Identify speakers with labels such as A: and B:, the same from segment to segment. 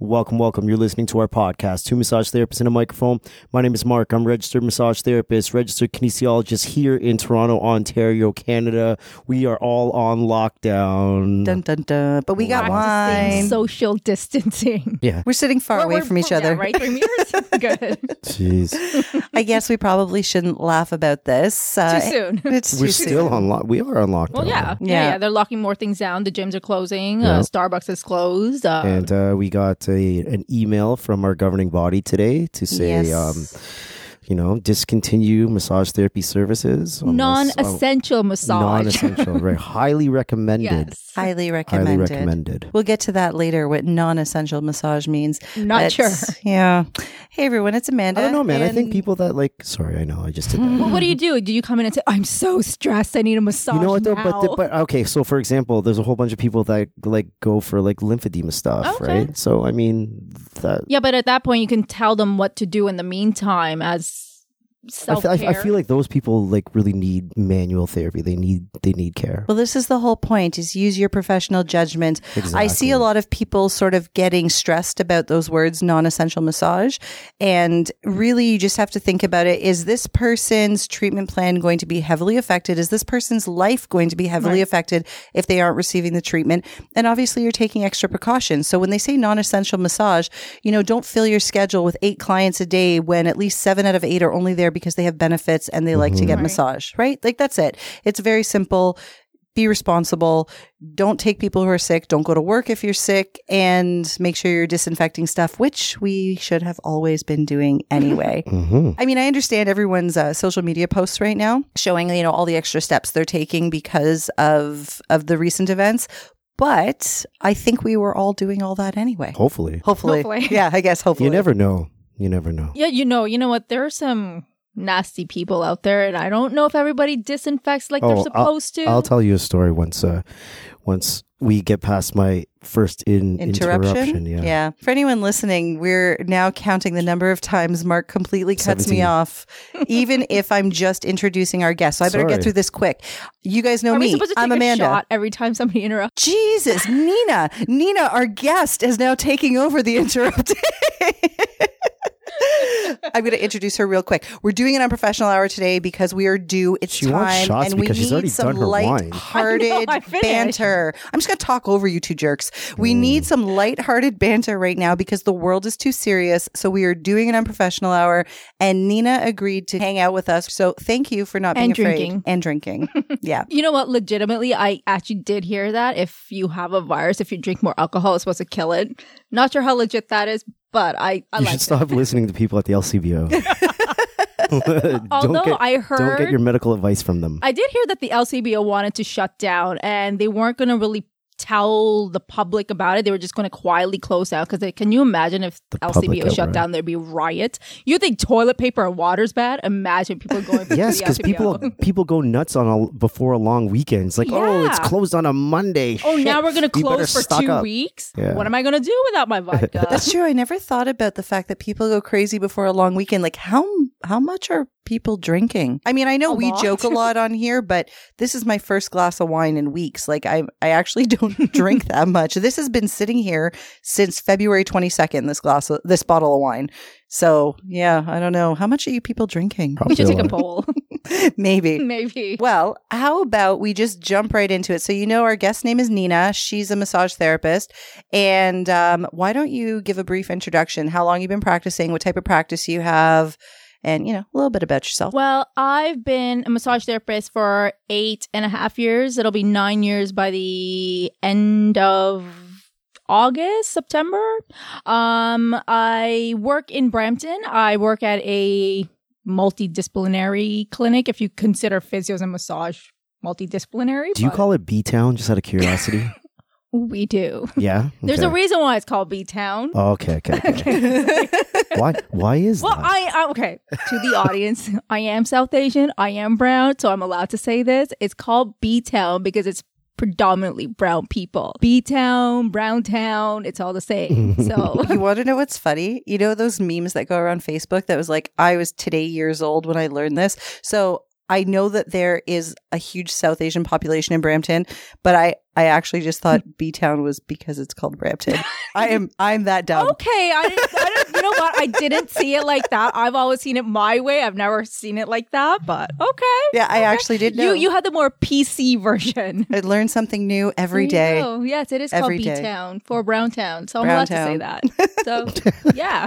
A: Welcome, welcome. You're listening to our podcast, Two Massage Therapists in a Microphone. My name is Mark. I'm registered massage therapist, registered kinesiologist here in Toronto, Ontario, Canada. We are all on lockdown.
B: Dun dun dun. But we got
C: Practicing
B: wine.
C: Social distancing.
A: Yeah.
B: We're sitting far
C: Well,
B: away
C: we're-
B: from each
C: yeah,
B: other.
C: right? Three meters? Good.
A: Jeez.
B: I guess we probably shouldn't laugh about this. Uh,
C: Too soon.
B: It's
A: We're
B: too
A: still
B: soon.
A: on lock. We are on lockdown.
C: Well, yeah. yeah.
B: Yeah.
C: Yeah, They're locking more things down. The gyms are closing.
A: Yeah.
C: Uh, Starbucks is closed. Uh,
A: And uh, we got a, an email from our governing body today to say,
B: Yes.
A: um, you know, discontinue massage therapy services. unless- uh,
C: non-essential massage.
A: Non-essential, right? Highly recommended.
C: yes.
B: highly recommended.
A: Highly
B: recommended.
A: recommended.
B: We'll get to that later. What non-essential massage means.
C: Not
B: But,
C: sure.
B: Yeah. Hey everyone, it's Amanda.
A: I don't know, man. I think people that like. Sorry, I know. I just did that.
C: Well, what do you do? Do you come in and say, "I'm so stressed. I need a massage"?
A: You know what though?
C: now.
A: But but okay. So for example, there's a whole bunch of people that like go for like lymphedema stuff,
C: Okay.
A: right? So I mean, that
C: yeah, but at that point, you can tell them what to do in the meantime as
A: I,
C: self
A: fe-
C: care.
A: I, I feel like those people like really need manual therapy. They need they need care.
B: Well, this is the whole point: is use your professional judgment. I see a lot of people sort of getting stressed about those words non-essential massage. And really, you just have to think about it. Is this person's treatment plan going to be heavily affected? Is this person's life going to be heavily
C: Right.
B: affected if they aren't receiving the treatment? And obviously, you're taking extra precautions. So when they say non-essential massage, you know, don't fill your schedule with eight clients a day when at least seven out of eight are only there because they have benefits and they like to get
C: Right.
B: massage, right? Like that's it. It's very simple be responsible. Don't take people who are sick. Don't go to work if you're sick and make sure you're disinfecting stuff, which we should have always been doing anyway.
A: hmm
B: I mean, I understand everyone's uh, social media posts right now showing, you know, all the extra steps they're taking because of, of the recent events. But I think we were all doing all that anyway.
A: Hopefully,
B: Hopefully.
C: Hopefully.
B: Yeah, I guess hopefully.
A: you never know. You never know.
C: Yeah, you know, you know what? There are some nasty people out there, and I don't know if everybody disinfects like
A: Oh,
C: they're
A: I'll-
C: supposed to.
A: I'll tell you a story once. Uh, once we get past my first in
B: Interruption?
A: interruption. yeah.
B: For anyone listening, we're now counting the number of times Mark completely cuts me off, even if I'm just introducing our guest. So I better
A: Sorry.
B: get through this quick. You guys know
C: Are we
B: me.
C: supposed to take
B: I'm
C: a
B: Amanda.
C: shot every time somebody interrupts?
B: Jesus, Nina. Nina, our guest, is now taking over the interrupting. I'm going to introduce her real quick. We're doing an unprofessional hour today because we are due. It's
A: She
B: time,
A: wants shots
B: and we
A: she's
B: need some
A: done her wine.
B: light-hearted
C: I know, I
B: banter. I'm just going to talk over you two jerks. We
A: Mm.
B: need some light-hearted banter right now because the world is too serious. So we are doing an unprofessional hour, and Nina agreed to hang out with us. So thank you for not being
C: And
B: afraid
C: drinking.
B: and drinking. yeah.
C: You know what? Legitimately, I actually did hear that. If you have a virus, if you drink more alcohol, it's supposed to kill it. Not sure how legit that is, but I, I
A: you
C: like
A: should stop listening to people at the LCBO.
C: Although
A: get,
C: I heard,
A: don't get your medical advice from them.
C: I did hear that the LCBO wanted to shut down, and they weren't going to really tell the public about it. They were just going to quietly close out because can you imagine if
A: The public
C: LCBO shut down, there'd be riots. You think toilet paper and water's bad? Imagine people going.
A: yes, because people people go nuts on a before a long weekend. It's like, oh, it's closed on a Monday.
C: Oh,
A: Shit,
C: now we're going to close for two
A: up.
C: weeks.
A: Yeah.
C: What am I going to do without my vodka?
B: That's true. I never thought about the fact that people go crazy before a long weekend. Like how how much are people drinking? I mean, I know
C: A
B: we
C: lot.
B: joke a lot on here, but this is my first glass of wine in weeks. Like I I actually don't drink that much. This has been sitting here since February 22nd this glass of, this bottle of wine. So, yeah, I don't know. How much are you people drinking?
C: we should take a poll.
B: Maybe.
C: Maybe.
B: Well, how about we just jump right into it? So, you know, our guest name is Nina. She's a massage therapist. And um, why don't you give a brief introduction? How long you've been practicing? What type of practice you have? And, you know, a little bit about yourself.
C: Well, I've been a massage therapist for eight and a half years. It'll be nine years by the end of August, September. Um, I work in Brampton. I work at a multidisciplinary clinic, if you consider physios and massage multidisciplinary.
A: Do you
C: but
A: call it B Town? Just out of curiosity.
C: we do.
A: yeah.
C: There's a reason why it's called B Town.
A: Oh, okay. Okay. okay. why? Why is
C: Well,
A: that?
C: I, I okay to the audience. I am South Asian. I am brown, so I'm allowed to say this. It's called B Town because it's predominantly brown people. B Town, Brown Town, it's all the same. So
B: you want to know what's funny? You know those memes that go around Facebook that was like, I was today years old when I learned this. So I know that there is a huge South Asian population in Brampton, but I I actually just thought hmm. B Town was because it's called Brampton. I am I'm that dumb.
C: Okay, I didn't, I didn't. You know what? I didn't see it like that. I've always seen it my way. I've never seen it like that. But okay,
B: Yeah, I actually did know.
C: you you had the more PC version.
B: I learn something new every day.
C: There you
B: day.
C: go. Yes, it is
B: Every
C: called. B Town for Brown Town. So I'm allowed to say that. So yeah,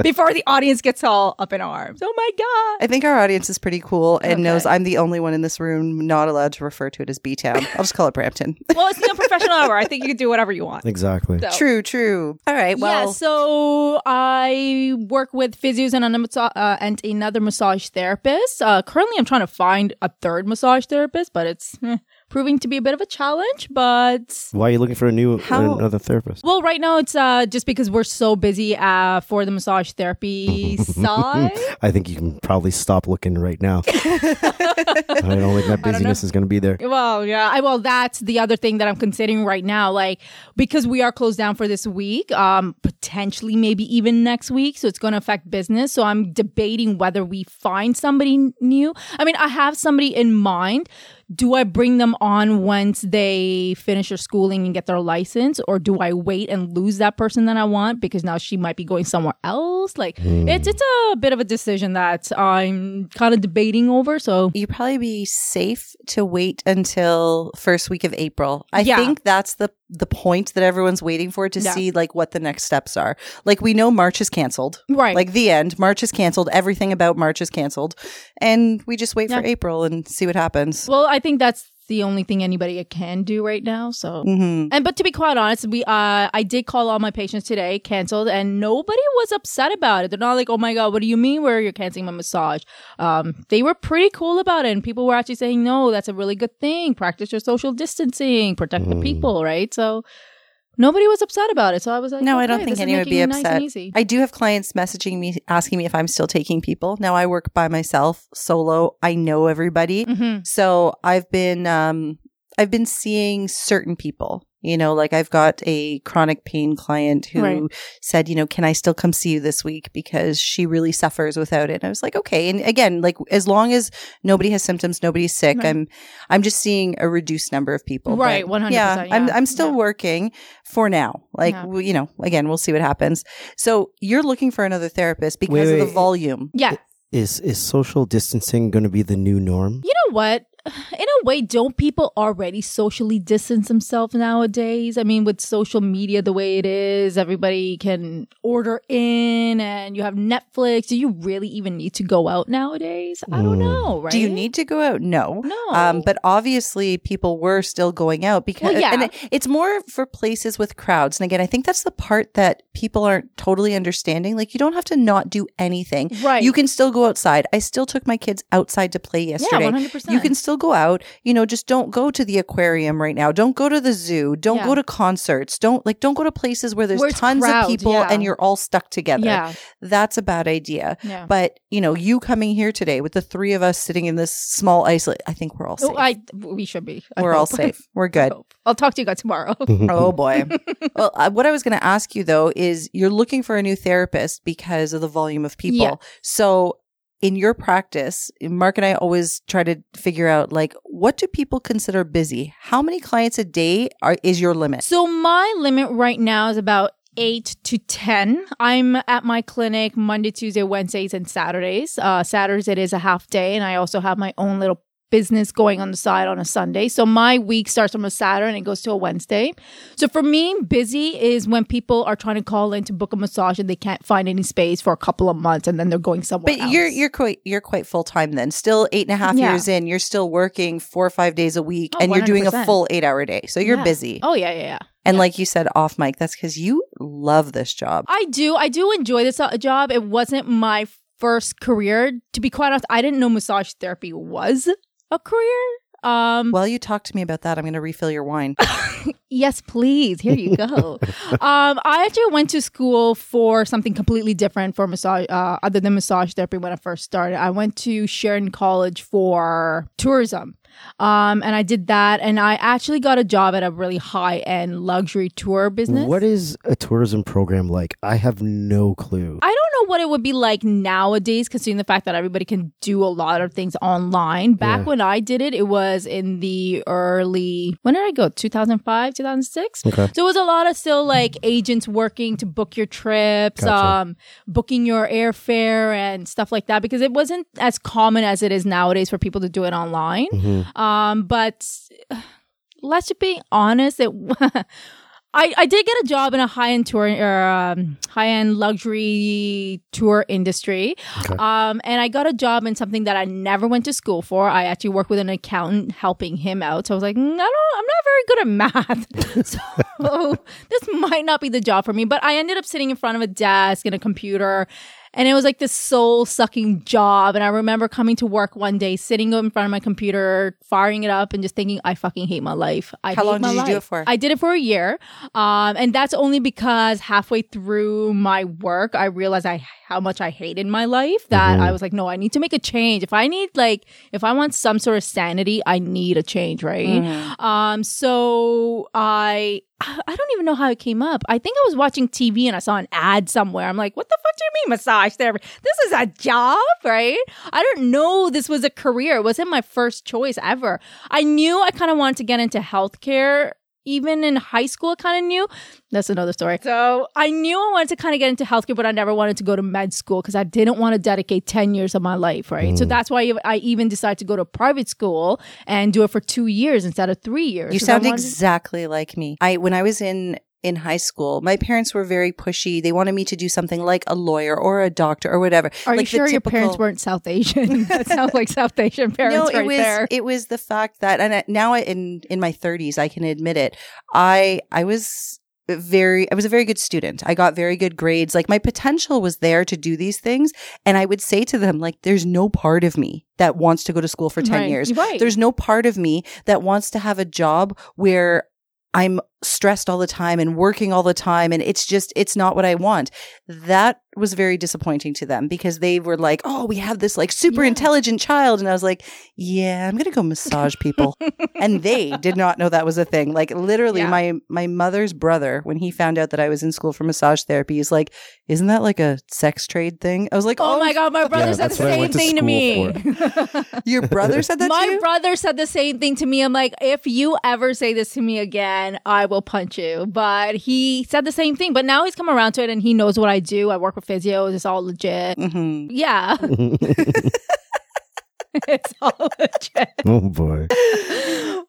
C: before the audience gets all up in arms. Oh my god.
B: I think our audience is pretty cool and knows
C: Okay.
B: I'm the only one in this room not allowed to refer to it as B Town. I'll just call it Brampton.
C: Well, it's the unprofessional hour. I think you can do whatever you want.
A: Exactly.
C: So-
B: true, true. All right. Well,
C: yeah, so I work with physios and another, uh, and another massage therapist. Uh, currently, I'm trying to find a third massage therapist, but it's eh, proving to be a bit of a challenge. But
A: Why are you looking for a new
B: How-
A: another therapist?
C: well, right now it's uh, just because we're so busy uh, for the massage therapy side.
A: I think you can probably stop looking right now. I don't think that busyness is going to be there.
C: Well, yeah. I, well, that's the other thing that I'm considering right now. Like, because we are closed down for this week, um, potentially maybe even next week. So it's going to affect business. So I'm debating whether we find somebody new. I mean, I have somebody in mind. Do I bring them on once they finish their schooling and get their license, or do I wait and lose that person that I want because now she might be going somewhere else? Like, hmm. it's it's a bit of a decision that I'm kind of debating over. So
B: you probably be safe to wait until first week of April. I
C: Yeah.
B: think that's the the point that everyone's waiting for to
C: Yeah.
B: see like what the next steps are. Like we know March is canceled.
C: right,
B: Like the end. March is canceled. Everything about March is canceled. And we just wait for April and see what happens.
C: Well, I think that's the only thing anybody can do right now. So,
B: hmm
C: and but to be quite honest, we uh, I did call all my patients today, canceled, and nobody was upset about it. They're not like, "Oh my god, what do you mean? Where you're canceling my massage?" Um, they were pretty cool about it, and people were actually saying, "No, that's a really good thing. Practice your social distancing, protect the people." Right? So. Nobody was upset about it, so I was like,
B: No, I don't think anyone would be
C: nice
B: upset.
C: easy.
B: I do have clients messaging me asking me if I'm still taking people. Now I work by myself, solo. I know everybody.
C: hmm
B: So I've been um I've been seeing certain people. You know, like I've got a chronic pain client who
C: Right.
B: said, you know, can I still come see you this week because she really suffers without it. And I was like, okay. And again, like as long as nobody has symptoms, nobody's sick,
C: Right.
B: I'm I'm just seeing a reduced number of people.
C: Right, 100%,
B: Yeah, I'm I'm still
C: yeah.
B: working for now. Like
C: Yeah.
B: we- you know, again, we'll see what happens. So you're looking for another therapist because
A: Wait,
B: of the volume.
C: Yeah,
A: Is is social distancing going to be the new norm?
C: You know what? In a way, don't people already socially distance themselves nowadays? I mean, with social media the way it is, everybody can order in and you have Netflix. Do you really even need to go out nowadays? I don't know, right?
B: Do you need to go out? No.
C: No.
B: Um, but obviously, people were still going out because,
C: Well, yeah.
B: and it, it's more for places with crowds. And again, I think that's the part that people aren't totally understanding. Like, you don't have to not do anything.
C: Right.
B: You can still go outside. I still took my kids outside to play yesterday.
C: Yeah, 100%.
B: You can still go out. You know, just don't go to the aquarium right now. Don't go to the zoo. Don't
C: Yeah.
B: go to concerts. Don't like don't go to places where there's
C: Where
B: tons
C: crowd,
B: of people
C: yeah.
B: and you're all stuck together.
C: Yeah.
B: That's a bad idea.
C: Yeah.
B: But you know, you coming here today with the three of us sitting in this small isolate, I think we're all safe.
C: Oh, I, we should be. I
B: we're all safe. We're good.
C: I'll talk to you guys tomorrow.
B: oh boy. well, uh, what I was going to ask you though is you're looking for a new therapist because of the volume of people.
C: Yeah.
B: So in your practice, Mark and I always try to figure out like what do people consider busy? How many clients a day are is your limit?
C: So my limit right now is about eight to ten. I'm at my clinic Monday, Tuesday, Wednesdays, and Saturdays. Uh, Saturdays it is a half day, and I also have my own little business going on the side on a Sunday. So my week starts from a Saturday and it goes to a Wednesday. So for me, busy is when people are trying to call in to book a massage and they can't find any space for a couple of months, and then they're going somewhere.
B: But
C: else.
B: you're you're quite you're quite full time then. Still eight and a half
C: Yeah.
B: years in, you're still working four or five days a week,
C: Oh,
B: and you're doing a full eight hour day. So you're
C: Yeah.
B: busy.
C: Oh yeah, yeah, yeah.
B: And
C: Yeah.
B: like you said off mic, that's because you love this job.
C: I do. I do enjoy this uh, job. It wasn't my first career. To be quite honest, I didn't know massage therapy was a career. Um,
B: While you talk to me about that, I'm going to refill your wine.
C: yes, please. Here you go. um, I actually went to school for something completely different for massage, uh, other than massage therapy when I first started. I went to Sheridan College for tourism. Um, and I did that, and I actually got a job at a really high end luxury tour business.
A: What is a tourism program like? I have no clue.
C: I don't what it would be like nowadays, considering the fact that everybody can do a lot of things online. Back
A: Yeah.
C: when I did it, it was in the early, when did I go? 2005, 2006?
A: Okay.
C: So it was a lot of still like agents working to book your trips,
A: Gotcha.
C: um, booking your airfare and stuff like that, because it wasn't as common as it is nowadays for people to do it online.
A: Mhm.
C: Um, but let's just be honest. It, I, I did get a job in a high end tour um, high end luxury tour industry.
A: Okay.
C: Um, and I got a job in something that I never went to school for. I actually worked with an accountant helping him out. So I was like, "Mm, I don't, I'm not very good at math. so this might not be the job for me. But I ended up sitting in front of a desk and a computer. And it was like this soul sucking job. And I remember coming to work one day, sitting in front of my computer, firing it up, and just thinking, I fucking hate my life. I
B: How long did you
C: life.
B: do it for?
C: I did it for a year. Um, and that's only because halfway through my work, I realized I how much I hated my life that I was like, no, I need to make a change. If I need like, if I want some sort of sanity, I need a change, right?
B: Mm-hmm.
C: Um, so I I don't even know how it came up. I think I was watching TV and I saw an ad somewhere. I'm like, what the fuck do you mean massage therapy? This is a job, right? I don't know this was a career. It wasn't my first choice ever. I knew I kind of wanted to get into healthcare. Even in high school, kind of knew. That's another story. So I knew I wanted to kind of get into healthcare, but I never wanted to go to med school because I didn't want to dedicate 10 years of my life, right? So mm. that's why I even decided to go to private school and do it for two years instead of three years.
B: You sound
C: wanted-
B: exactly like me. I when I was in in high school, my parents were very pushy. They wanted me to do something like a lawyer or a doctor or whatever.
C: Are
B: like
C: you sure your parents weren't South Asian? that sounds like South Asian parents
B: no, it
C: right
B: was
C: there.
B: it was the fact that, and now in in my thirties, I can admit it. I I was very I was a very good student. I got very good grades. Like my potential was there to do these things, and I would say to them like, "There's no part of me that wants to go to school for ten
C: Right.
B: years.
C: Right.
B: There's no part of me that wants to have a job where." I'm stressed all the time and working all the time and it's just it's not what I want. That was very disappointing to them because they were like, "Oh, we have this like super
C: Yeah.
B: intelligent child." And I was like, "Yeah, I'm going to go massage people." and they did not know that was a thing. Like literally
C: Yeah.
B: my my mother's brother when he found out that I was in school for massage therapy, he's like, "Isn't that like a sex trade thing?" I was like,
C: Oh, oh my god, my brother
A: Yeah,
C: said the same
A: went to
C: thing to me.
B: Your brother said that to
C: my
B: you?
C: brother said the same thing to me. I'm like, if you ever say this to me again, I will punch you. But he said the same thing. But now he's come around to it and he knows what I do. I work with physios. It's all legit.
B: Mhm.
C: Yeah. it's all legit.
A: Oh boy.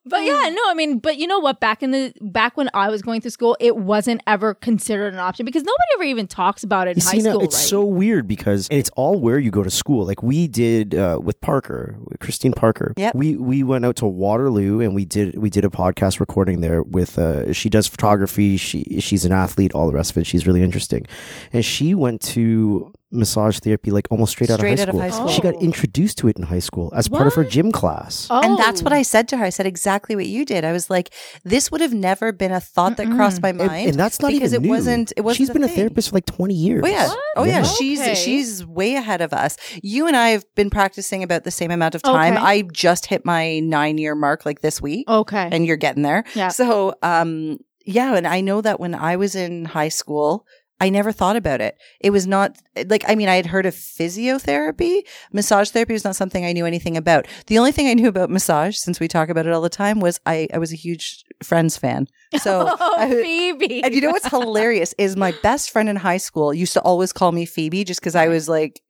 C: But yeah, no, I mean, but you know what? Back in the back when I was going through school, it wasn't ever considered an option because nobody ever even talks about it in
A: You
C: high
A: see, now, it's
C: right?
A: so weird because it's all where you go to school. Like we did uh, with Parker, with Christine Parker.
B: Yep.
A: We we went out to Waterloo and we did we did a podcast recording there with. Uh, she does photography. She she's an athlete. All the rest of it. She's really interesting, and she went to massage therapy like almost straight,
B: Straight
A: out,
B: out
A: of
B: of
A: high
B: high
A: school.
C: school.
A: She got
C: Oh.
A: introduced to it in high school as part of her gym class.
C: oh.
B: And that's what I said to her. I said exactly what you did. I was like, this would have never been a thought that crossed my mind.
A: and that's not
B: because
A: even
B: it
A: new.
B: wasn't it wasn't
A: She's been a therapist for like twenty years.
B: Oh yeah.
C: What?
B: Oh yeah.
A: Yeah.
B: She's she's way ahead of us. You and I have been practicing about the same amount of time.
C: Okay.
B: I just hit my nine year mark like this week.
C: Okay.
B: And you're getting there.
C: Yeah.
B: So um yeah, and I know that when I was in high school, I never thought about it. It was not like I mean I had heard of physiotherapy. Massage therapy was not something I knew anything about. The only thing I knew about massage, since we talk about it all the time, was I, I was a huge Friends fan. So
C: oh,
B: I,
C: Phoebe.
B: and you know what's hilarious is my best friend in high school used to always call me Phoebe just because I was like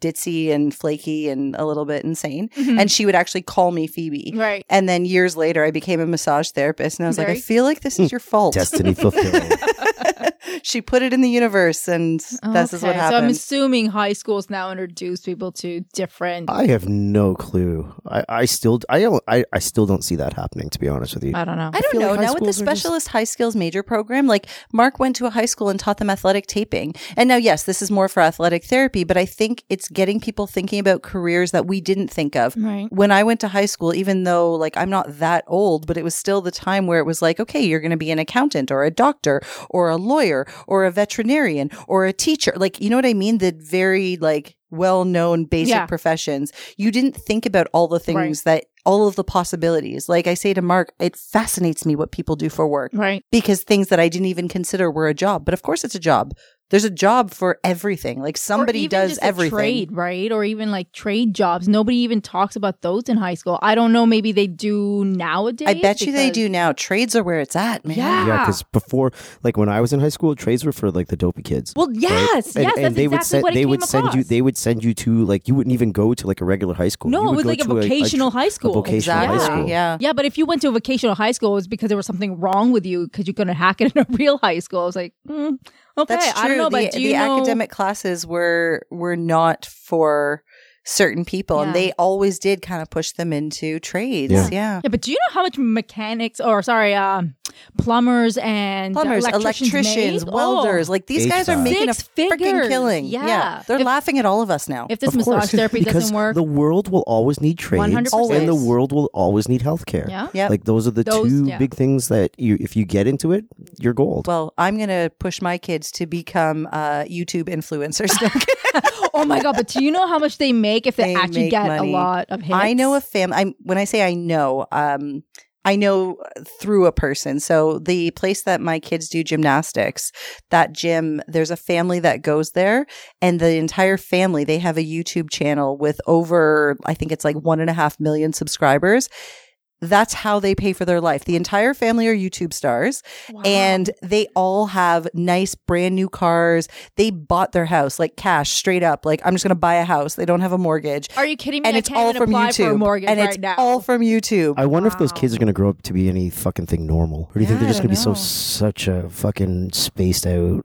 B: ditzy and flaky and a little bit insane.
C: Mhm.
B: And she would actually call me Phoebe.
C: right.
B: And then years later, I became a massage therapist. And I was like, I feel like this is your fault.
A: Destiny fulfilled.
B: she put it in the universe, and this is what
C: Okay, So I'm assuming high schools now introduce people to different.
A: I have no clue. I, I still I don't I, I still don't see that happening. To be honest with you,
C: I don't know.
B: I don't know.
A: like
B: now with the
A: schools are just-
B: specialist high skills major program, like Mark went to a high school and taught them athletic taping. And now, yes, this is more for athletic therapy, but I think it's getting people thinking about careers that we didn't think of.
C: Right.
B: When I went to high school, even though like I'm not that old, but it was still the time where it was like, okay, you're going to be an accountant or a doctor or a lawyer or a veterinarian or a teacher. Like, you know what I mean? The very like well known basic
C: Yeah.
B: professions. You didn't think about all the things that all of the possibilities. Like I say to Mark, it fascinates me what people do for work
C: Right.
B: because things that I didn't even consider were a job. But of course, it's a job. There's a job for everything. Like
C: Or
B: somebody
C: even
B: does
C: just a
B: everything.
C: trade, right? Or even like trade jobs. Nobody even talks about those in high school. I don't know. Maybe they do nowadays.
B: I bet you they do now. Trades are where it's at, man.
C: Yeah.
A: Yeah, because before, like when I was in high school, trades were for like the dopey kids.
C: Well, yes,
A: and,
C: yes,
A: and
C: that's
A: they
C: exactly
A: would send
C: what it
A: they
C: came
A: would send you they would send you to like you wouldn't even go to like a regular high school.
C: No,
A: You
C: it was like a
A: to
C: vocational high school.
A: vocational
B: Exactly.
A: high school.
B: Yeah.
C: Yeah, but if you went to a vocational high school, it was because there was something wrong with you because you couldn't hack it in a real high school. I was like, mm, okay,
B: That's true.
C: I don't know,
B: the
C: but do
B: the
C: know?
B: academic classes were were not for certain people,
C: Yeah.
B: and they always did kind of push them into trades.
A: Yeah.
B: Yeah.
C: Yeah, but do you know how much mechanics or sorry, um, plumbers and
B: Plumbers,
C: electricians,
B: electricians, welders,
C: Oh,
B: like these guys are making
C: Six
B: a freaking killing.
C: Yeah. yeah.
B: They're
C: If-
B: laughing at all of us now.
C: if this
A: Of
C: massage
A: course,
C: therapy doesn't work,
A: the world will always need trades,
C: 100%.
A: and the world will always need healthcare.
C: yeah,
B: Yep.
A: Like those are the
C: Those-
A: two
C: yeah.
A: big things that you, if you get into it, you're gold.
B: well, I'm going to push my kids to become uh, YouTube influencers.
C: oh my god! But do you know how much they make if they,
B: They
C: actually get
B: money.
C: a lot of hits?
B: I know a family. I'm when I say I know, um, I know through a person. So the place that my kids do gymnastics, that gym, there's a family that goes there, and the entire family they have a YouTube channel with over, I think it's like one and a half million subscribers. That's how they pay for their life. The entire family are YouTube stars
C: Wow.
B: and they all have nice brand new cars. They bought their house like cash straight up. Like, I'm just going to buy a house. They don't have a mortgage
C: Are you kidding me?
B: and
C: I
B: it's
C: can't
B: all
C: even
B: from YouTube.
C: for a mortgage
B: and
C: right
B: it's
C: now.
B: all from YouTube.
A: I wonder if those kids are going to grow up to be any fucking thing normal, or do you think they're just going to be so such a fucking spaced out,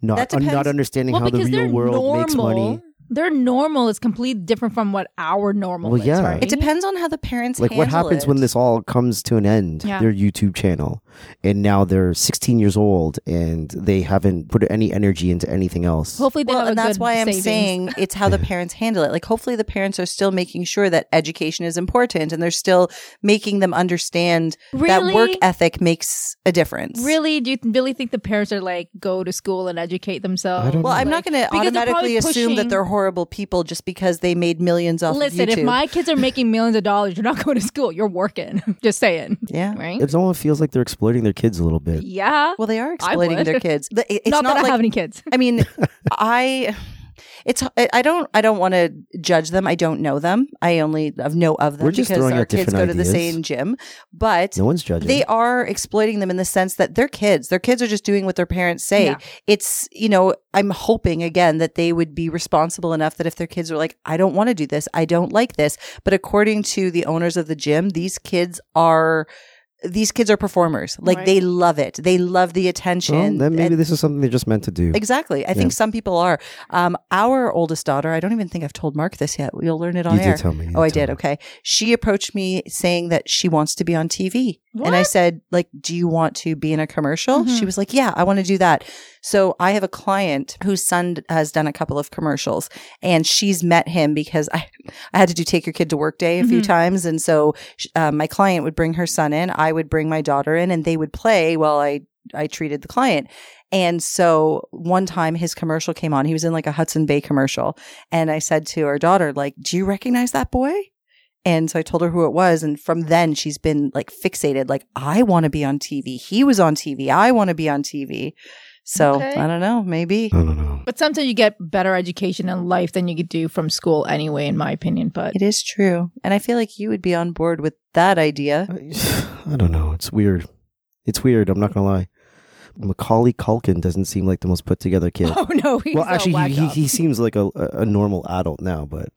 A: not
B: That depends-
A: not understanding
C: well,
A: how the real world
C: normal.
A: makes money?
C: Their normal is completely different from what our normal
A: Well,
C: is.
A: yeah.
C: right?
B: it depends on how the parents
A: Like what
B: handle
A: happens
B: it.
A: when this all comes to an end?
C: Yeah.
A: Their YouTube channel, and now they're 16 years old, and they haven't put any energy into anything else.
C: Hopefully, they
B: well,
C: have a
B: and that's
C: good
B: why I'm
C: savings.
B: saying it's how the parents handle it. Like, hopefully, the parents are still making sure that education is important, and they're still making them understand that work
C: Really?
B: ethic makes a difference.
C: Really, do you th- really think the parents are like go to school and educate themselves?
A: I don't
B: Well, I'm not going to
C: because they're
B: automatically
C: probably
B: assume that
C: pushing-
B: they're horrible people just because they made millions off
C: Listen,
B: of YouTube.
C: if my kids are making millions of dollars, you're not going to school. You're working. Just saying,
B: yeah.
C: right?
A: It almost feels like they're exploiting their kids a little bit.
C: yeah.
B: Well, they are exploiting their kids. It's
C: not,
B: not,
C: that I
B: like
C: have any kids.
B: I mean, I it's I I don't I don't want to judge them. I don't know them. I only know of them
A: We're just
B: because
A: throwing
B: our
A: out
B: kids go
A: different
B: to the
A: ideas.
B: same gym. But
A: No one's judging.
B: they are exploiting them in the sense that they're kids. Their kids are just doing what their parents say.
C: Yeah.
B: It's, you know, I'm hoping again that they would be responsible enough that if their kids are like, I don't want to do this, I don't like this. But according to the owners of the gym, these kids are these kids are performers. Like
C: Right.
B: they love it. They love the attention.
A: well, then maybe
B: And-
A: this is something they're just meant to do.
B: Exactly. I think some people are. Um, our oldest daughter, I don't even think I've told Mark this yet. You'll learn it on
A: You
B: air.
A: did tell me. You
B: Oh, I did.
A: me.
B: Okay. She approached me saying that she wants to be on TV. And I said, like, do you want to be in a commercial?
C: Mhm.
B: She was like, yeah, I want to do that. So I have a client whose son has done a couple of commercials and she's met him because I, I had to do take your kid to work day a few
C: Mhm.
B: times. And so uh, my client would bring her son in. I would bring my daughter in and they would play while I, I treated the client. And so one time his commercial came on. He was in like a Hudson Bay commercial. And I said to our daughter, like, do you recognize that boy? And so I told her who it was. And from then she's been like fixated, like, I want to be on TV. He was on TV. I want to be on TV. So
C: Okay.
B: I don't know, maybe.
A: I don't know.
C: But sometimes you get better education in life than you could do from school anyway, in my opinion. But
B: It is true. And I feel like you would be on board with that idea.
A: I, I don't know. It's weird. It's weird. I'm not gonna lie. Macaulay Culkin doesn't seem like the most put together kid.
C: oh no, he's
A: well, actually, he, he he seems like a, a a normal adult now, but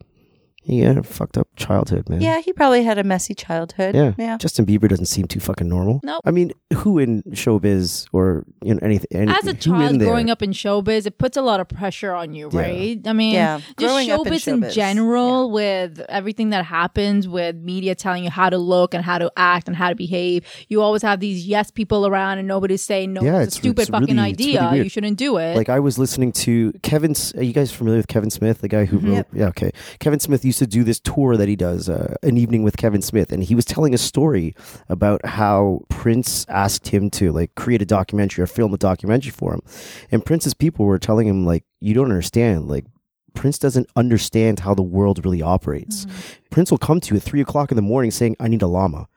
A: he had a fucked up childhood, man.
B: Yeah, he probably had a messy childhood.
A: Yeah.
B: Yeah.
A: Justin Bieber doesn't seem too fucking normal.
C: Nope.
A: I mean, who in showbiz or you know anything? Any,
C: As a
A: who in
C: child
A: there?
C: growing up in showbiz, it puts a lot of pressure on you,
A: Yeah.
C: right? I mean,
B: Yeah.
C: just
B: Growing up in
C: showbiz in,
B: showbiz.
C: general, with everything that happens, with media telling you how to look and how to act and how to behave, you always have these yes people around, and nobody's saying no.
A: Yeah,
C: it's
A: it's-
C: a stupid
A: it's
C: fucking
A: really- it's really
C: idea. you shouldn't do it.
A: Like I was listening to Kevin. S- Are you guys familiar with Kevin Smith, the guy who mm-hmm. wrote?
B: Yep.
A: Yeah, okay. Kevin Smith used to do this tour that he does, uh, an evening with Kevin Smith, and he was telling a story about how Prince asked him to like create a documentary or film a documentary for him, and Prince's people were telling him like, "You don't understand, like." Prince doesn't understand how the world really operates. Prince will come to you at three o'clock in the morning saying, I need a llama.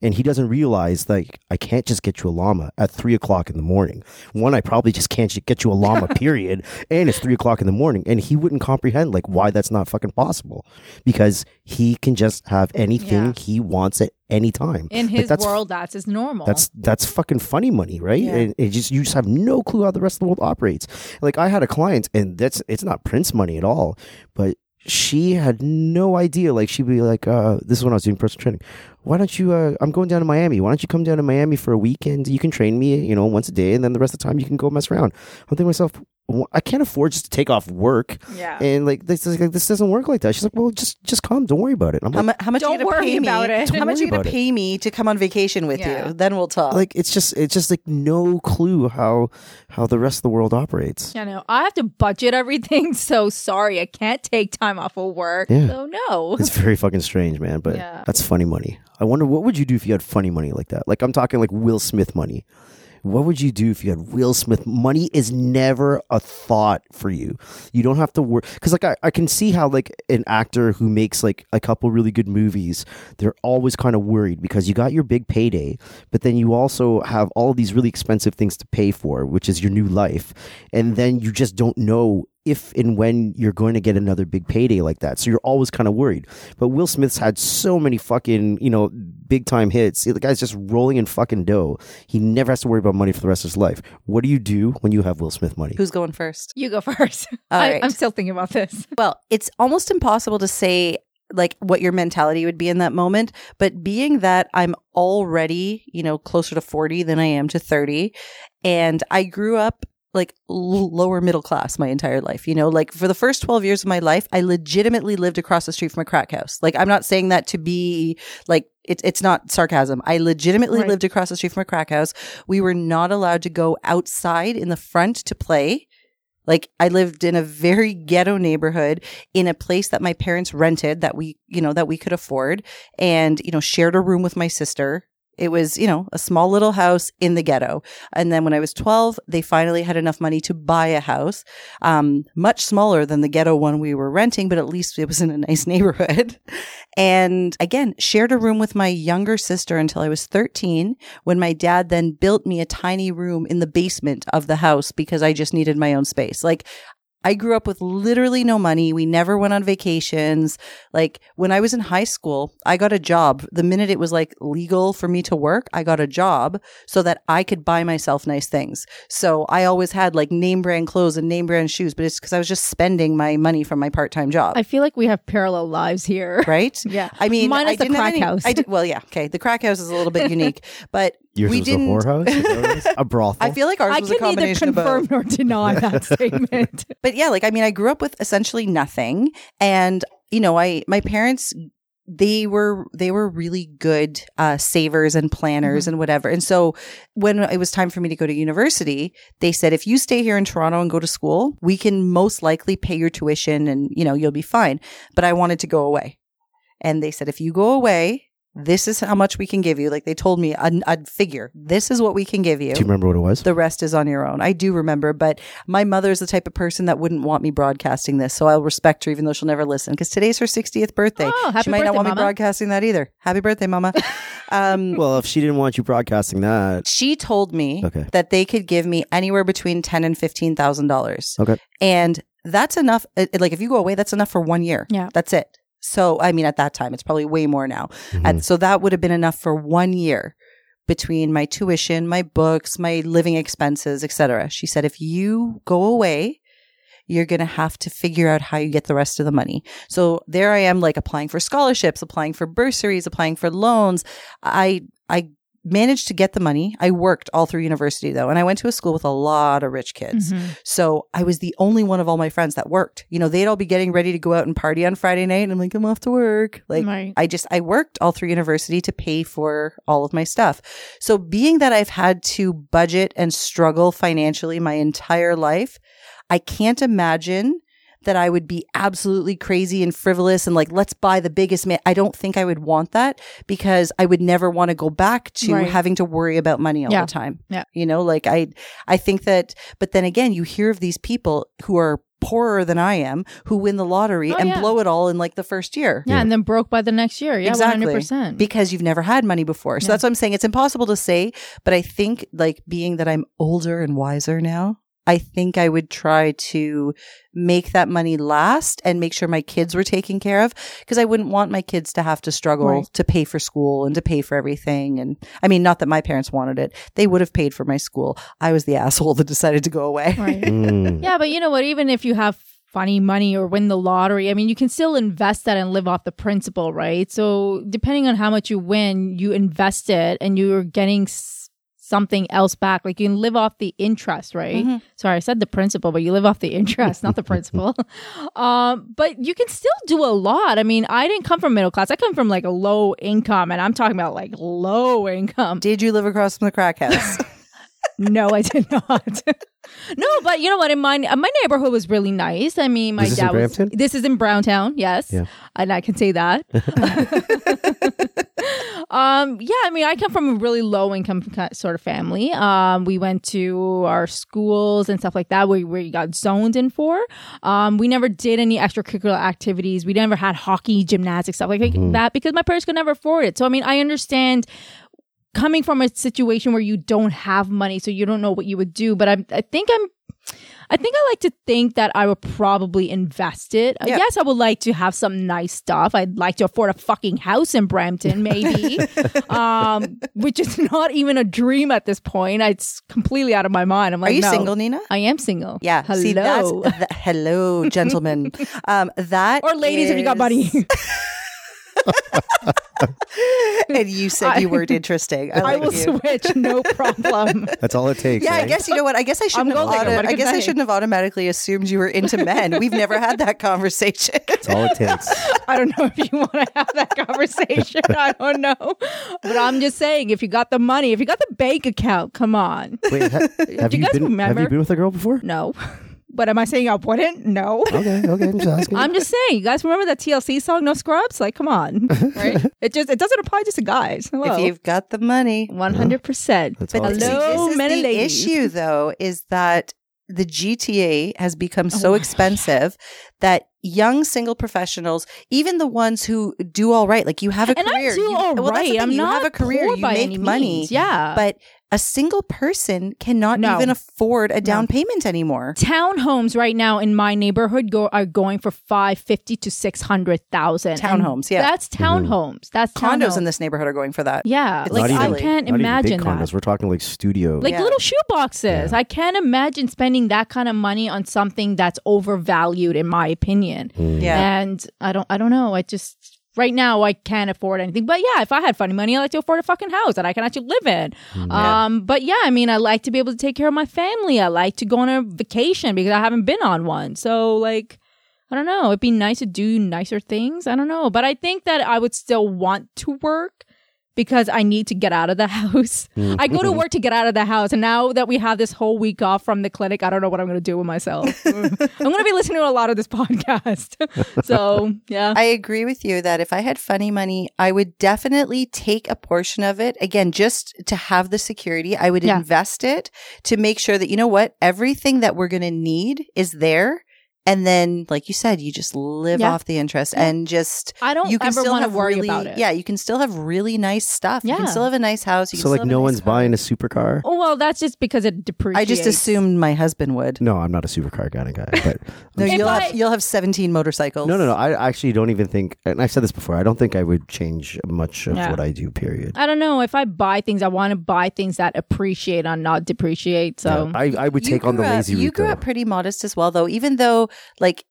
A: And he doesn't realize like I can't just get you a llama at three o'clock in the morning. One, I probably just can't get you a llama, period. And it's three o'clock in the morning, and he wouldn't comprehend like why that's not fucking possible because he can just have anything
C: Yeah.
A: he wants at any time.
C: In
A: Like,
C: his
A: that's
C: world, that's his normal.
A: that's that's fucking funny money, right?
B: Yeah.
A: And it just you just have no clue how the rest of the world operates. Like I had a client, and that's it's not Prince money at all, but she had no idea. Like she'd be like, uh, "This is when I was doing personal training. Why don't you? Uh, I'm going down to Miami. Why don't you come down to Miami for a weekend? You can train me, you know, once a day, and then the rest of the time you can go mess around." I'm thinking myself, "Wh- I can't afford just to take off work,
C: yeah.
A: and like this like this doesn't work like that. She's like, "Well, just just come. Don't worry about it." I'm
B: How,
A: like,
B: mu- how much
C: Don't
B: are you gonna
C: worry
B: pay me?
C: about it.
B: How
A: Don't
B: much you gonna
A: about it.
B: pay me to come on vacation with
C: Yeah.
B: you? Then we'll talk.
A: like it's just it's just like no clue how how the rest of the world operates.
C: I know. I have to budget everything, so sorry. I can't take time off of work.
A: Yeah.
C: So no.
A: It's very fucking strange, man. But
C: Yeah.
A: that's funny money. I wonder what would you do if you had funny money like that? Like I'm talking like Will Smith money. What would you do if you had Will Smith? Money is never a thought for you. You don't have to work because, like, I, I can see how like an actor who makes like a couple really good movies, they're always kind of worried because you got your big payday, but then you also have all these really expensive things to pay for, which is your new life, and then you just don't know if and when you're going to get another big payday like that. So you're always kind of worried. But Will Smith's had so many fucking, you know, big time hits. The guy's just rolling in fucking dough. He never has to worry about money for the rest of his life. What do you do when you have Will Smith money?
B: Who's going first?
C: you go first.
B: All
C: I,
B: right.
C: I'm still thinking about this.
B: Well, it's almost impossible to say like what your mentality would be in that moment, but being that I'm already, you know, closer to 40 than I am to 30 and I grew up like l- lower middle class my entire life, you know, like for the first 12 years of my life, I legitimately lived across the street from a crack house. Like I'm not saying that to be like it's it's not sarcasm. I legitimately
C: Right.
B: lived across the street from a crack house. We were not allowed to go outside in the front to play. Like I lived in a very ghetto neighborhood in a place that my parents rented that we, you know, that we could afford and, you know, shared a room with my sister. It was, you know, a small little house in the ghetto. And then when I was 12, they finally had enough money to buy a house, um, much smaller than the ghetto one we were renting, but at least it was in a nice neighborhood. And again, shared a room with my younger sister until I was 13 when my dad then built me a tiny room in the basement of the house because I just needed my own space. Like I grew up with literally no money. We never went on vacations. Like when I was in high school, I got a job. The minute it was like legal for me to work, I got a job so that I could buy myself nice things. So I always had like name brand clothes and name brand shoes, but it's because I was just spending my money from my part time job.
C: I feel like we have parallel lives here.
B: right?
C: Yeah.
B: I mean,
C: Minus
B: I
C: the crack
B: any-
C: house.
B: I did, well, yeah, okay. The crack house is a little bit unique, but
A: Yours
B: we
A: was
B: didn't.
A: a whorehouse? Is that what it is? a brothel?
B: I feel like ours
C: I
B: was a
C: can neither
B: combination of both.
C: confirm nor deny that statement.
B: but yeah, like I mean, I grew up with essentially nothing, and you know, I my parents they were they were really good uh, savers and planners and whatever. And so when it was time for me to go to university, they said if you stay here in Toronto and go to school, we can most likely pay your tuition and you know you'll be fine. But I wanted to go away, and they said if you go away. This is how much we can give you. Like they told me a, a figure. This is what we can give you.
A: Do you remember what it was?
B: The rest is on your own. I do remember, but my mother is the type of person that wouldn't want me broadcasting this. So I'll respect her even though she'll never listen because today's her 60th birthday.
C: Oh, happy
B: she might
C: birthday,
B: not want
C: Mama.
B: me broadcasting that either. Happy birthday, mama. um,
A: well, if she didn't want you broadcasting that,
B: she told me
A: Okay.
B: that they could give me anywhere between ten and fifteen thousand dollars.
A: Okay.
B: and that's enough. Like if you go away, that's enough for one year.
C: Yeah.
B: that's it. So I mean, at that time, it's probably way more now. And mm-hmm. so that would have been enough for one year between my tuition, my books, my living expenses, etc. She said, if you go away, you're going to have to figure out how you get the rest of the money. So there I am, like applying for scholarships, applying for bursaries, applying for loans. I, I managed to get the money. I worked all through university though, and I went to a school with a lot of rich kids.
C: Mhm.
B: So I was the only one of all my friends that worked. You know, they'd all be getting ready to go out and party on Friday night. And I'm like, I'm off to work. Like,
C: Right.
B: I just, I worked all through university to pay for all of my stuff. So being that I've had to budget and struggle financially my entire life, I can't imagine that I would be absolutely crazy and frivolous and like, let's buy the biggest man. I don't think I would want that because I would never want to go back to
C: Right.
B: having to worry about money all
C: Yeah.
B: the time.
C: Yeah.
B: You know, like I, I think that, but then again, you hear of these people who are poorer than I am who win the lottery
C: Oh,
B: and
C: yeah.
B: blow it all in like the first year.
C: Yeah, and then broke by the next year. Yeah,
B: Exactly.
C: 100%.
B: Because you've never had money before. So
C: Yeah.
B: that's what I'm saying. It's impossible to say, but I think like being that I'm older and wiser now, I think I would try to make that money last and make sure my kids were taken care of because I wouldn't want my kids to have to struggle
C: Right.
B: to pay for school and to pay for everything. And I mean, not that my parents wanted it. They would have paid for my school. I was the asshole that decided to go away.
C: right.
A: Mm.
C: Yeah, but you know what? Even if you have funny money or win the lottery, I mean, you can still invest that and live off the principal, right? So depending on how much you win, you invest it and you're getting s- something else back. Like you can live off the interest, right?
B: Mhm.
C: Sorry, I said the principal, but you live off the interest, not the principal. um, but you can still do a lot. I mean, I didn't come from middle class. I come from like a low income, and I'm talking about like low income.
B: Did you live across from the crack house?
C: No, I did not. no, but you know what? In my my neighborhood was really nice. I mean, my
A: Is in
C: dad was. This is in Browntown, yes,
A: Yeah.
C: and I can say that. Um, yeah, I mean, I come from a really low income sort of family. Um, we went to our schools and stuff like that. We we got zoned in for. Um, we never did any extracurricular activities. We never had hockey, gymnastics, stuff like
A: Mhm.
C: that because my parents could never afford it. So I mean, I understand coming from a situation where you don't have money, so you don't know what you would do. But I, I think I'm, I think I like to think that I would probably invest it.
B: Yeah.
C: Yes, I would like to have some nice stuff. I'd like to afford a fucking house in Brampton, maybe, um, which is not even a dream at this point. It's completely out of my mind. I'm like, Are
B: you
C: no.
B: single, Nina?
C: I am single.
B: Yeah.
C: Hello.
B: See, that's th- hello, gentlemen. um, that
C: or ladies, if you got
B: is-
C: money.
B: and you said you weren't interesting. I,
C: I
B: like
C: will
B: you.
C: switch, no problem.
A: That's all it takes.
B: Yeah, I guess you know what. I guess I shouldn't. Have auto- I guess
C: I
B: I shouldn't have automatically assumed you were into men. We've never had that conversation.
A: That's all it takes.
C: I don't know if you want to have that conversation. I don't know. But I'm just saying, if you got the money, if you got the bank account, come on.
A: Wait, ha- have
C: you
A: you,
C: guys
A: been? Have you been with a girl before?
C: No. But am I saying I wouldn't? No.
A: Okay, okay. I'm just asking.
C: I'm just saying, you guys remember that TLC song, No Scrubs? Like, come on. Right? It just it doesn't apply just to guys. Hello.
B: if you've got the money.
C: One hundred percent.
A: That's
B: But
A: all it
B: see,
A: takes.
C: Hello,
B: this is
C: men
B: the
C: ladies.
B: issue, though, is that the GTA has become so
C: Oh,
B: expensive that young single professionals, even the ones who do all right, like you have a
C: And
B: career,
C: I do
B: you,
C: all
B: well,
C: right. I'm
B: you
C: not
B: have a career,
C: poor
B: you
C: by
B: make
C: any
B: money,
C: means. Yeah.
B: but a single person cannot
C: No.
B: even afford a down
C: No.
B: payment anymore.
C: Townhomes right now in my neighborhood go are going for five fifty to six hundred thousand.
B: Townhomes, yeah.
C: That's townhomes. That's
B: Condos
C: townhomes.
B: in this neighborhood are going for that.
C: Yeah,
B: It's
C: like
A: not
C: I can't
A: not even
C: imagine
A: big
C: that.
A: condos. We're talking like studio.
C: like
B: Yeah.
C: little shoe boxes.
A: Yeah.
C: I can't imagine spending that kind of money on something that's overvalued, in my opinion.
A: Mm.
B: Yeah.
C: And I don't, I don't know. I just right now I can't afford anything. But yeah, if I had funny money, I like to afford a fucking house that I can actually live in.
A: Mm.
C: Um, but yeah, I mean, I like to be able to take care of my family. I like to go on a vacation because I haven't been on one. So like. I don't know. It'd be nice to do nicer things. I don't know. But I think that I would still want to work because I need to get out of the house. I go to work to get out of the house. And now that we have this whole week off from the clinic, I don't know what I'm going to do with myself. I'm going to be listening to a lot of this podcast. so, yeah.
B: I agree with you that if I had funny money, I would definitely take a portion of it. Again, just to have the security, I would
C: Yeah.
B: invest it to make sure that, you know what, everything that we're going to need is there. And then, like you said, you just live
C: Yeah.
B: off the interest
C: Yeah.
B: and just.
C: I don't
B: You can
C: ever
B: still
C: want to
B: have
C: worry
B: really,
C: about it.
B: Yeah, you can still have really nice stuff.
C: yeah.
B: You can still have a nice house. You
A: So
B: can
A: like
B: still
A: no
B: a nice
A: one's buying a supercar.
C: Oh, well, that's just because it depreciates.
B: I just assumed my husband would.
A: No, I'm not a supercar kind of guy. But
B: No, you'll
C: I-
B: have you'll have seventeen motorcycles.
A: no, no, no. I actually don't even think. And I've said this before. I don't think I would change much of
C: Yeah.
A: what I do. Period.
C: I don't know. If I buy things, I want to buy things that appreciate and not depreciate. So,
A: Yeah, I, I would
B: You
A: take on the
B: grew up-
A: lazy
B: You
A: route.
B: grew
A: though.
B: up pretty modest as well, though. Even though, like,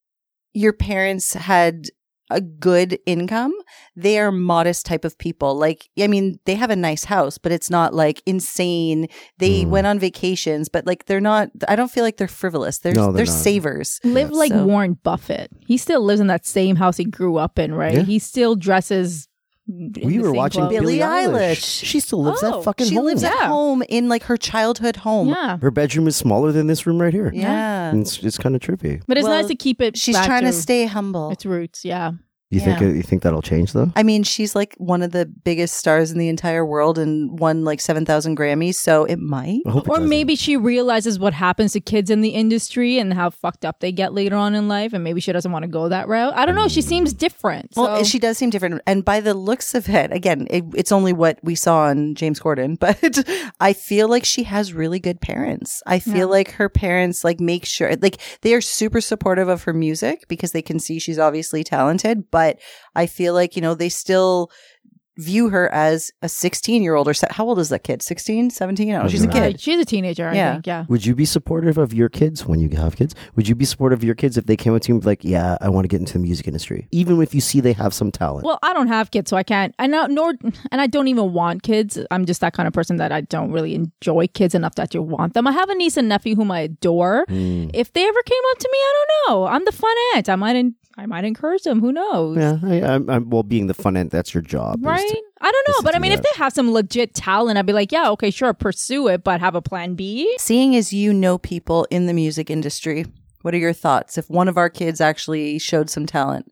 B: your parents had a good income, they are modest type of people. Like, I mean, they have a nice house, but it's not like insane. They
A: Mm.
B: went on vacations, but like, they're not. I don't feel like they're frivolous. They're
A: No,
B: they're,
A: they're
B: savers.
C: live like
B: So-
C: Warren Buffett. He still lives in that same house he grew up in, right?
A: Yeah.
C: He still dresses.
A: We were watching
C: clothes.
A: Billie
B: Billie
A: Eilish.
B: Eilish.
A: She still lives
C: Oh,
A: that fucking
B: She
A: home.
B: lives at home in like her childhood home.
C: Yeah.
A: Her bedroom is smaller than this room right here.
B: Yeah.
A: And it's it's kind of trippy.
C: But it's
B: Well,
C: nice to keep it.
B: She's
C: back
B: trying to
C: to
B: stay humble.
C: its roots. Yeah.
A: You think you think that'll change though?
B: I mean, she's like one of the biggest stars in the entire world and won like 7,000 Grammys, so it might.
A: It
C: Or
A: doesn't.
C: maybe she realizes what happens to kids in the industry and how fucked up they get later on in life, and maybe she doesn't want to go that route. I don't know. She mm. seems different.
B: Well, she does seem different. And by the looks of it, again, it, it's only what we saw on James Corden, but I feel like she has really good parents. I feel
C: Yeah.
B: like her parents like make sure, like they are super supportive of her music because they can see she's obviously talented, but I feel like, you know, they still view her as a 16 year old or se- how old is that kid? 16, 17? Oh, she's a
A: Uh,
C: Uh,
B: kid.
C: she's a teenager. I
B: Yeah.
C: think. Yeah.
A: Would you be supportive of your kids when you have kids? Would you be supportive of your kids if they came up to you and be like, "Yeah, I want to get into the music industry," even if you see they have some talent?
C: Well, I don't have kids, so I can't. I know, nor, and I don't even want kids. I'm just that kind of person that I don't really enjoy kids enough that you want them. I have a niece and nephew whom I adore.
A: Hmm.
C: If they ever came up to me, I don't know. I'm the fun aunt. I might, en- I might encourage them. Who knows?
A: yeah, I, I'm, I'm, well, being the fun end, that's your job, is to-
C: Right? I don't know,
A: to
C: but I
A: do
C: mean, if
A: that.
C: they have some legit talent, I'd be like, yeah, okay, sure, pursue it, but have a plan B.
B: Seeing as you know people in the music industry, what are your thoughts if one of our kids actually showed some talent?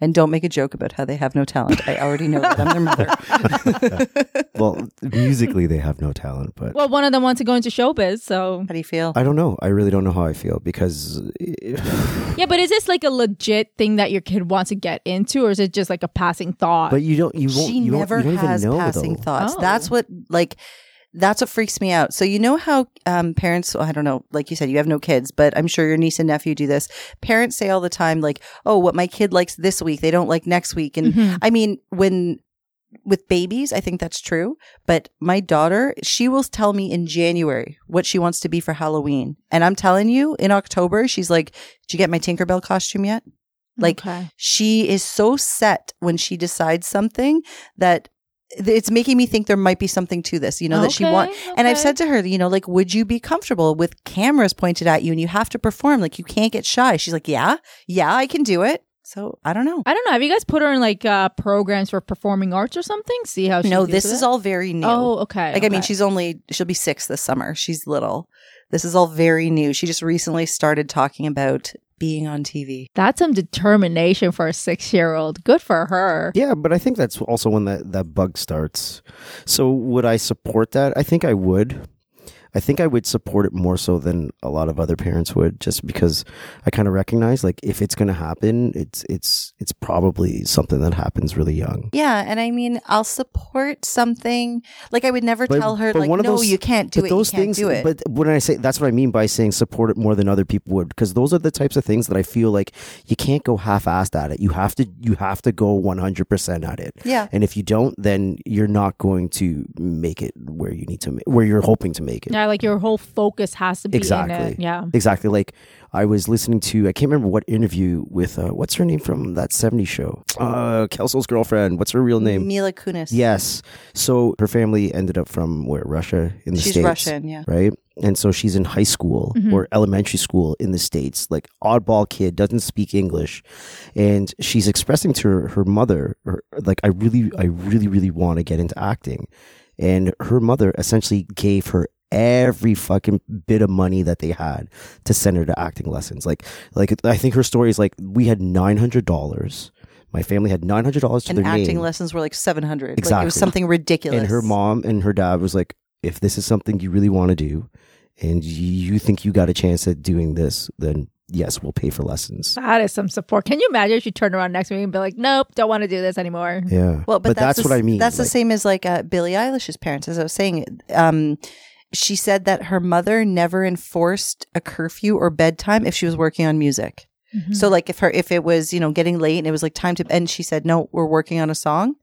B: And don't make a joke about how they have no talent. I already know that I'm their mother.
A: well, musically they have no talent, but
C: Well, one of them wants to go into showbiz, so
B: How do you feel?
A: I don't know. I really don't know how I feel because
C: yeah. But is this like a legit thing that your kid wants to get into, or is it just like a passing thought?
A: But you don't. You won't.
B: she
A: you don't-
B: never
A: you don't
B: has
A: even know,
B: passing
A: though.
B: thoughts.
C: Oh.
B: That's what like that's what freaks me out. So you know how um, parents, I don't know, like you said, you have no kids, but I'm sure your niece and nephew do this. Parents say all the time, like, "Oh, what my kid likes this week, they don't like next week." And
C: Mhm.
B: I mean, when with babies, I think that's true. But my daughter, she will tell me in January what she wants to be for Halloween, and I'm telling you, in October, she's like, "Did you get my Tinkerbell costume yet?" Like
C: Okay.
B: she is so set when she decides something that it's making me think there might be something to this, you know, that she
C: Okay,
B: want. And I've said to her, you know, like, would you be comfortable with cameras pointed at you and you have to perform? Like, you can't get shy. She's like, yeah, yeah, I can do it. So I don't know.
C: I don't know. Have you guys put her in like uh, programs for performing arts or something? See how she
B: No, this is all very new.
C: Oh, okay.
B: Like, I mean, she's only, she'll be six this summer. She's little. This is all very new. She just recently started talking about being on TV.
C: That's some determination for a six-year-old. Good for her.
A: Yeah, but I think that's also when that, that bug starts. So would I support that? I think I would. I think I would support it more so than a lot of other parents would, just because I kind of recognize like if it's going to happen, it's it's it's probably something that happens really young.
B: Yeah. And I mean, I'll support something. Like, I would never
A: But-
B: tell her, like,
A: one of
B: no,
A: those-
B: you can't do
A: but
B: it.
A: those
B: you can't
A: things,
B: do it.
A: but when I say that's what I mean by saying support it more than other people would, because those are the types of things that I feel like you can't go half-assed at it. You have to you have to go one hundred percent at it.
B: yeah.
A: And if you don't, then you're not going to make it where you need to where you're hoping to make it.
C: Yeah, like your whole focus has to be in
A: Exactly.
C: it. Yeah.
A: Exactly. Like I was listening to, I can't remember what interview with, uh, what's her name from that 70s show? Uh, Kelso's girlfriend. What's her real name?
B: Mila Kunis.
A: Yes. So her family ended up from where? Russia in the
B: She's
A: States.
B: Russian, yeah.
A: Right. And so she's in high school
C: Mhm.
A: or elementary school in the States, like oddball kid, doesn't speak English. And she's expressing to her, her mother, her, like, I really, I really, really want to get into acting. And her mother essentially gave her every fucking bit of money that they had to send her to acting lessons. Like, like I think her story is like, we had $900. My family had $900 to
B: And
A: their
B: acting
A: name.
B: lessons were like 700. Like it was something ridiculous.
A: And her mom and her dad was like, if this is something you really want to do and you think you got a chance at doing this, then yes, we'll pay for lessons.
C: That is some support. Can you imagine if she turned around next week and be like, nope, don't want to do this anymore?
A: Yeah.
B: Well, but,
A: that's,
B: the
A: what I mean.
B: That's the same as like uh, Billie Eilish's parents. As I was saying, um, she said that her mother never enforced a curfew or bedtime if she was working on music.
C: Mhm.
B: So like if her if it was you know getting late and it was like time to and she said no, we're working on a song.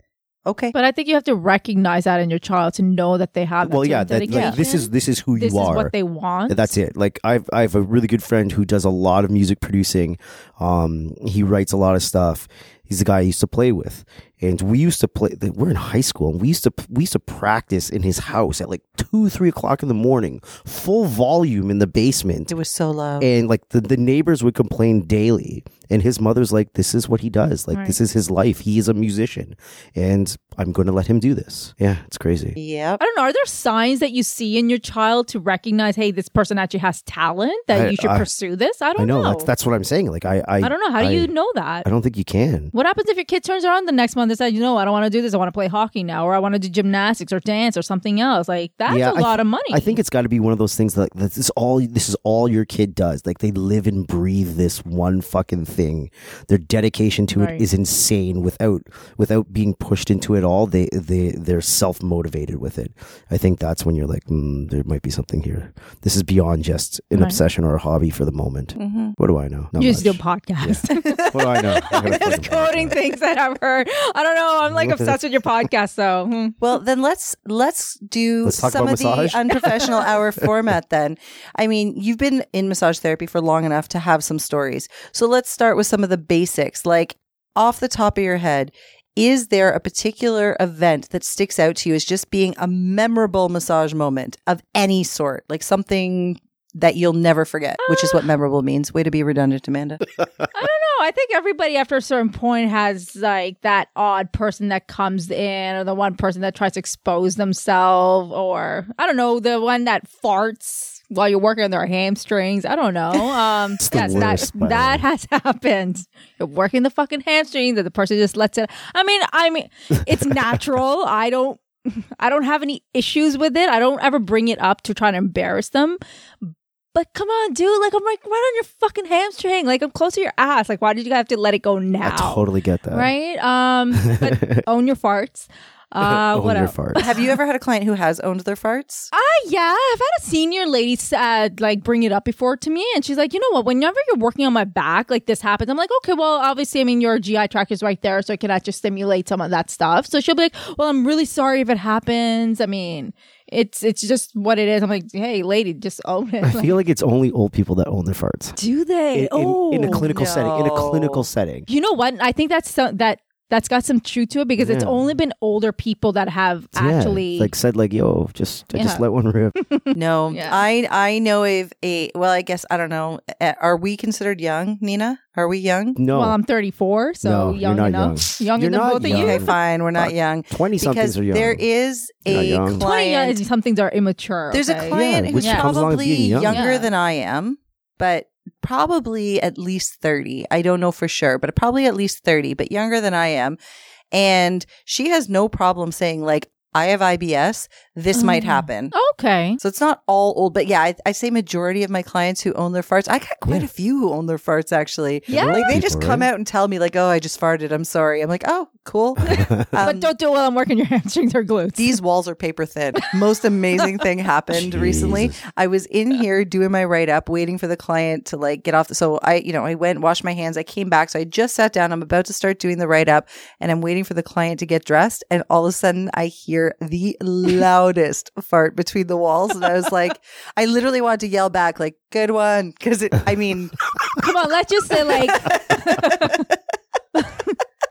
B: Okay.
C: But I think you have to recognize that in your child to know that they have. That
A: Well, yeah, that, like, this is this is who
C: this
A: you
C: is
A: are.
C: what they want.
A: That's it. Like I've I have a really good friend who does a lot of music producing. Um, he writes a lot of stuff. He's the guy I used to play with, and we used to play. We're in high school, and we used to we used to practice in his house at like two, three o'clock in the morning, full volume in the basement.
B: It was so loud.
A: and like the, the neighbors would complain daily And his mother's like, this is what he does. Like,
C: Right.
A: this is his life. He is a musician. And I'm going to let him do this. Yeah, it's crazy.
B: yeah
C: I don't know. Are there signs that you see in your child to recognize, hey, this person actually has talent that
A: I-
C: you should
A: I-
C: pursue this? I don't
A: I know,
C: know.
A: that's that's what I'm saying. Like I I,
C: I don't know. How do you know that?
A: I don't think you can.
C: What happens if your kid turns around the next month and says, you know, I don't want to do this. I want to play hockey now, or I want to do gymnastics or dance or something else? Like that's
A: Yeah,
C: a
A: I
C: lot
A: th-
C: of money.
A: I think it's got to be one of those things that like, this is all this is all your kid does. Like they live and breathe this one fucking thing. Their dedication to
C: Right.
A: it is insane. Without without being pushed into it all, they they they're self motivated with it. I think that's when you're like, mm, there might be something here. This is beyond just an
C: Right.
A: obsession or a hobby for the moment.
B: Mhm.
A: What do I know? Not
C: you just do a
A: much.
C: podcast.
A: What do I know? I
C: I'm just quoting
A: podcast.
C: things that I've heard. I don't know. I'm like obsessed with your podcast, though. Hmm.
B: Well, then let's let's do
A: Let's
B: some of
A: massage.
B: the unprofessional hour format. Then, I mean, you've been in massage therapy for long enough to have some stories. So let's start with some of the basics. Like off the top of your head, is there a particular event that sticks out to you as just being a memorable massage moment of any sort, like something that you'll never forget? Which is what uh. memorable means. Way to be redundant, Amanda.
C: I don't know. I think everybody after a certain point has like that odd person that comes in, or the one person that tries to expose themselves, or I don't know, the one that farts while you're working on their hamstrings. I don't know. Um, yes,
A: worst,
C: that that has happened. You're working the fucking hamstrings, that the person just lets it. I mean, I mean, it's natural. I don't. I don't have any issues with it. I don't ever bring it up to try to embarrass them. But come on, dude. Like, I'm like, right on your fucking hamstring. Like, I'm close to your ass. Like, why did you have to let it go now?
A: I totally get that.
C: Right? Um, but own your farts. Uh,
A: Own
C: what
A: your
C: else?
A: farts.
B: have you ever had a client who has owned their farts?
C: Ah, yeah. I've had a senior lady said, like, bring it up before to me. And she's like, you know what? Whenever you're working on my back, like, this happens. I'm like, okay, well, obviously, I mean, your GI tract is right there. So I can actually stimulate some of that stuff. So she'll be like, well, I'm really sorry if it happens. I mean, it's it's just what it is. I'm like, hey, lady, just own it.
A: I
C: Like,
A: feel like it's only old people that own their farts.
C: do they?
A: In, in-
C: oh,
A: in a clinical setting. In a clinical setting.
C: You know what? I think that's so, that that's got some truth to it because it's only been older people that have
A: Yeah,
C: actually
A: like said like yo just I just let one rip
B: No,
C: Yeah.
B: I I know of a well. I guess I don't know. Are we considered young, Nina? Are we young?
A: no
C: Well, I'm 34, so
A: No, you're
C: young
A: not
C: enough.
A: young.
C: Younger
A: You're
C: than
A: not
C: both
A: young.
C: of you.
B: Okay, fine. We're not young
A: 20 somethings are young
B: there is a
A: young.
C: 20 young
B: client.
C: is some things are immature.
B: There's a client
A: Yeah,
B: who's
A: which comes along with
B: probably
A: young.
B: younger
C: Yeah.
B: than I am, but probably at least 30. I don't know for sure, but probably at least 30, but younger than I am. And she has no problem saying, like, I have IBS. This might
C: Oh.
B: happen.
C: Okay.
B: So it's not all old, but yeah, I, I say majority of my clients who own their farts. I got quite
A: Yeah.
B: a few who own their farts actually.
C: Yeah.
B: Like they just come out and tell me like, "Oh, I just farted. I'm sorry." I'm like, "Oh, cool."
C: but
B: Um,
C: don't do it while I'm working your hamstrings or glutes.
B: these walls are paper thin. Most amazing thing happened recently. I was in here doing my write up, waiting for the client to like get off. The, so I, you know, I went, washed my hands. I came back. So I just sat down. I'm about to start doing the write up and I'm waiting for the client to get dressed. And all of a sudden I hear the loudest fart between the walls. And I was like, I literally wanted to yell back, like, good one. Cause it, I mean,
C: Come on, let's just say like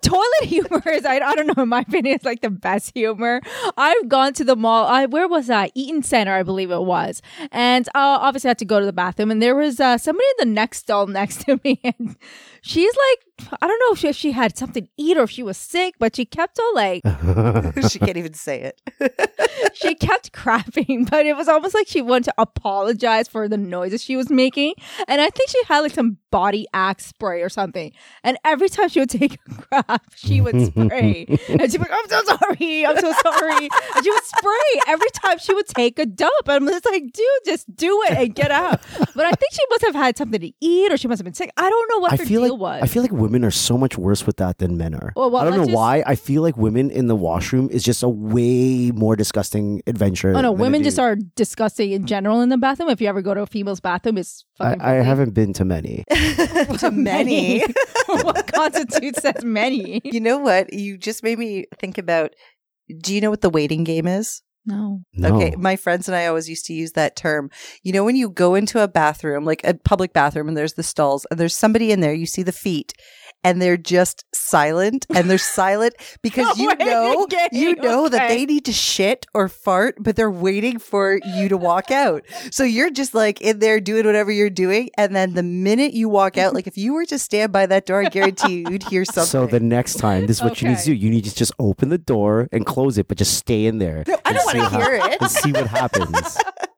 C: toilet humor is I, I don't know in my opinion it's like the best humor i've gone to the mall i where was that eaton center i believe it was and uh, obviously i had to go to the bathroom and there was uh, somebody in the next stall next to me and she's like i don't know if she, if she had something to eat or if she was sick but she kept all like
B: she can't even say it.
C: she kept crapping, but it was almost like she wanted to apologize for the noises she was making. And I think she had like some body axe spray or something. And every time she would take a crap, she would spray. and she'd be like, I'm so sorry. I'm so sorry. And she would spray every time she would take a dump. And I'm just like, dude, just do it and get out. But I think she must have had something to eat or she must have been sick. I don't know what
A: I
C: her
A: feel
C: deal
A: like
C: was.
A: I feel like women are so much worse with that than men are.
C: Well, well,
A: I don't know
C: just-
A: why. I feel like women in the washroom is just a way more disgusting adventure.
C: Oh no,
A: than
C: women just are disgusting in general in the bathroom. If you ever go to a female's bathroom, it's
A: I,
C: fucking.
A: I
C: filthy.
A: haven't been to many.
B: to many.
C: what constitutes as many?
B: you know what? You just made me think about do you know what the waiting game is?
C: No.
A: No.
B: Okay, my friends and I always used to use that term. You know, when you go into a bathroom, like a public bathroom, and there's the stalls, and there's somebody in there, you see the feet, and they're just silent and they're silent because you know
C: game.
B: you know that they need to shit or fart but they're waiting for you to walk out so you're just like in there doing whatever you're doing and then the minute you walk out like if you were to stand by that door i guarantee you you'd hear something
A: So the next time, this is what you need to do. You need to just open the door and close it, but just stay in there.
B: I
A: and
B: don't want to hear it.
A: And see what happens.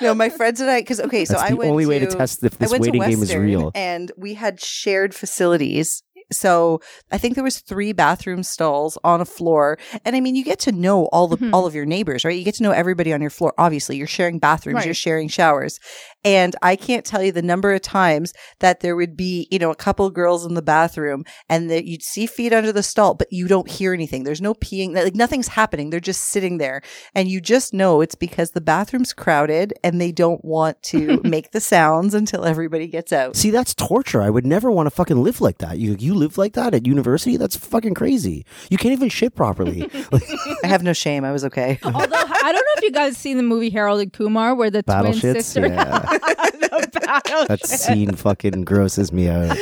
B: no, my friends and I, because okay, so
A: That's
B: I
A: the
B: went
A: only way to
B: to-
A: test if
B: I
A: this
B: went to
A: waiting game is
B: Western,
A: real.
B: and we had shared facilities. So I think there was three bathroom stalls on a floor, and I mean, you get to know all the
C: Mhm.
B: all of your neighbors, right? You get to know everybody on your floor. Obviously, you're sharing bathrooms,
C: Right.
B: you're sharing showers, and I can't tell you the number of times that there would be, you know, a couple girls in the bathroom, and that you'd see feet under the stall, but you don't hear anything. There's no peeing, like nothing's happening. They're just sitting there, and you just know it's because the bathroom's crowded, and they don't want to make the sounds until everybody gets out.
A: See, that's torture. I would never want to fucking live like that. You you live like that at university? That's fucking crazy. You can't even shit properly.
B: I have no shame. I was okay.
C: Although I don't know if you guys seen the movie Harold and Kumar where the
A: battle
C: twin
A: shits.
C: sister
A: Yeah.
C: the battle
A: That
C: shit.
A: scene fucking grosses me out.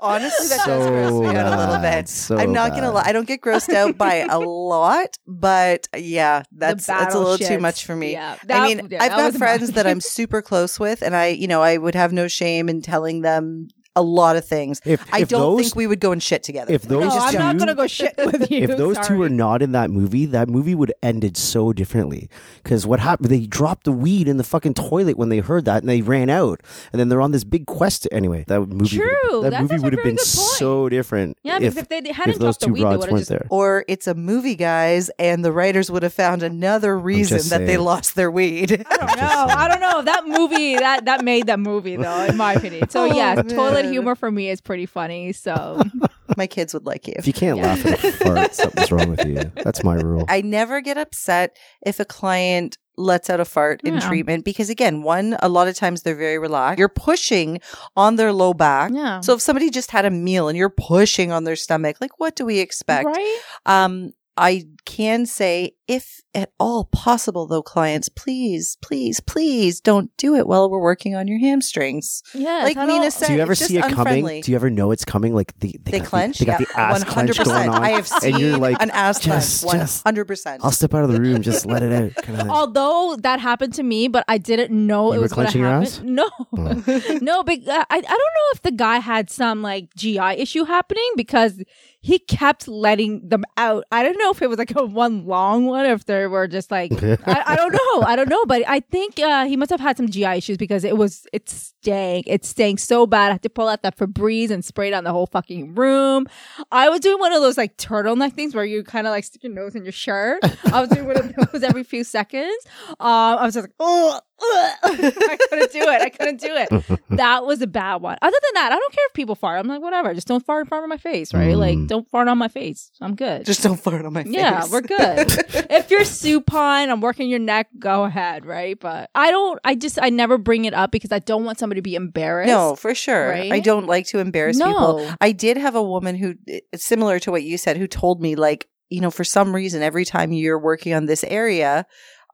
B: Honestly, that does gross me out a little bit.
A: so
B: I'm not gonna lie. I don't get grossed out by a lot, but yeah, that's that's a
C: battle
B: little too much for me.
C: Yeah,
B: I mean,
C: yeah,
B: I've got friends that I'm super close with, and I, you know, I would have no shame in telling them a lot of things.
A: If,
B: I
A: if
B: don't
A: those,
B: think we would go and shit together.
A: if those
C: No, I'm
A: two,
C: not gonna go shit with you.
A: if those two were not in that movie, that movie would have ended so differently. Because what happened? They dropped the weed in the fucking toilet when they heard that, and they ran out. And then they're on this big quest. Anyway, that movie,
C: True.
A: Would, that
C: That's
A: movie would have
C: very
A: been so different.
C: yeah, because if, they hadn't
A: if those
C: dropped the
A: two
C: weed, they
A: broads
C: have
A: weren't
C: just
A: there.
B: or it's a movie, guys, and the writers would have found another reason
A: just
B: that they lost their weed.
C: I don't know. I don't know. That movie that that made that movie though, in my opinion. So
B: Oh,
C: yeah, toilet
B: man.
C: humor for me is pretty funny. So
B: My kids would like you.
A: If you can't laugh at a fart, something's wrong with you. That's my rule.
B: I never get upset if a client lets out a fart in treatment because again, one, a lot of times they're very relaxed. You're pushing on their low back.
C: yeah,
B: So if somebody just had a meal and you're pushing on their stomach, like what do we expect?
C: right.
B: Um, I can say, if at all possible, though, clients, please, please, please don't do it while we're working on your hamstrings.
C: Yeah,
B: Like
C: I
B: Nina
C: don't-
B: said,
A: Do you ever
B: it's
A: see it
B: just
A: coming? Do you ever know it's coming? Like the,
B: They
A: got
B: clench.
A: The, they got
B: yeah,
A: the ass clench
B: 100%.
A: going on,
B: I have seen
A: and you're like,
B: an ass
A: just-
B: clench. 100%.
A: "I'll step out of the room, just let it out." Kind of.
C: Although that happened to me, but I didn't know
A: You
C: it
A: were
C: was going to
A: clenching your
C: happen.
A: ass?
C: No,
A: Oh.
C: no, but uh, I I don't know if the guy had some like GI issue happening because he kept letting them out. I don't know if it was like a one long one, if there were just like I, I don't know, I don't know, but I think uh, he must have had some GI issues because it was it stank, it stank so bad. I had to pull out that Febreze and spray it on the whole fucking room. I was doing one of those like turtleneck things where you kind of like stick your nose in your shirt. I was doing one of those every few seconds. Um, I was just like, oh, I couldn't do it. I couldn't do it. That was a bad one. Other than that, I don't care if people fart. I'm like, whatever. Just don't fart in front of my face, right? Like,
A: Mm.
C: don't fart on my face. I'm good.
B: Just don't fart on my face.
C: yeah, we're good. if you're supine, I'm working your neck, go ahead, right? But I don't, I just, I never bring it up because I don't want somebody to be embarrassed.
B: No, for sure.
C: Right?
B: I don't like to embarrass
C: No.
B: people. I did have a woman who, similar to what you said, who told me, like, you know, for some reason, every time you're working on this area,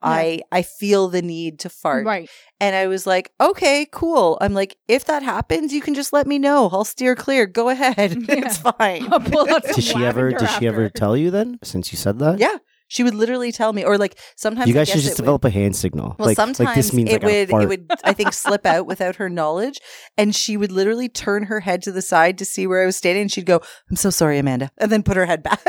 B: I I feel the need to fart.
C: Right.
B: And I was like, okay, cool. I'm like, if that happens, you can just let me know. I'll steer clear. Go ahead. it's fine.
C: I'll pull out
A: Did she ever?
C: lavender
A: Did she ever tell you then? Since you said that,
B: Yeah. She would literally tell me, or like sometimes
A: you
B: I
A: guys should just
B: it would-
A: develop a hand signal.
B: Well,
A: like,
B: sometimes
A: like this means
B: it
A: gotta
B: would
A: fart.
B: it would I think slip out without her knowledge, and she would literally turn her head to the side to see where I was standing, and she'd go, "I'm so sorry, Amanda," and then put her head back.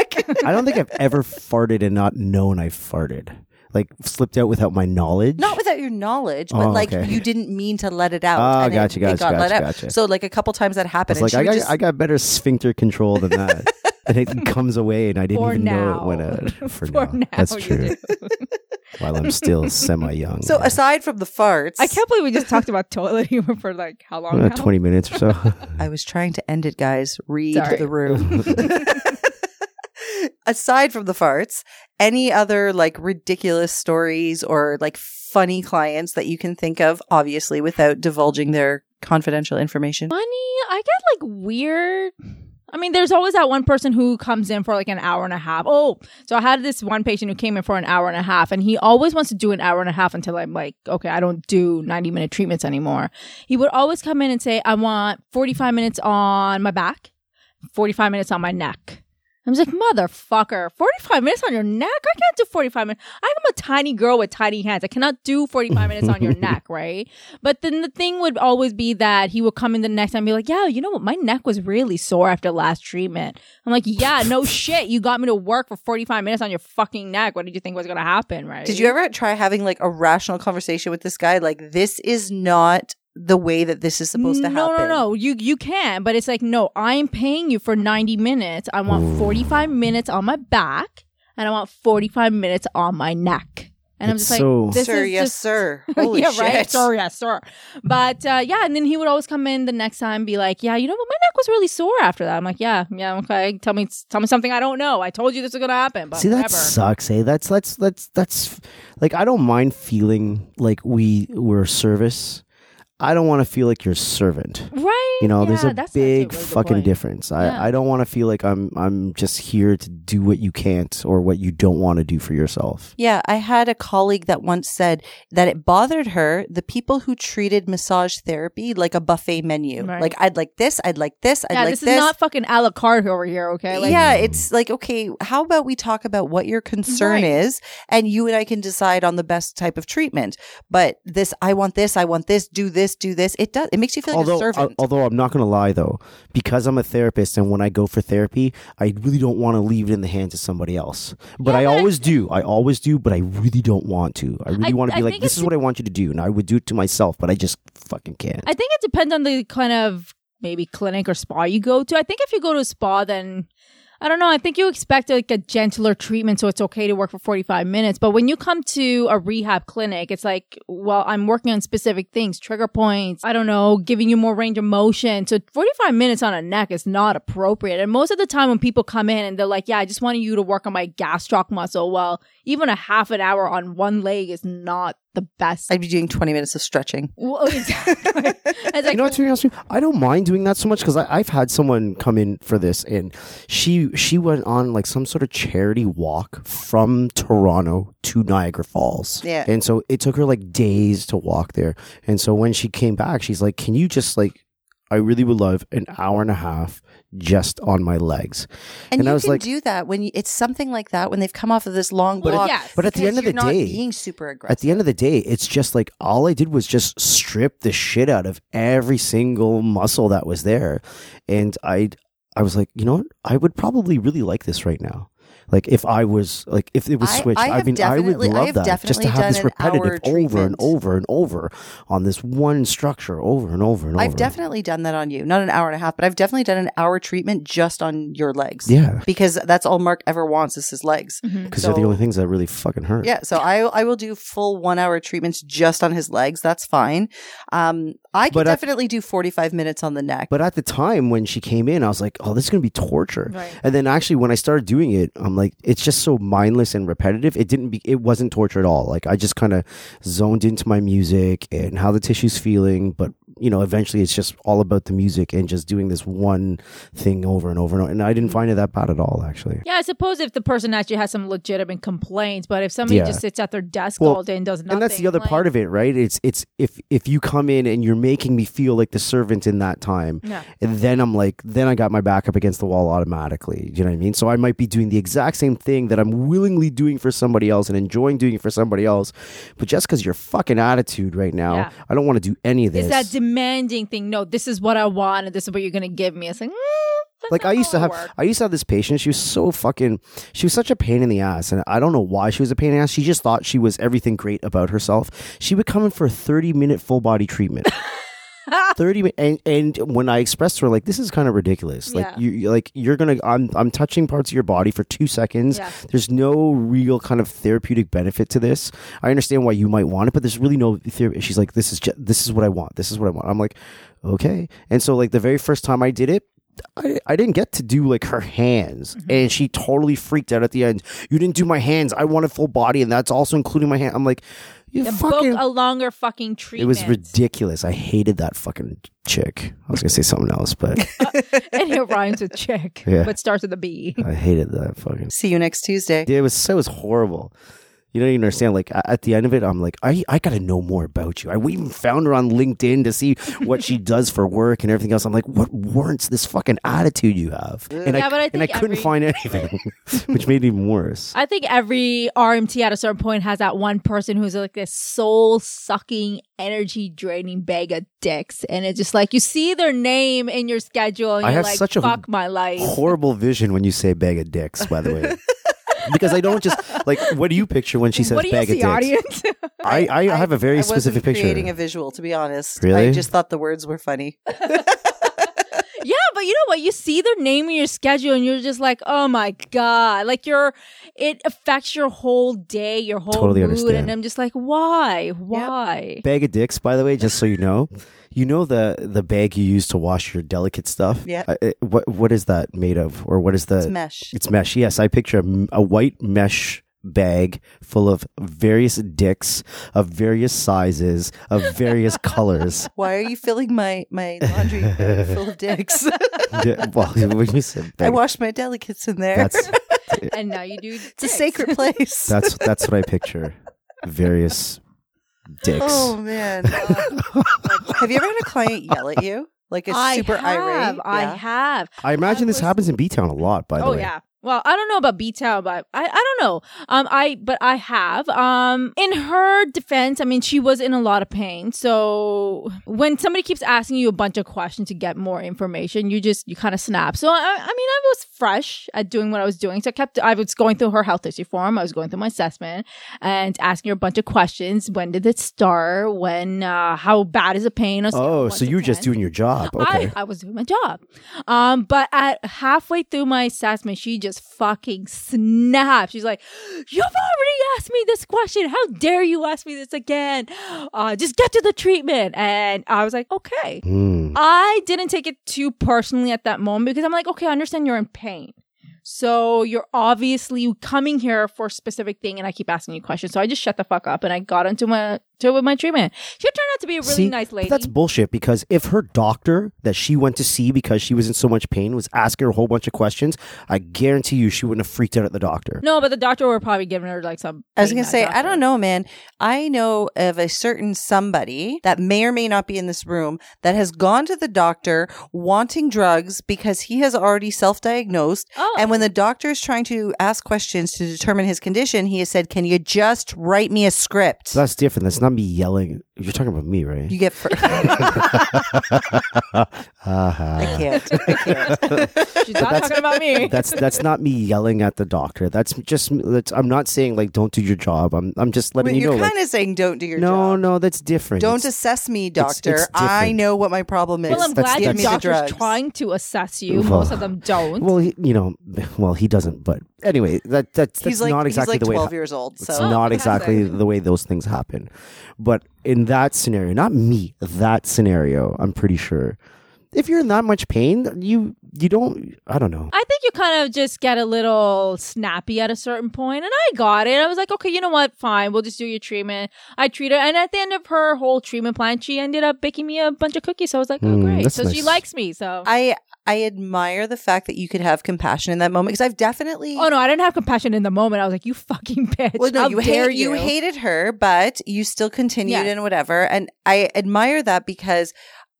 A: I don't think I've ever farted and not known I farted. Like slipped out without my knowledge.
B: Not without your knowledge, but
A: Oh,
B: like
A: okay.
B: you didn't mean to let it out.
A: Ah,
B: and it-
A: gotcha,
B: it,
A: gotcha,
B: got let
A: gotcha,
B: out.
A: gotcha.
B: So like a couple times that
A: I
B: happened,
A: was
B: and
A: like,
B: she
A: I
B: would
A: got,
B: just
A: I got better sphincter control than that. and it comes away, and I didn't
C: For
A: even know
C: now.
A: it went out. For,
C: For
A: now.
C: now,
A: that's
C: you
A: true.
C: do.
A: While I'm still semi young.
B: So aside from the farts,
C: I can't believe we just talked about toilet humor for like how long
A: Uh,
C: now?
A: twenty minutes or so.
B: I was trying to end it, guys. Read
C: Sorry.
B: the room. Aside from the farts, any other like ridiculous stories or like funny clients that you can think of, obviously without divulging their confidential information?
C: Funny. I get like weird. I mean, there's always that one person who comes in for like an hour and a half. Oh, so I had this one patient who came in for an hour and a half, and he always wants to do an hour and a half until I'm like, okay, I don't do 90 minute treatments anymore. He would always come in and say, I want 45 minutes on my back 45 minutes on my neck. I was like, motherfucker, 45 minutes on your neck? I can't do 45 minutes. I'm a tiny girl with tiny hands. I cannot do 45 minutes on your neck, right? But then the thing would always be that he would come in the next time and be like, yeah, you know what? My neck was really sore after last treatment. I'm like, yeah, no shit. You got me to work for 45 minutes on your fucking neck. What did you think was going to happen, right?
B: Did you ever try having like a rational conversation with this guy? Like, this is not the way that this is supposed to happen.
C: No, no, no. You you can, but it's like no. I'm paying you for 90 minutes. I want 45 minutes on my back, and I want 45 minutes on my neck. And I'm
A: It's
C: just like,
A: so-
C: this
B: sir,
C: is
B: yes,
C: just-
B: sir. Holy
C: yeah,
B: shit.
C: right. Sir, yes, sir. But uh, yeah, and then he would always come in the next time, and be like, "Yeah, you know what? My neck was really sore after that." I'm like, "Yeah, yeah, okay. Tell me, tell me something I don't know. I told you this was gonna happen, but
A: See, that
C: whatever."
A: sucks, eh? That's that's that's that's like I don't mind feeling like we were service. I don't want to feel like you're servant.
C: Right?
A: You know, there's a
C: that's actually
A: big
C: really
A: fucking
C: point.
A: difference. I,
C: Yeah.
A: I don't want to feel like I'm I'm just here to do what you can't or what you don't want to do for yourself.
B: Yeah, I had a colleague that once said that it bothered her the people who treated massage therapy like a buffet menu.
C: Right.
B: Like I'd like this, I'd like this, I'd
C: Yeah,
B: like
C: this is not fucking a la carte over here. Okay? Like,
B: yeah, it's like okay, how about we talk about what your concern
C: Right.
B: is and you and I can decide on the best type of treatment. But this I want this, I want this, do this, do this. It does it makes you feel like
A: although,
B: a servant.
A: al- although I'm not going to lie though, because I'm a therapist and when I go for therapy, I really don't want to leave it in the hands of somebody else. But
C: Yeah,
A: I
C: but I-
A: always do. I always do, but I really don't want to. I really want to be like, this is what I want you to do, and I would do it to myself, but I just fucking can't.
C: I think it depends on the kind of maybe clinic or spa you go to. I think if you go to a spa, then I don't know. I think you expect like a gentler treatment, so it's okay to work for 45 minutes. But when you come to a rehab clinic, it's like, well, I'm working on specific things, trigger points, I don't know, giving you more range of motion. So 45 minutes on a neck is not appropriate. And most of the time when people come in and they're like, yeah, I just wanted you to work on my gastroc muscle. Well, even a half an hour on one leg is not the best.
B: I'd be doing 20 minutes of stretching.
C: well, oh, exactly. Like,
A: you know what? To be honest with you, I don't mind doing that so much because I've had someone come in for this, and she she went on like some sort of charity walk from Toronto to Niagara Falls.
B: Yeah.
A: and so it took her like days to walk there. And so when she came back, she's like, "Can you just like, I really would love an hour and a half just on my legs."
B: And,
A: And I
B: you
A: was
B: can
A: like-
B: do that when you, it's something like that when they've come off of this long
C: Well,
B: walk.
C: yes.
A: But at the end of the
B: you're not
A: day,
B: being super aggressive.
A: at the end of the day, it's just like all I did was just strip the shit out of every single muscle that was there, and I, I was like, you know what, I would probably really like this right now. Like if I was like if it was switched,
B: I
A: I,
B: have
A: mean, I would
B: definitely- I
A: love
B: have
A: that just to
B: definitely
A: have this
B: done an hour
A: repetitive over and over and over on this one structure over and over and over.
B: I've definitely done that on you. Not an hour and a half, but I've definitely done an hour treatment just on your legs.
A: yeah,
B: Because that's all Mark ever wants is his legs.
A: Because they're the only things that really fucking hurt.
B: Yeah, so I I will do full one hour treatments just on his legs. That's fine. Um, I could
A: But I-
B: definitely do forty five minutes on the neck.
A: But at the time when she came in, I was like, "Oh, this is gonna be torture."
C: Right.
A: And then actually, when I started doing it, I'm like, it's just so mindless and repetitive. It didn't be, it wasn't torture at all. Like I just kind of zoned into my music and how the tissue's feeling. But you know, eventually, it's just all about the music and just doing this one thing over and over and over. And I didn't find it that bad at all, actually.
C: Yeah, I suppose if the person actually has some legitimate complaints, but if somebody
A: Yeah.
C: just sits at their desk
A: Well,
C: all day and does nothing,
A: and that's the other part of it, right? It's it's if if you come in and you're making me feel like the servant in that time,
C: Yeah.
A: and then I'm like, then I got my back up against the wall automatically. You know what I mean? So I might be doing the exact same thing that I'm willingly doing for somebody else and enjoying doing it for somebody else, but just because your fucking attitude right now,
C: Yeah.
A: I don't want to do any of this.
C: It's that demanding thing. No, this is what I want, and this is what you're gonna give me. It's like, mm,
A: like I used to have,
C: it works.
A: I used to have this patient. She was so fucking, she was such a pain in the ass, and I don't know why she was a pain in the ass. She just thought she was everything great about herself. She would come in for a thirty minute full body treatment. 30 mi- and and when i expressed to her like this is kind of ridiculous. Like
C: Yeah.
A: you like you're gonna i'm i'm touching parts of your body for two seconds.
C: Yeah.
A: there's no real kind of therapeutic benefit to this. I understand why you might want it but there's really no therapy she's like this is just, this is what i want this is what i want. I'm like okay. And so like the very first time i did it I, I didn't get to do like her hands.
C: Mm-hmm.
A: and she totally freaked out at the end. You didn't do my hands. I wanted full body and that's also including my hand. I'm like you
C: Yeah,
A: fucking
C: book a longer fucking treatment.
A: it was ridiculous. I hated that fucking chick. I was gonna say something else, but uh,
C: and it rhymes with chick,
A: Yeah.
C: but starts with a B.
A: I hated that fucking.
B: See you next Tuesday.
A: It was so it was horrible. You don't even understand. Like at the end of it, I'm like, I I gotta know more about you. I we even found her on LinkedIn to see what she does for work and everything else. I'm like, what warrants this fucking attitude you have? And
C: Yeah,
A: I
C: but I
A: and I couldn't
C: every-
A: find anything, which made it even worse.
C: I think every RMT at a certain point has that one person who's like this soul sucking, energy draining bag of dicks. And it's just like you see their name in your schedule and
A: I
C: you're
A: have
C: like,
A: such a
C: fuck my life.
A: Horrible vision when you say bag of dicks. By the way. Because I don't just like. What do you picture when she says
C: what do you
A: bag
C: see,
A: of dicks?
C: audience?
A: I, I, have a very
B: I
A: specific
B: wasn't
A: picture.
B: creating a visual, to be honest.
A: Really?
B: I just thought the words were funny.
C: yeah, but you know what? You see their name in your schedule and you're just like, oh my God. Like you're, it affects your whole day, your whole
A: Totally
C: mood.
A: understand.
C: And I'm just like, why? Why?
A: bag of dicks, by the way, just so you know. You know the the bag you use to wash your delicate stuff.
B: Yeah.
A: Uh, it- what what is that made of, or what is the?
B: It's mesh.
A: It's mesh. Yes, I picture a white mesh bag full of various dicks of various sizes of various colors.
B: Why are you filling my, my laundry full of dicks?
A: Yeah, well, when you said
B: I wash my delicates in there.
A: that's
C: And now you do.
B: it's a sacred place.
A: that's that's what I picture. Various dicks.
B: Oh man! Uh, have you ever had a client yell at you like a
C: I
B: super
C: have,
B: irate?
C: I
B: Yeah.
C: have.
A: I imagine
C: I
A: this
C: was-
A: happens in B Town a lot. By the
C: oh
A: way, Oh
C: yeah. Well, I don't know about B Town, but I, I don't know. Um, I but I have. Um, in her defense, I mean, she was in a lot of pain. So when somebody keeps asking you a bunch of questions to get more information, you just you kind of snap. So I, I mean, I was fresh at doing what I was doing. So I kept. I was going through her health history form. I was going through my assessment and asking her a bunch of questions. When did it start? When? Uh, how bad is the pain? On a scale of
A: Oh, so you were just doing your job. Okay.
C: I, I was doing my job. Um, but at halfway through my assessment, she just fucking snapped. She's like, You've already asked me this question. How dare you ask me this again? Uh, just get to the treatment. And I was like, Okay.
A: Hmm.
C: I didn't take it too personally at that moment because I'm like, okay, I understand you're in pain. So you're obviously coming here for a specific thing, and I keep asking you questions. So I just shut the fuck up and I got into my to with my treatment. She turned out to be a really
A: See,
C: nice lady.
A: That's bullshit because if her doctor that she went to see because she was in so much pain was asking her a whole bunch of questions, I guarantee you she wouldn't have freaked out at the doctor.
C: no, but the doctor were probably giving her like some.
B: I was going to say,
C: meds
B: I don't know, man. I know of a certain somebody that may or may not be in this room that has gone to the doctor wanting drugs because he has already self diagnosed.
C: Oh.
B: And when the doctor is trying to ask questions to determine his condition, he has said, Can you just write me a script?
A: That's different. That's not me yelling. You're talking about me, right?
B: you get fir-
A: Uh-huh.
B: I can't. I can't.
C: She's not talking about me.
A: That's that's not me yelling at the doctor. That's just that's, I'm not saying like don't do your job. I'm I'm just letting you know.
B: You're
A: know
B: kind
A: like
B: of saying don't do your
A: no
B: job.
A: no no, that's different.
B: Don't
A: It's-
B: assess me, doctor.
A: it's
B: I know what my problem is.
C: well, I'm glad
B: Give
C: the doctor's trying to assess you.
A: Well,
C: Most of them don't.
A: well, he, you know, well he doesn't. But anyway, that that's, that's
B: He's like
A: not exactly
B: he's like
A: the way. it
B: 12 years old.
A: It's
C: Oh,
A: not exactly the way those things happen. But in that scenario, not me, that scenario, I'm pretty sure. If you're in that much pain, you you don't I don't know.
C: I think you kind of just get a little snappy at a certain point, and I got it. I was like, okay, you know what? Fine, we'll just do your treatment. I treat her, and at the end of her whole treatment plan, she ended up baking me a bunch of cookies. So I was like, oh,
A: Mm,
C: great.
A: that's
C: So she likes me. So.
B: I I admire the fact that you could have compassion in that moment because I've definitely
C: Oh no, I didn't have compassion in the moment. I was like, "You fucking bitch!
B: Well, no,
C: How
B: you hate,
C: you?"
B: you hated her, but you still continued
C: Yes.
B: and whatever. And I admire that because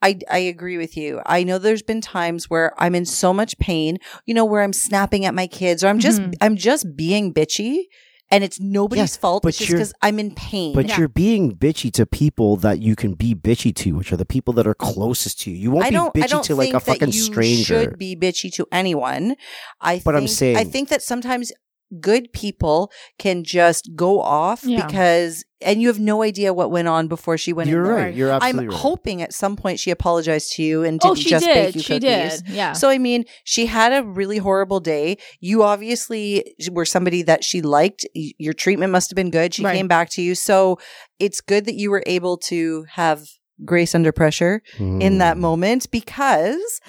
B: I I agree with you. I know there's been times where I'm in so much pain, you know, where I'm snapping at my kids or I'm just
C: Mhm.
B: I'm just being bitchy. And it's nobody's
A: Yeah,
B: fault.
A: but
B: just because I'm in pain.
A: But
C: Yeah.
A: you're being bitchy to people that you can be bitchy to, which are the people that are closest to you. You won't
B: I don't.
A: be bitchy to like a fucking stranger.
B: should be bitchy to anyone. I.
A: But I'm saying-
B: I think that sometimes good people can just go off
C: Yeah.
B: because, and you have no idea what went on before she went.
A: You're
B: in there.
A: right. You're absolutely I'm right.
B: hoping at some point she apologized to you and didn't
C: oh, she
B: just bake
C: did.
B: you
C: She
B: cookies.
C: did. Yeah.
B: So I mean, she had a really horrible day. You obviously were somebody that she liked. Your treatment must have been good. She
C: Right.
B: came back to you. So it's good that you were able to have grace under pressure in that
A: Mm.
B: moment because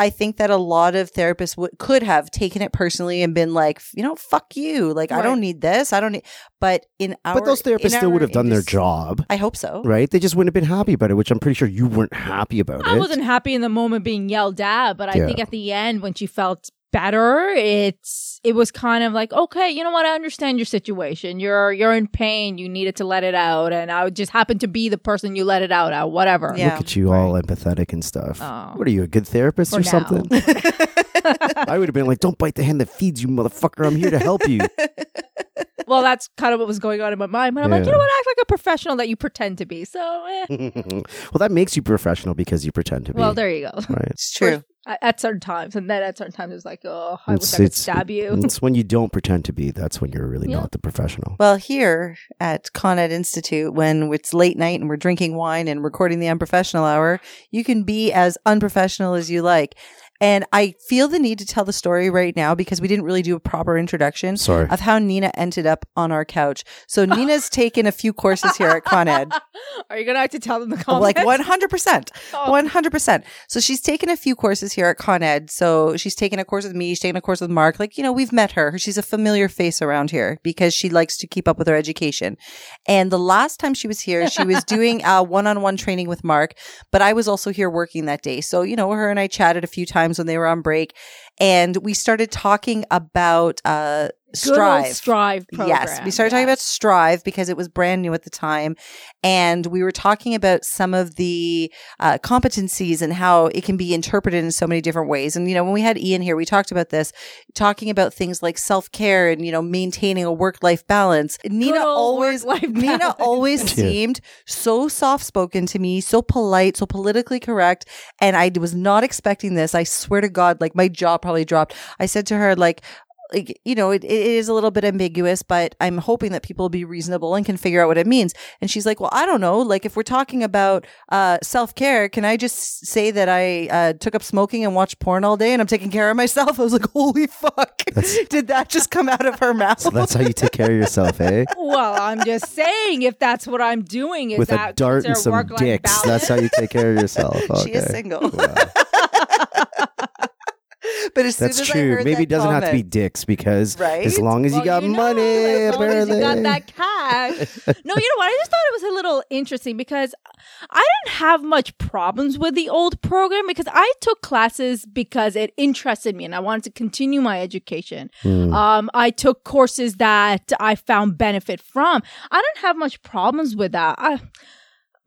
B: I think that a lot of therapists would could have taken it personally and been like, you know, fuck you. Like I don't need this. I don't need. But in our,
A: But those therapists still would have done their job,
B: I hope so.
A: right? They just wouldn't have been happy about it, which I'm pretty sure you weren't happy about
C: I
A: it.
C: wasn't happy in the moment being yelled at, but I
A: Yeah.
C: think at the end when she felt better. It's it was kind of like, okay, you know what? I understand your situation. You're you're in pain. You needed to let it out, and I just happened to be the person you let it out at. Whatever.
B: Yeah.
A: Look at you, all empathetic and stuff.
C: Oh.
A: What are you, a good therapist
C: For
A: or
C: now.
A: something? I would have been like, "Don't bite the hand that feeds you, motherfucker. I'm here to help you."
C: Well, that's kind of what was going on in my mind. But I'm like,
A: Yeah.
C: you know what? Act like a professional that you pretend to be. So, eh.
A: well, that makes you professional because you pretend to be.
C: well, there you go.
A: right.
B: It's true.
C: At at certain times, and then at certain times, it's like, oh, I
A: It's-
C: wish I could stab you.
A: It's when you don't pretend to be. That's when you're really
C: Yeah.
A: not the professional.
B: Well, here at Con Ed Institute, when it's late night and we're drinking wine and recording the unprofessional hour, you can be as unprofessional as you like. And I feel the need to tell the story right now because we didn't really do a proper introduction
A: Sorry.
B: of how Nina ended up on our couch. So Nina's taken a few courses here at Con Ed.
C: Are you gonna have to tell them the
B: Oh,
C: comments?
B: like 100%.
C: Oh.
B: 100%. So she's taken a few courses here at Con Ed. So she's taken a course with me. She's taken a course with Mark. Like, you know, we've met her. She's a familiar face around here because she likes to keep up with her education. And the last time she was here, she was doing a one on one training with Mark, but I was also here working that day. So, you know, her and I chatted a few times when they were on break. And we started talking about, uh, Strive.
C: Strive program.
B: Yes, we started talking about. Strive because it was brand new at the time, and we were talking about some of the uh, competencies and how it can be interpreted in so many different ways. And you know, when we had Ian here, we talked about this, talking about things like self care and you know maintaining a work life balance. Nina always, Nina
C: balance.
B: always seemed so soft spoken to me, so polite, so politically correct, and I was not expecting this. I swear to God, like my jaw probably dropped. I said to her, like like you know it, it is a little bit ambiguous but i'm hoping that people will be reasonable and can figure out what it means and she's like well i don't know like if we're talking about uh, self-care can i just say that i uh, took up smoking and watched porn all day and i'm taking care of myself i was like holy fuck did that just come out of her mouth
A: So that's how you take care of yourself, eh?
C: Well, I'm just saying, if that's what I'm doing, is
A: With a dart and some dicks.
C: balance?
A: That's how you take care of yourself.
B: she is single
A: Wow.
B: but as
A: That's
B: soon as I
A: true.
B: heard
A: Maybe it doesn't have to be dicks because
B: Right?
A: as long as
C: Well,
A: you got
C: know,
A: money,
C: as long as you got that cash. no, you know what? I just thought it was a little interesting because I didn't have much problems with the old program because I took classes because it interested me and I wanted to continue my education.
A: Hmm.
C: Um, I took courses that I found benefit from. I didn't have much problems with that. I,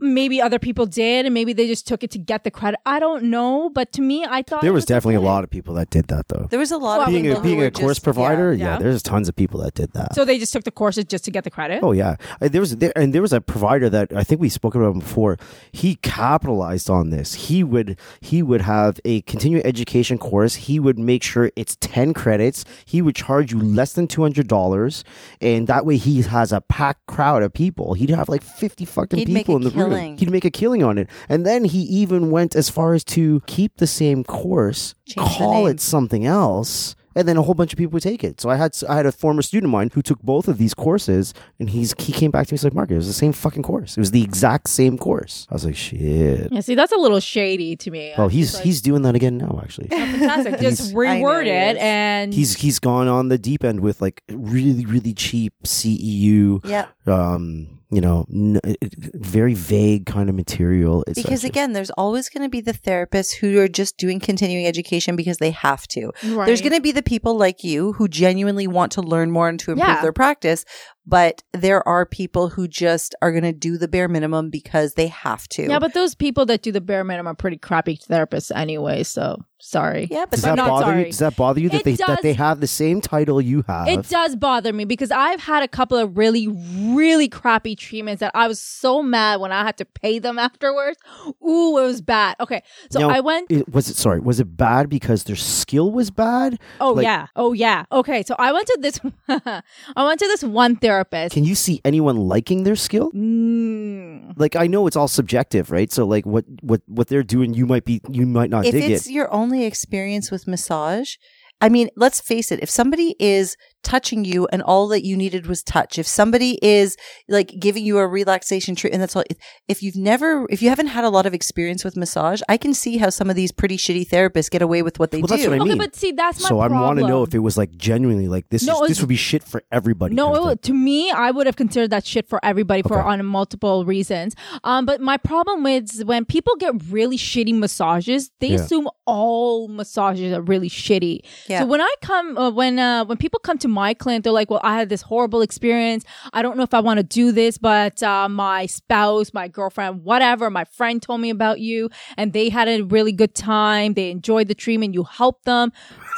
C: maybe other people did, and maybe they just took it to get the credit. I don't know, but to me, I thought
A: There
C: it
A: was definitely a
C: okay.
A: lot of people that did that, though.
B: there was a lot
C: Well,
B: of
A: Being
B: people
A: a being a course
B: just-
A: provider,
B: yeah.
A: yeah,
C: Yeah.
A: there's tons of people that did that.
C: So they just took the courses just to get the credit.
A: Oh yeah, Uh, there was there, and there was a provider that I think we spoke about him before. He capitalized on this. He would he would have a continuing education course. He would make sure it's ten credits. He would charge you less than two hundred dollars, and that way he has a packed crowd of people. He'd have like fifty fucking
B: He'd make
A: people
B: a
A: in the
B: killing.
A: room. He'd make a killing on it, and then he even went as far as to keep the same course,
B: Change
A: call it something else. And then a whole bunch of people would take it. So I had I had a former student of mine who took both of these courses, and he's he came back to me. He's like, "Mark, it was the same fucking course. It was the exact same course." I was like, "Shit."
C: Yeah, see, that's a little shady to me.
A: Oh,
C: I'm
A: he's
C: like,
A: he's doing that again now. Actually,
C: fantastic. Just
A: he's-
B: I know
C: reword
B: he
C: it
B: is.
C: and
A: he's he's gone on the deep end with like really really cheap CEU,
B: yeah
A: um, you know, n- uh, very vague kind of material. It's
B: because again there's always going to be the therapists who are just doing continuing education because they have to
C: Right.
B: there's going to be the people like you who genuinely want to learn more and to improve
C: Yeah.
B: their practice but there are people who just are going to do the bare minimum because they have to
C: yeah, but those people that do the bare minimum are pretty crappy therapists anyway. So sorry.
B: yeah but
A: does that
C: not
A: bother
C: sorry.
A: you? Does that bother you that
C: It
A: they that they have the same title you have?
C: It does bother me because I've had a couple of really, really crappy treatments that I was so mad when I had to pay them afterwards. Ooh, it was bad. Okay, so
A: Now,
C: I went.
A: It, was it sorry? Was it bad because their skill was bad?
C: Oh
A: like-
C: yeah. Oh yeah. Okay, so I went to this. I went to this one therapist.
A: Can you see anyone liking their skill?
C: Mm.
A: Like I know it's all subjective, right? So like what what what they're doing, you might be you might not
B: if
A: dig
B: it's your only experience with massage I mean, let's face it, if somebody is touching you and all that you needed was touch. If somebody is like giving you a relaxation treatment, that's all. If you've never, if you haven't had a lot of experience with massage, I can see how some of these pretty shitty therapists get away with what they
A: Well,
B: do.
A: that's what I
C: Okay, but see, that's my
A: so I want to know if it was like genuinely like this.
C: No,
A: is,
C: it
A: this would be shit for everybody.
C: No,
A: kind of
C: it, to me, I would have considered that shit for everybody for on multiple reasons. Um, but my problem is when people get really shitty massages, they
A: Yeah.
C: assume all massages are really shitty.
B: Yeah.
C: So when I come, uh, when uh, when people come to my client, they're like, "Well, I had this horrible experience. I don't know if I want to do this, but uh, my spouse, my girlfriend, whatever, my friend told me about you, and they had a really good time. They enjoyed the treatment. You helped them.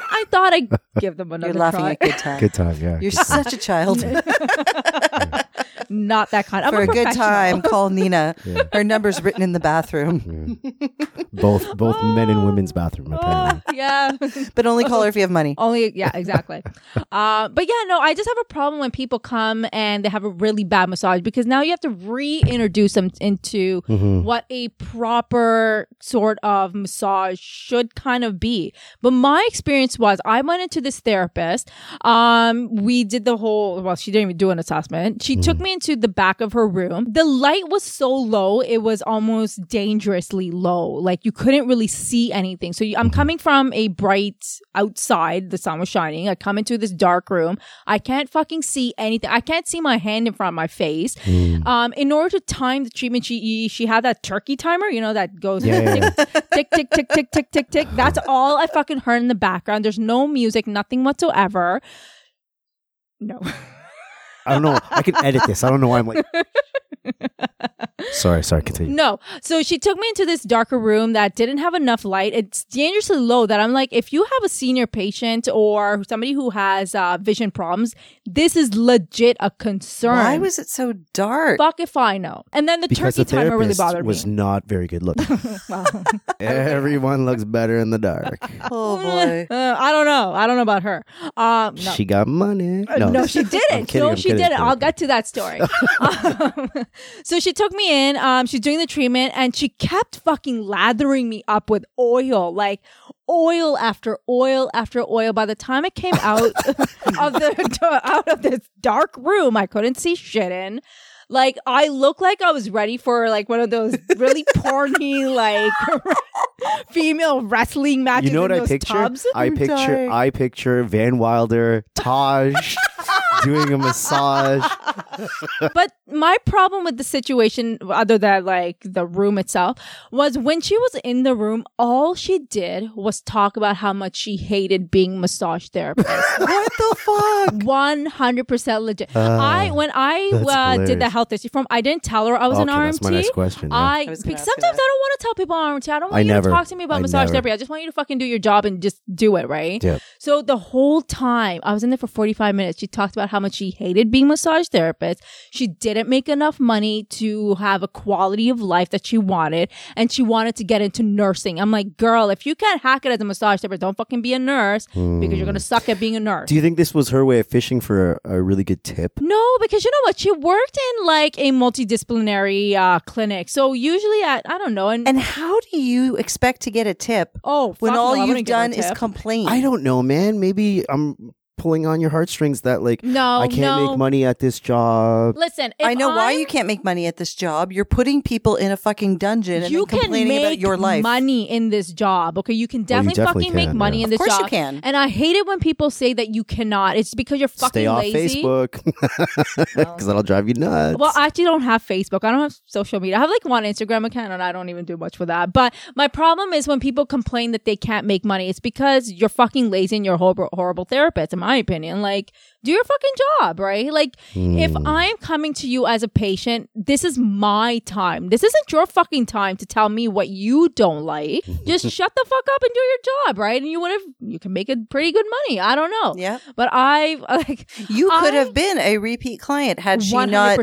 C: I thought I'd give them another
B: You're laughing
C: try.
B: at good time.
A: Good time, yeah.
B: You're such a child.
C: Not that kind. I'm
B: For a good time, call Nina.
A: Yeah.
B: Her number's written in the bathroom,
A: both both men and women's bathroom apparently.
C: Oh, yeah.
B: but only call her if you have money.
C: Only, yeah, exactly. uh, but yeah, no, I just have a problem when people come and they have a really bad massage because now you have to reintroduce them into
A: Mm-hmm.
C: what a proper sort of massage should kind of be. But my experience was I went into this therapist. Um, we did the whole, well, she didn't even do an assessment. She took me into the back of her room. The light was so low, it was almost dangerously low. Like you couldn't really see anything. So you, I'm mm-hmm. coming from a bright outside, the sun was shining. I come into this dark room. I can't fucking see anything. I can't see my hand in front of my face. Mm. Um, in order to time the treatment, she she had that turkey timer, you know, that goes
A: yeah, tick, yeah.
C: tick, tick, tick, tick, tick, tick, tick. That's all I fucking heard in the background. There's no music, nothing whatsoever. No.
A: I don't know. I can edit this. I don't know why I'm like. sorry, sorry. Continue.
C: No. So she took me into this darker room that didn't have enough light. It's dangerously low that I'm like, if you have a senior patient or somebody who has uh, vision problems, this is legit a concern.
B: Why was it so dark?
C: Fuck if I know. And then the
A: Because
C: turkey
A: the
C: timer really
A: therapist
C: bothered
A: was
C: me.
A: not very good looking.
C: Wow.
A: Everyone looks better in the dark.
B: Oh boy.
C: Uh, I don't know. I don't know about her. Um, no.
A: She got money.
C: Uh, No, she
A: I'm
C: didn't.
A: kidding,
C: no,
A: I'm
C: she
A: kidding,
C: didn't.
A: I'm
C: I'll
A: kidding.
C: get to that story. um, so she took me in. Um, she's doing the treatment, and she kept fucking lathering me up with oil, like oil after oil after oil. By the time I came out of the out of this dark room, I couldn't see shit in. Like I looked like I was ready for like one of those really porny like female wrestling matches.
A: You know what
C: in
A: I picture?
C: Tubs.
A: I picture
B: dying.
A: I picture Van Wilder, Taj doing a massage.
C: but my problem with the situation, other than like the room itself, was when she was in the room, all she did was talk about how much she hated being massage therapist.
B: what the fuck?
C: One hundred percent legit. I when I uh, did the health history form, I didn't tell her I was an RMT.
A: that's my next question. yeah.
C: I,
B: I
C: because sometimes
B: that.
C: I don't want to tell people I'm RMT. I don't want
A: I
C: you
A: never.
C: to talk to me about
A: I
C: massage
A: never.
C: therapy. I just want you to fucking do your job and just do it, right?
A: Yep.
C: So the whole time I was in there for 45 minutes, she talked about how much she hated being massage therapist. She didn't make enough money to have a quality of life that she wanted, and she wanted to get into nursing. I'm like, girl, if you can't hack it as a massage therapist, don't fucking be a nurse because you're gonna suck at being a nurse.
A: Do you think this was her way of fishing for a, a really good tip?
C: No, because you know what? She worked in like a multidisciplinary uh, clinic. So usually at, I don't know. And,
B: And how do you expect to get a tip
C: oh,
B: when all
C: no,
B: you've
C: wouldn't give her a
B: done is complain?
A: I don't know, man. Maybe I'm pulling on your heartstrings that like
C: No,
A: I can't
C: no.
A: make money at this job.
C: Listen, if
B: I know why
C: I'm-
B: you can't make money at this job. You're putting people in a fucking dungeon and
C: you
B: then
C: can
B: complaining
C: make
B: about your life.
C: money in this job. Okay, you can oh, definitely,
A: definitely
C: fucking make
A: can,
C: money
A: yeah.
C: in
B: Of
C: this
B: course
C: job.
B: you can.
C: And I hate it when people say that you cannot. It's because you're fucking
A: Stay off
C: lazy.
A: Facebook because that'll drive you nuts.
C: Well, I actually don't have Facebook. I don't have social media. I have like one Instagram account and I don't even do much with that. But my problem is when people complain that they can't make money, it's because you're fucking lazy and you're a horrible, horrible therapist, in my opinion. Like, do your fucking job, right? Like, if
A: Hmm.
C: I'm coming to you as a patient, this is my time. This isn't your fucking time to tell me what you don't like. Just shut the fuck up and do your job, right? And you would have, you can make a pretty good money. I don't know.
B: Yeah.
C: But I like
B: You could
C: I-
B: have been a repeat client had she
C: one hundred
B: not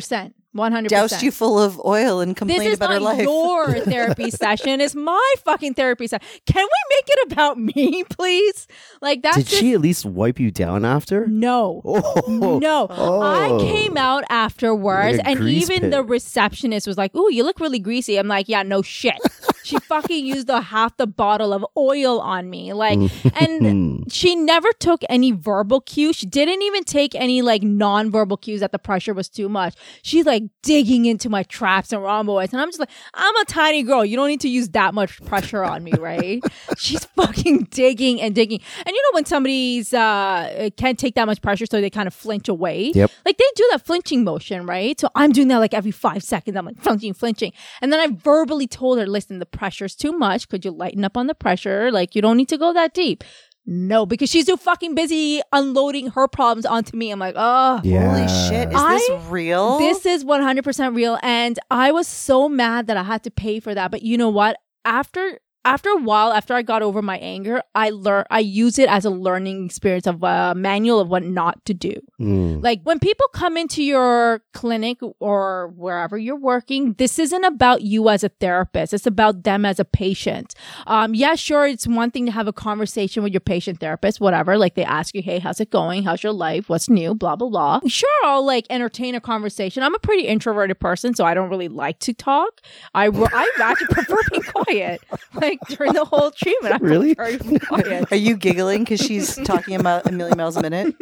C: percent, one hundred
B: doused
C: percent.
B: you full of oil and
C: This
B: complained
C: is
B: about her
C: not
B: life.
C: your therapy session. It's my fucking therapy session. Can we make it about me, please? Like that.
A: Did
C: just
A: she at least wipe you down after?
C: no.
A: Oh,
C: No, I
A: Oh.
C: came out afterwards,
A: Like
C: and even
A: pit.
C: the receptionist was like, "Ooh, you look really greasy." I'm like, "Yeah, no shit." She fucking used the half the bottle of oil on me. Like,
A: Mm.
C: and she never took any verbal cues. She didn't even take any like non-verbal cues that the pressure was too much. She's like digging into my traps and rhomboids. And I'm just like, I'm a tiny girl. You don't need to use that much pressure on me, right? She's fucking digging and digging. And you know, when somebody's, uh, can't take that much pressure, so they kind of flinch away.
A: Yep.
C: Like they do that flinching motion, right? So I'm doing that like every five seconds. I'm like flinching, flinching. And then I verbally told her, listen, the pressure's too much. Could you lighten up on the pressure? Like you don't need to go that deep. No, because she's too fucking busy unloading her problems onto me. I'm like, oh,
A: Yeah.
B: Holy shit. Is
C: I-
B: this real?
C: this is 100% real. And I was so mad that I had to pay for that. But you know what? After after a while, after I got over my anger, I learned I use it as a learning experience of a manual of what not to do.
A: Mm.
C: Like when people come into your clinic or wherever you're working, this isn't about you as a therapist. It's about them as a patient. Um, yeah, sure, it's one thing to have a conversation with your patient therapist, whatever. Like they ask you, hey, how's it going? How's your life? What's new? Blah, blah, blah. Sure, I'll like entertain a conversation. I'm a pretty introverted person, so I don't really like to talk. I, I actually prefer being quiet. Like during the whole treatment, I
A: Really?
C: prefer to be quiet.
B: Are you giggling because she's talking about a million miles a minute?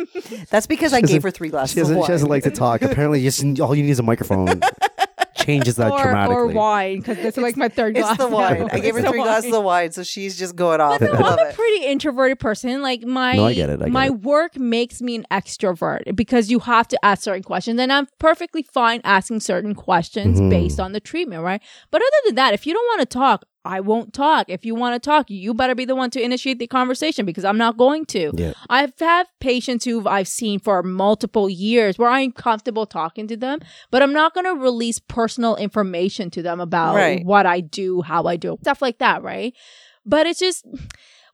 B: That's because I gave her three glasses
A: She doesn't,
B: of
A: she doesn't
B: wine.
A: like to talk. Apparently, just all you need is a microphone. Changes that
C: or,
A: dramatically.
C: or wine because this is like my third glass.
B: It's the wine.
C: now.
B: I gave her
C: It's the
B: three glasses of wine, so she's just going off.
C: But
B: I
C: no,
B: love
C: I'm a pretty introverted person. Like my
A: No, I get it, I get
C: my
A: it.
C: work makes me an extrovert because you have to ask certain questions, and I'm perfectly fine asking certain questions
A: Mhm.
C: based on the treatment, right? But other than that, if you don't want to talk, I won't talk. If you want to talk, you better be the one to initiate the conversation because I'm not going to.
A: Yeah.
C: I've had patients who I've seen for multiple years where I'm comfortable talking to them, but I'm not going to release personal information to them about
B: Right.
C: what I do, how I do, stuff like that, right? But it's just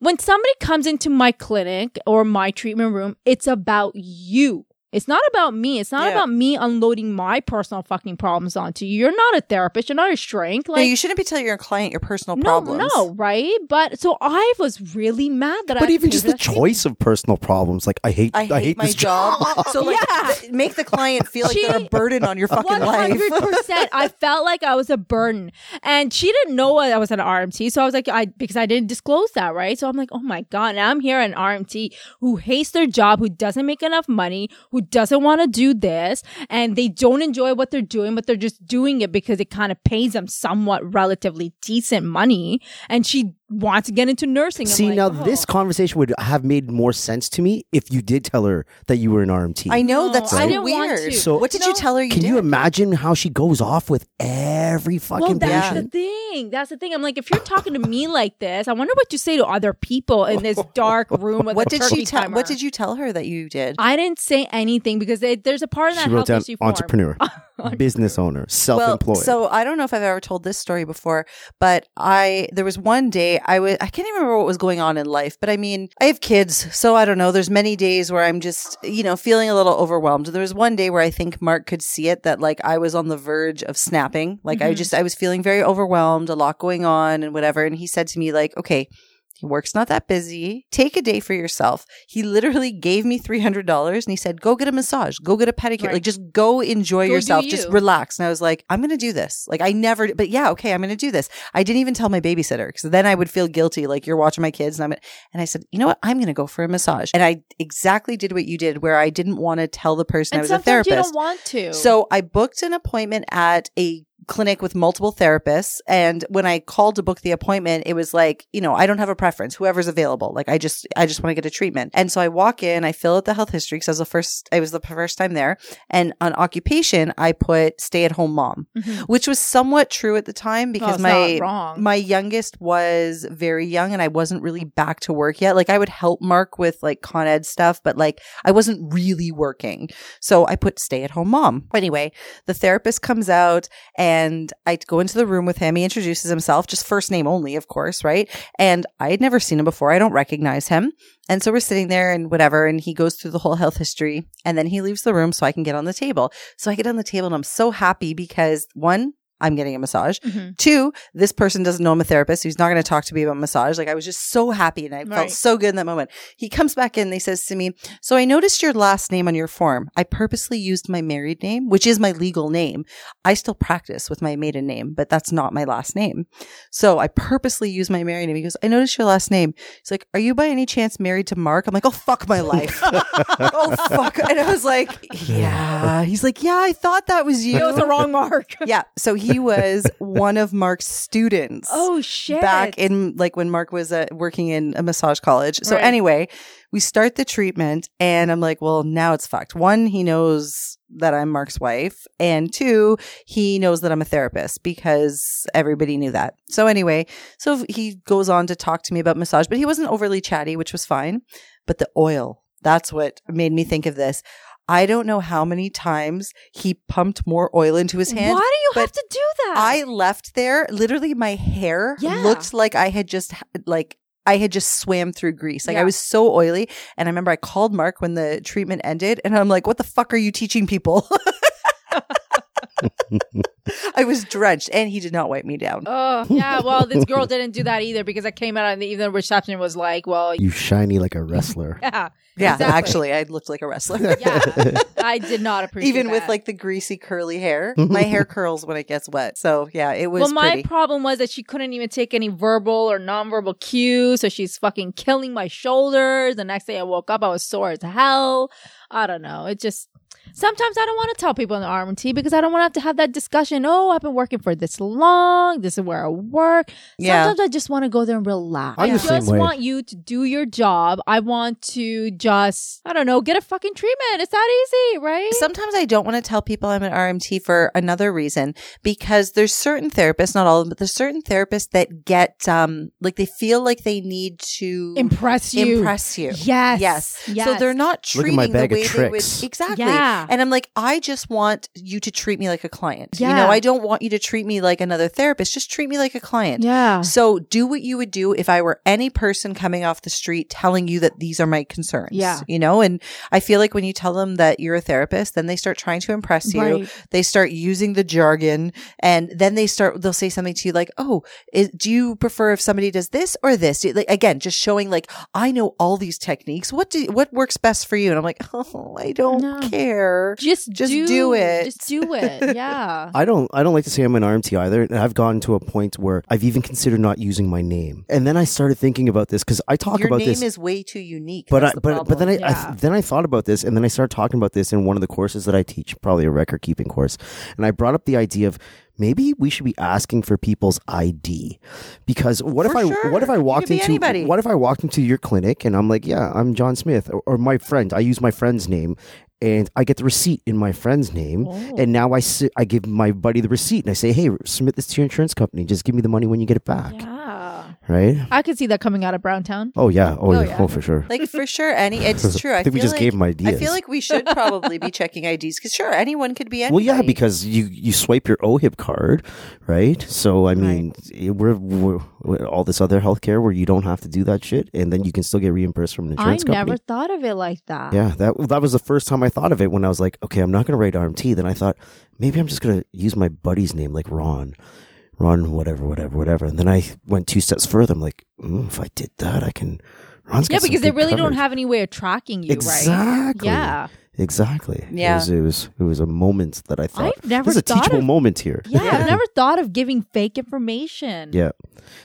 C: when somebody comes into my clinic or my treatment room, it's about you. It's not about me. It's not
B: Yeah.
C: about me unloading my personal fucking problems onto you. You're not a therapist. You're not a shrink.
B: no, you shouldn't be telling your client your personal
C: no,
B: problems.
C: no, right? But so I was really mad that I.
A: But
C: had
A: even just the
C: that treatment.
A: choice of personal problems, like I hate,
B: I hate, my
A: this
B: job. so like,
C: Yeah.
B: th- make the client feel like they're a burden on your fucking
C: One
B: life.
C: hundred percent. I felt like I was a burden, and she didn't know I was an RMT. So I was like, I because I didn't disclose that, right? So I'm like, oh my god, now I'm here an RMT who hates their job, who doesn't make enough money, who doesn't want to do this, and they don't enjoy what they're doing, but they're just doing it because it kind of pays them somewhat relatively decent money, and she wants to get into nursing. I'm
A: See,
C: like,
A: now
C: oh.
A: this conversation would have made more sense to me if you did tell her that you were an RMT.
B: I know
C: No,
B: that's oh, so
C: I didn't want
B: weird.
C: to.
A: So-
B: what did
C: No.
B: you tell her you
A: Can
B: did?
A: you imagine how she goes off with every fucking
C: Well, that's
A: patient?
C: the thing. That's the thing. I'm like, if you're talking to me like this, I wonder what you say to other people in this dark room with
B: what
C: a
B: did
C: turkey
B: she tell?
C: timer.
B: What did you tell her that you did?
C: I didn't say anything because it, there's a part of that
A: She wrote down
C: health
A: entrepreneur, business owner, self-employed.
B: Well, so I don't know if I've ever told this story before, but I there was one day I was I can't even remember what was going on in life, but I mean I have kids, so I don't know. There's many days where I'm just you know feeling a little overwhelmed. There was one day where I think Mark could see it that like I was on the verge of snapping, like I
C: Mhm.
B: just I was feeling very overwhelmed, a lot going on and whatever. And he said to me like, okay. Work's not that busy. Take a day for yourself. He literally gave me three hundred dollars and he said, "Go get a massage. Go get a pedicure.
C: Right.
B: Like just go enjoy
C: Go
B: yourself. Just relax." And I was like, "I'm going to do this." Like I never, but yeah, okay, I'm going to do this. I didn't even tell my babysitter because then I would feel guilty. Like you're watching my kids, and I'm. And I said, "You know what? I'm going to go for a massage." And I exactly did what you did, where I didn't want to tell the person
C: and
B: I was a therapist.
C: you don't want to.
B: So I booked an appointment at a clinic with multiple therapists. And when I called to book the appointment, it was like, you know, I don't have a preference, whoever's available. Like I just, I just want to get a treatment. And so I walk in, I fill out the health history because I was the first, I was the first time there. And on occupation, I put stay at home mom,
C: Mhm.
B: which was somewhat true at the time because
C: it's
B: my,
C: wrong.
B: my youngest was very young and I wasn't really back to work yet. Like I would help Mark with like Con Ed stuff, but like I wasn't really working. So I put stay at home mom. Anyway, the therapist comes out and I go into the room with him. He introduces himself, just first name only, of course, right? And I had never seen him before. I don't recognize him. And so we're sitting there and whatever. And he goes through the whole health history and then he leaves the room so I can get on the table. So I get on the table and I'm so happy because one, I'm getting a massage.
C: Mhm.
B: Two, this person doesn't know I'm a therapist. He's not going to talk to me about massage. Like I was just so happy and I
C: Right.
B: felt so good in that moment. He comes back in and he says to me, So I noticed your last name on your form. I purposely used my married name, which is my legal name. I still practice with my maiden name, but that's not my last name. So I purposely used my married name. He goes, I noticed your last name. He's like, Are you by any chance married to Mark? I'm like, Oh, fuck my life. oh, fuck. And I was like, Yeah. He's like, Yeah, I thought that was you.
C: It was the wrong mark.
B: Yeah. So he was one of Mark's students.
C: Oh shit!
B: Back in like when Mark was uh, working in a massage college. So
C: Right.
B: anyway, we start the treatment and I'm like, well, now it's fucked. One, he knows that I'm Mark's wife. And two, he knows that I'm a therapist because everybody knew that. So anyway, so he goes on to talk to me about massage, but he wasn't overly chatty, which was fine. But the oil, that's what made me think of this. I don't know how many times he pumped more oil into his hand.
C: Why do you have to do that?
B: I left there. Literally, my hair
C: Yeah.
B: looked like I had just like I had just swam through grease. Like
C: Yeah.
B: I was so oily. And I remember I called Mark when the treatment ended, and I'm like, "What the fuck are you teaching people?" I was drenched, and he did not wipe me down.
C: Oh yeah, well, this girl didn't do that either because I came out and the even the reception was like, "Well,
A: You shiny like a wrestler.
C: yeah,
B: Yeah,
C: Exactly.
B: actually, I looked like a wrestler.
C: yeah." I did not appreciate
B: Even with like the greasy curly hair, my hair curls when it gets wet. So yeah, it was
C: well, my
B: pretty.
C: problem was that she couldn't even take any verbal or nonverbal cues, so she's fucking killing my shoulders. The next day I woke up, I was sore as hell. I don't know. It just sometimes I don't want to tell people in the RMT because I don't want to have to have that discussion. Oh, I've been working for this long. This is where I work.
B: Yeah.
C: Sometimes I just want to go there and relax.
A: I'm
C: I
A: the same
C: just
A: way.
C: want you to do your job. I want to just I don't know get a fucking treatment. It's that easy, right?
B: Sometimes I don't want to tell people I'm an RMT for another reason because there's certain therapists, not all of them, but there's certain therapists that get um like they feel like they need to
C: impress you.
B: impress you.
C: Yes.
B: Yes.
C: Yes.
B: So they're not
A: Look at
B: treating
A: my
B: the
A: bag of
B: way they would
A: tricks.
B: exactly.
C: Yeah.
B: And I'm like, I just want you to treat me like a client. You know, I don't want you to treat me like another therapist. Just treat me like a client.
C: Yeah.
B: So do what you would do if I were any person coming off the street telling you that these are my concerns.
C: Yeah.
B: You know, and I feel like when you tell them that you're a therapist, then they start trying to impress you.
C: Right.
B: They start using the jargon and then they start, they'll say something to you like, Oh, is, do you prefer if somebody does this or this? Do Like, again, just showing like, I know all these techniques. What do, what works best for you? And I'm like, Oh, I don't
C: No.
B: care.
C: Just
B: Just
C: do,
B: do it.
C: Just do it. Yeah.
A: I don't I don't like to say I'm an RMT either. And I've gotten to a point where I've even considered not using my name. And then I started thinking about this because I talk about Your
B: name
A: this.
B: is way too unique.
A: but I,
B: That's the
A: but but then I.
C: Yeah.
A: I then I thought about this and then I started talking about this in one of the courses that I teach, probably a record keeping course, and I brought up the idea of maybe we should be asking for people's ID because what
B: For
A: if I
B: sure.
A: what if I walked into
B: anybody.
A: what if I walked into your clinic and I'm like yeah I'm John Smith or, or my friend I use my friend's name and I get the receipt in my friend's name
C: Oh.
A: and now I sit, I give my buddy the receipt and I say hey submit this to your insurance company just give me the money when you get it back
C: Yeah.
A: Right
C: I could see that coming out of Browntown.
A: oh yeah oh,
C: Oh,
A: yeah.
C: yeah.
A: oh for sure
B: like for sure any it's true i,
A: I think we
B: feel
A: just
B: like,
A: gave 'em
B: i
A: ideas.
B: feel like we should probably be checking ids because sure anyone could be
A: Well,
B: anybody.
A: yeah, because you you swipe your OHIP card, right? So I mean, it- we're, we're, we're- all this other healthcare where you don't have to do that shit, and then you can still get reimbursed from an
C: I
A: insurance
C: never thought of it like that.
A: Yeah, that that was the first time I thought of it when I was like, okay, I'm not going to write RMT. Then I thought maybe I'm just going to use my buddy's name, like Ron, Ron, whatever, whatever, whatever. And then I went two steps further. I'm like, mm, if I did that, I can. Ron's
C: Yeah, because they really don't have any way of tracking you, right?
A: exactly.
C: Yeah.
A: Exactly.
B: Yeah.
A: It was, it was it was a moment that I thought
C: I've never
A: this is a teachable
C: of-
A: moment here.
C: Yeah,
B: Yeah.
C: I've never thought of giving fake information.
A: Yeah.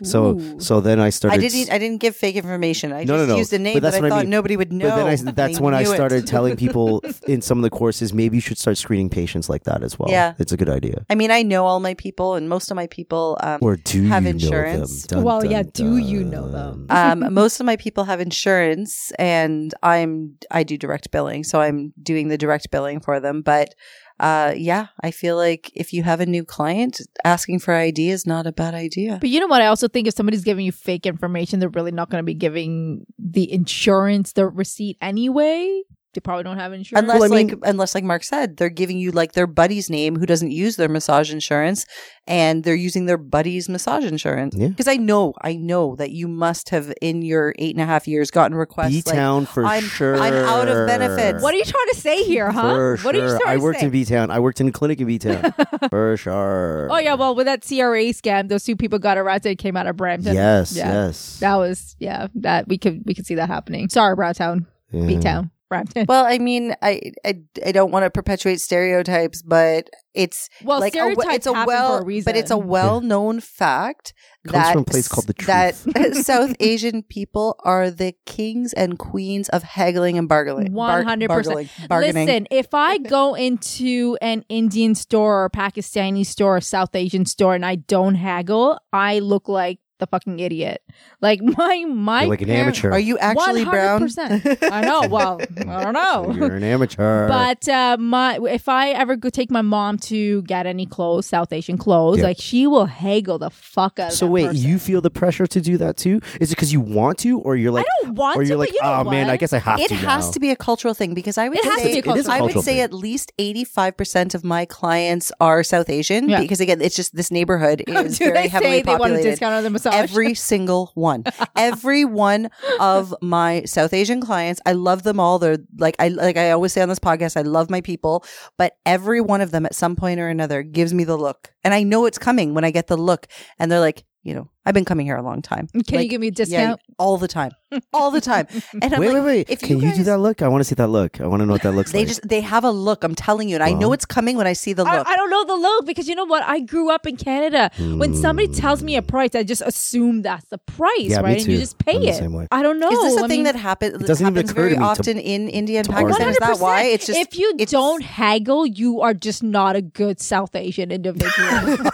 A: So
C: Ooh.
A: so then I started.
B: I didn't. I didn't give fake information. I
A: No,
B: just
A: no, no.
B: used a name
A: But
B: that
A: that's
B: I
A: what I
B: thought
A: mean.
B: nobody would know.
A: but then I, that's when I started telling people in some of the courses maybe you should start screening patients like that as well.
B: Yeah.
A: it's a good idea.
B: I mean, I know all my people, and most of my people. Um,
A: Or do
B: Have
A: you
B: insurance.
A: know them?
C: Well, yeah, do you know them?
B: um, most of my people have insurance, and I'm I do direct billing, so I'm doing the direct billing for them. But uh, yeah, I feel like if you have a new client, asking for ID is not a bad idea.
C: But you know what? I also think if somebody's giving you fake information, they're really not going to be giving the insurance the receipt anyway. They probably don't have insurance.
B: Unless,
A: Well, I mean-
B: like, unless, like Mark said, they're giving you like their buddy's name who doesn't use their massage insurance, and they're using their buddy's massage insurance.
A: Yeah.
B: Because I know, I know that you must have in your eight and a half years gotten requests.
A: B
B: like,
A: Town for
B: I'm-
A: sure.
B: I'm out of benefits.
C: what are you trying to say here, huh?
A: For
C: What are you
A: sure.
C: trying
A: I
C: to
A: worked
C: say?
A: in B Town. I worked in a clinic in B Town. for sure.
C: Oh yeah, well with that CRA scam, those two people got arrested. Came out of Brampton.
A: Yes,
C: Yeah.
A: yes.
C: That was yeah. That we could we could see that happening. Sorry, Browntown,
A: Yeah.
C: B Town, Brampton.
B: Well, I mean, I, I, I don't want to perpetuate stereotypes, but it's
C: Well,
B: like a,
C: stereotypes
B: it's a
C: happen
B: well,
C: for a reason.
B: but it's a well-known fact
A: Comes
B: that
A: from a place called The
B: that South Asian people are the kings and queens of haggling and bargaining.
C: 100%.
B: bargaining- bargaining.
C: Listen, if I go into an Indian store or Pakistani store or South Asian store and I don't haggle, I look like the fucking idiot. Like my my
A: You're like an
C: parent-
A: amateur.
B: Are you actually brown?
C: 100%. I know. Well, I don't know.
A: You're an amateur.
C: But uh, my if I ever go take my mom to get any clothes, South Asian clothes,
A: Yeah.
C: like she will haggle the fuck out. of
A: so
C: that
A: wait,
C: person.
A: you feel the pressure to do that too? Is it because you want to, or you're like,
C: I don't want
A: or
C: to,
A: you're
C: but
A: like,
C: you know
A: oh man,
C: what?
A: I guess I have to.
B: It
A: to.
B: has
A: now."
B: to be a cultural thing because I would
C: It has to
B: say
C: be a
A: It is a
C: cultural
B: I would
A: cultural
B: say
A: thing.
B: at least eighty five percent of my clients are South Asian
C: Yeah.
B: because again, it's just this neighborhood is
C: Do
B: very
C: they
B: heavily
C: say they want a
B: populated.
C: discount on the
B: Every single one, every one of my South Asian clients, I love them all. They're like I like I always say on this podcast, I love my people, but every one of them at some point or another gives me the look, and I know it's coming when I get the look, and they're like, you know, I've been coming here a long time.
C: Can you give me a
B: Yeah,
C: discount?
B: all the time, all the time. And I'm
A: wait,
B: like,
A: wait, wait.
B: if
A: Can you,
B: guys-
A: do that look? I want to see that look. I want to know what that looks
B: They
A: like.
B: They just they have a look. I'm telling you, and I know it's coming when I see the look.
C: I don't know the look because you know what? I grew up in Canada. When somebody tells me a price, I just assume that's the price,
A: Yeah, me
C: right? And you just pay
A: I'm the
C: it.
A: same way.
C: I don't know.
B: Is this a
C: I
B: thing
C: mean,
B: that happen,
A: doesn't even
B: happens
A: occur
B: very
A: me to-
B: often in India and
A: to
B: Pakistan?
A: argue.
B: Is that why? It's just
C: if you
B: it's-
C: don't haggle, you are just not a good South Asian individual.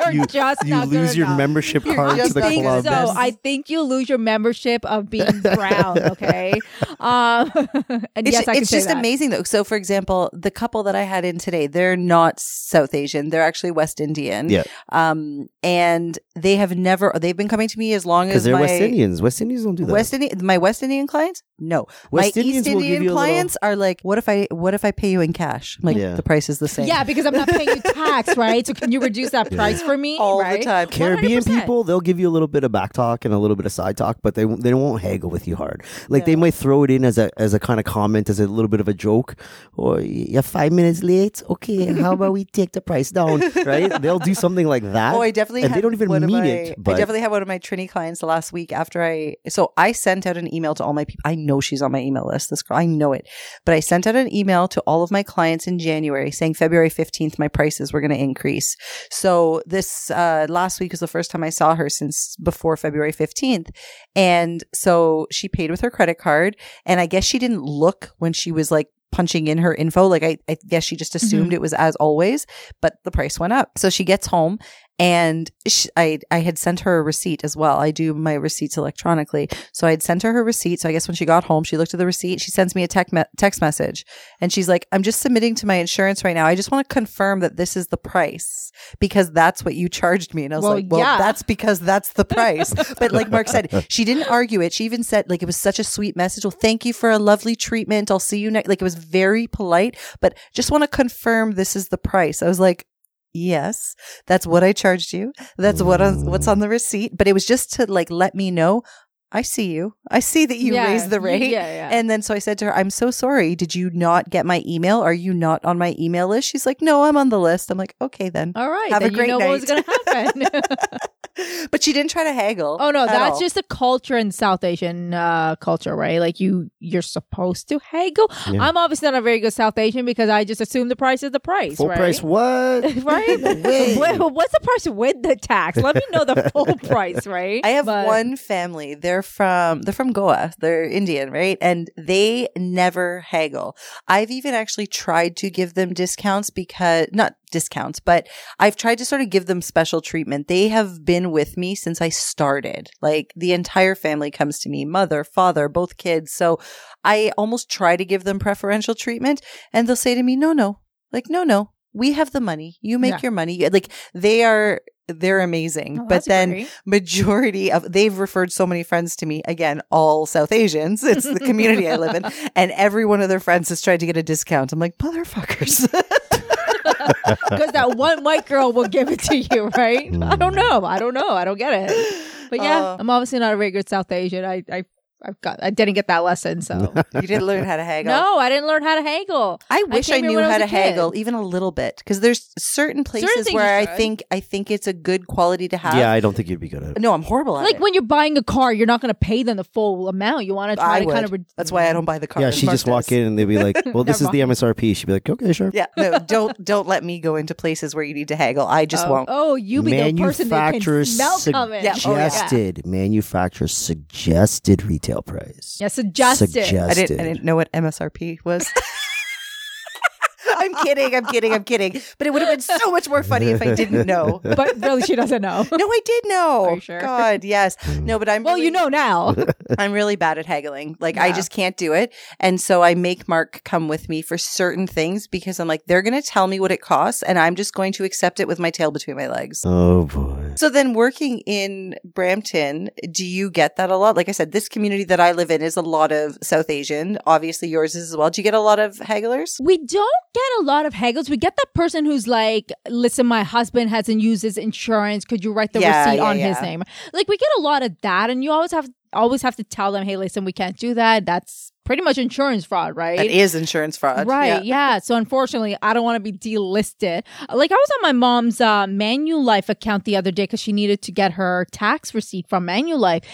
C: You're
A: you
C: just
A: you
C: not good
A: lose your membership card to the
B: not
C: think
A: club.
C: so. I think you lose your membership of being brown. Okay, um, and
B: It's,
C: yes, I can
B: it's just
C: that.
B: amazing though. So, for example, the couple that I had in today, they're not South Asian; they're actually West Indian.
A: Yeah.
B: Um, and they have never. They've been coming to me as long as
A: they're
B: my
A: West Indians. West Indians don't do that.
B: West Indian, my West Indian clients, no.
A: West
B: my
A: Indians
B: East
A: will give
B: Indian
A: you a little-
B: clients are like, what if I, what if I pay you in cash? I'm like,
A: Yeah.
B: the price is the same.
C: Yeah, because I'm not paying you tax, right? So can you reduce that price for me?
B: all
C: right?
B: the time.
A: Caribbean
C: 100%.
A: people, they'll give you a little bit of back talk and a little bit of side talk, but they they won't haggle with you hard. Like they might throw it in as a as a kind of comment, as a little bit of a joke. Or you're five minutes late. Okay, how about we take the price down? Right? They'll do something like that.
B: Oh, I definitely
A: and
B: had
A: they don't even
B: one of
A: mean
B: my-
A: it. But
B: I definitely had one of my Trini clients last week after I. So I sent out an email to all my people. I know she's on my email list. This girl, I know it. But I sent out an email to all of my clients in January saying February fifteenth my prices were going to increase. So this uh, last week was the first time I saw her since before February fifteenth, and so she paid with her credit card. And I guess she didn't look when she was like punching in her info. Like I, I guess she just assumed it was as always, but the price went up. So she gets home and sh I, I had sent her a receipt as well. I do my receipts electronically. So I had sent her her receipt. So I guess when she got home, she looked at the receipt. She sends me a tech me- text message and she's like, I'm just submitting to my insurance right now. I just want to confirm that this is the price because that's what you charged me. And I was
C: Well,
B: like, well,
C: yeah.
B: that's because that's the price. but like Mark said, she didn't argue it. She even said like it was such a sweet message. Well, thank you for a lovely treatment. I'll see you next. Like it was very polite, but just want to confirm this is the price. I was like, yes, that's what I charged you. That's what on, what's on the receipt. But it was just to like let me know. I see you. I see that you
C: Yeah,
B: raised the rate.
C: yeah, yeah.
B: And then so I said to her, I'm so sorry. Did you not get my email? Are you not on my email list? She's like, No, I'm on the list. I'm like, Okay then.
C: All right,
B: Have a great
C: you know what was going to happen.
B: but she didn't try to haggle.
C: oh no, that's
B: all.
C: just a culture in South Asian uh, culture, right? Like you, you're supposed to haggle.
A: Yeah.
C: I'm obviously not a very good South Asian because I just assume the price is the price,
A: full
C: right?
A: price what?
C: right? Wait, what's the price with the tax? Let me know the full price, right?
B: I have
C: But-
B: one family. They're from they're from Goa. They're Indian, right? And they never haggle. I've even actually tried to give them discounts because not discounts, but I've tried to sort of give them special treatment. They have been with me since I started. Like the entire family comes to me, mother, father, both kids. So I almost try to give them preferential treatment and they'll say to me, "No, no." Like, "No, no. We have the money. You make
C: Yeah.
B: your money." Like they are they're amazing.
C: Oh,
B: but then
C: great.
B: majority of they've referred so many friends to me. Again, all South Asians. It's the community I live in, and every one of their friends has tried to get a discount. I'm like, motherfuckers.
C: because that one white girl will give it to you, right? I don't know. I don't know. I don't get it. But yeah,
B: Uh,
C: I'm obviously not a very good South Asian. I, I, I've got. I didn't get that lesson, so
B: you didn't learn how to haggle.
C: no, I didn't learn how to haggle.
B: I wish I,
C: came here
B: knew
C: when I
B: how to haggle even a little bit because there's certain places
C: things
B: where I think I think it's a good quality to have.
A: Yeah, I don't think you'd be good at it.
B: no, I'm horrible at
C: Like
B: it.
C: when you're buying a car, you're not going to pay them the full amount. You want to try
B: I
C: to
B: would.
C: kind of. Re-
B: That's why I don't buy the car.
A: Yeah, she just walk in and they'd be like, "Well, this is the MSRP." She'd be like, "Okay, sure."
B: Yeah, no, don't don't let me go into places where you need to haggle. I just
C: oh,
B: won't.
C: oh, you be the person that can
A: Manufacturer
C: smell coming.
B: Yeah, oh, yeah.
A: suggested. Manufacturer suggested retail price.
C: Yeah, suggested.
A: Suggested.
B: I didn't I didn't know what MSRP was. I'm kidding. I'm kidding. I'm kidding. But it would have been so much more funny if I didn't know.
C: but really, she doesn't know.
B: No, I did know.
C: Are you sure?
B: God, yes. Hmm. No, but I'm
C: Well,
B: really-
C: you know now.
B: I'm really bad at haggling. Like I just can't do it. And so I make Mark come with me for certain things because I'm like, they're going to tell me what it costs and I'm just going to accept it with my tail between my legs.
A: Oh boy.
B: So then working in Brampton, do you get that a lot? Like I said, this community that I live in is a lot of South Asian. Obviously yours is as well. Do you get a lot of hagglers?
C: We don't get a lot of haggles. We get that person who's like, listen, my husband hasn't used his insurance. Could you write the
B: Yeah,
C: receipt
B: yeah,
C: on his name? Like we get a lot of that. And you always have always have to tell them, hey, listen, we can't do that. That's pretty much insurance fraud, right?
B: It is insurance fraud.
C: Right,
B: Yeah.
C: yeah. So unfortunately, I don't want to be delisted. Like I was on my mom's uh, Manulife account the other day because she needed to get her tax receipt from Manulife.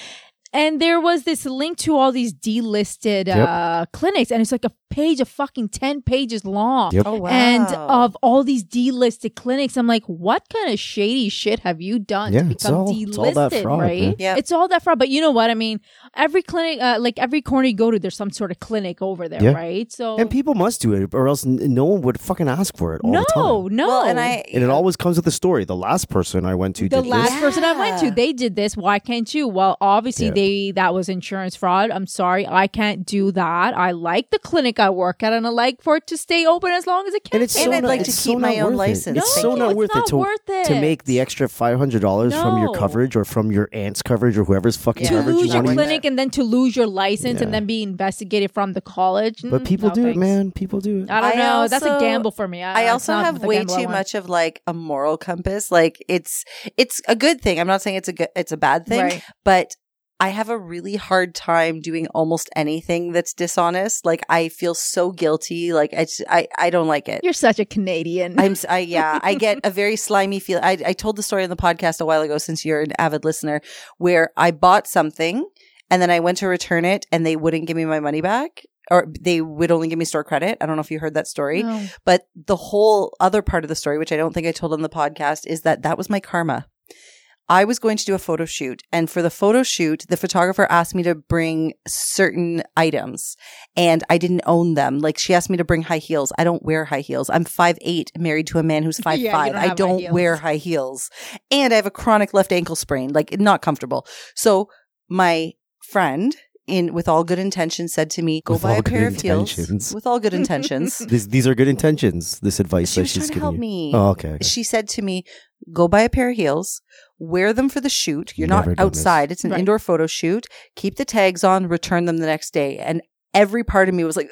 C: And there was this link to all these delisted
A: Yep.
C: uh, clinics, and it's like a page of fucking 10 pages long.
A: Yep.
B: Oh, wow.
C: And of all these delisted clinics, I'm like, what kind of shady shit have you done
A: Yeah,
C: to
A: it's
C: become
A: all-
C: delisted,
A: it's all that fraud,
C: right?
B: Yeah.
C: It's all that fraud. But you know what? I mean, every clinic, uh, like every corner you go to, there's some sort of clinic over there,
A: Yeah.
C: right? So
A: And people must do it, or else n- no one would fucking ask for it all
C: no,
A: the time.
C: no.
B: Well, and I
A: And it always comes with a story. The last person I went to
C: the
A: did
C: last
A: this.
C: person I went to, they did this. Why can't you? Well, obviously
A: Yeah.
C: They that was insurance fraud. I'm sorry, I can't do that. I like the clinic I work at, and I like for it to stay open as long as it can.
A: And it's
B: And
A: so
B: I'd
A: not,
B: like to
A: it's
B: keep
A: so
B: my own
A: worth it.
B: license.
A: It's
B: Thank
A: so not
C: it's
A: worth
C: not
A: it to
C: worth
A: to make the extra five hundred dollars from your coverage or from your aunt's coverage or whoever's fucking
B: Yeah.
C: to
A: coverage
C: lose
A: you
C: your clinic and then to lose your license and then be investigated from the college.
A: But
C: Mm,
A: people
C: no
A: do it, man. People do it.
C: I don't
B: I
C: know. That's a gamble for me. I,
B: I also have way too much of like a moral compass. Like it's it's a good thing. I'm not saying it's a good it's a bad thing,
C: Right.
B: but I have a really hard time doing almost anything that's dishonest. Like I feel so guilty. Like it's I I don't like it.
C: You're such a Canadian.
B: I'm I yeah, I get a very slimy feel. I I told the story on the podcast a while ago since you're an avid listener where I bought something and then I went to return it and they wouldn't give me my money back or they would only give me store credit. I don't know if you heard that story.
C: No.
B: But the whole other part of the story, which I don't think I told on the podcast, is that that was my karma. I was going to do a photo shoot, and for the photo shoot, the photographer asked me to bring certain items, and I didn't own them. Like she asked me to bring high heels. I don't wear high heels. I'm five eight, married to a man who's five
C: Yeah, you
B: five.
C: don't
B: I
C: high
B: don't
C: heels.
B: wear high heels, and I have a chronic left ankle sprain. Like not comfortable. So my friend. In with all good intentions, said to me, "Go
A: With
B: buy a pair
A: good
B: of heels." With all good intentions,
A: These, these are good intentions. This advice
B: she
A: that
B: was
A: she's
B: trying to
A: giving
B: help
A: you.
B: me.
A: Oh, okay. okay.
B: She said to me, "Go buy a pair of heels, wear them for the shoot. You're
A: Never
B: not
A: done this.
B: outside; it's an
C: Right.
B: indoor photo shoot. Keep the tags on, return them the next day." And every part of me was like,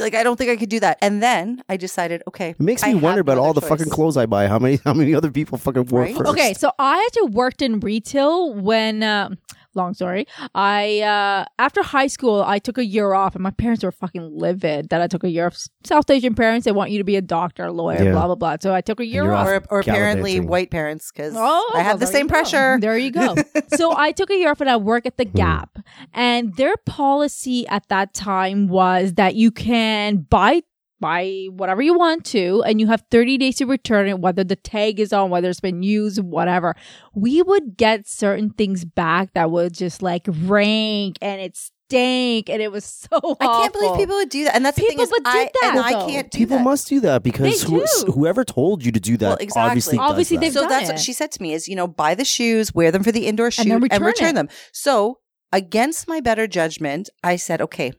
B: "Like I don't think I could do that." And then I decided, okay,
A: It makes me
B: have
A: wonder about all
B: other
A: the fucking clothes I buy. How many how many other people fucking wore
B: Right?
A: first?
C: Okay, so I actually worked in retail when. Uh, long story. I uh after high school, I took a year off, and my parents were fucking livid that I took a year off. South Asian parents, they want you to be a doctor, lawyer,
A: Yeah.
C: blah blah blah. So I took a year off.
A: off.
B: or, or apparently white parents because
C: Oh,
B: I have
C: well,
B: the same
C: you go.
B: pressure.
C: There you go. so I took a year off and I work at the
A: Hmm.
C: Gap. And their policy at that time was that you can buy buy whatever you want to and you have 30 days to return it whether the tag is on whether it's been used whatever we would get certain things back that would just like rank and it stank and it was so
B: I can't believe people would do that. And that's the
C: People
B: thing is,
C: but did
B: I, and
C: that,
B: I
C: though.
B: can't do
A: People
B: that.
A: must do that because who,
C: do.
A: whoever told you to do that
B: Well, exactly.
A: obviously
C: Obviously
A: that.
C: they've
B: so
C: done
B: that's
C: it.
B: what she said to me is you know buy the shoes wear them for the indoor shoot
C: And then return it.
B: them so against my better judgment i said okay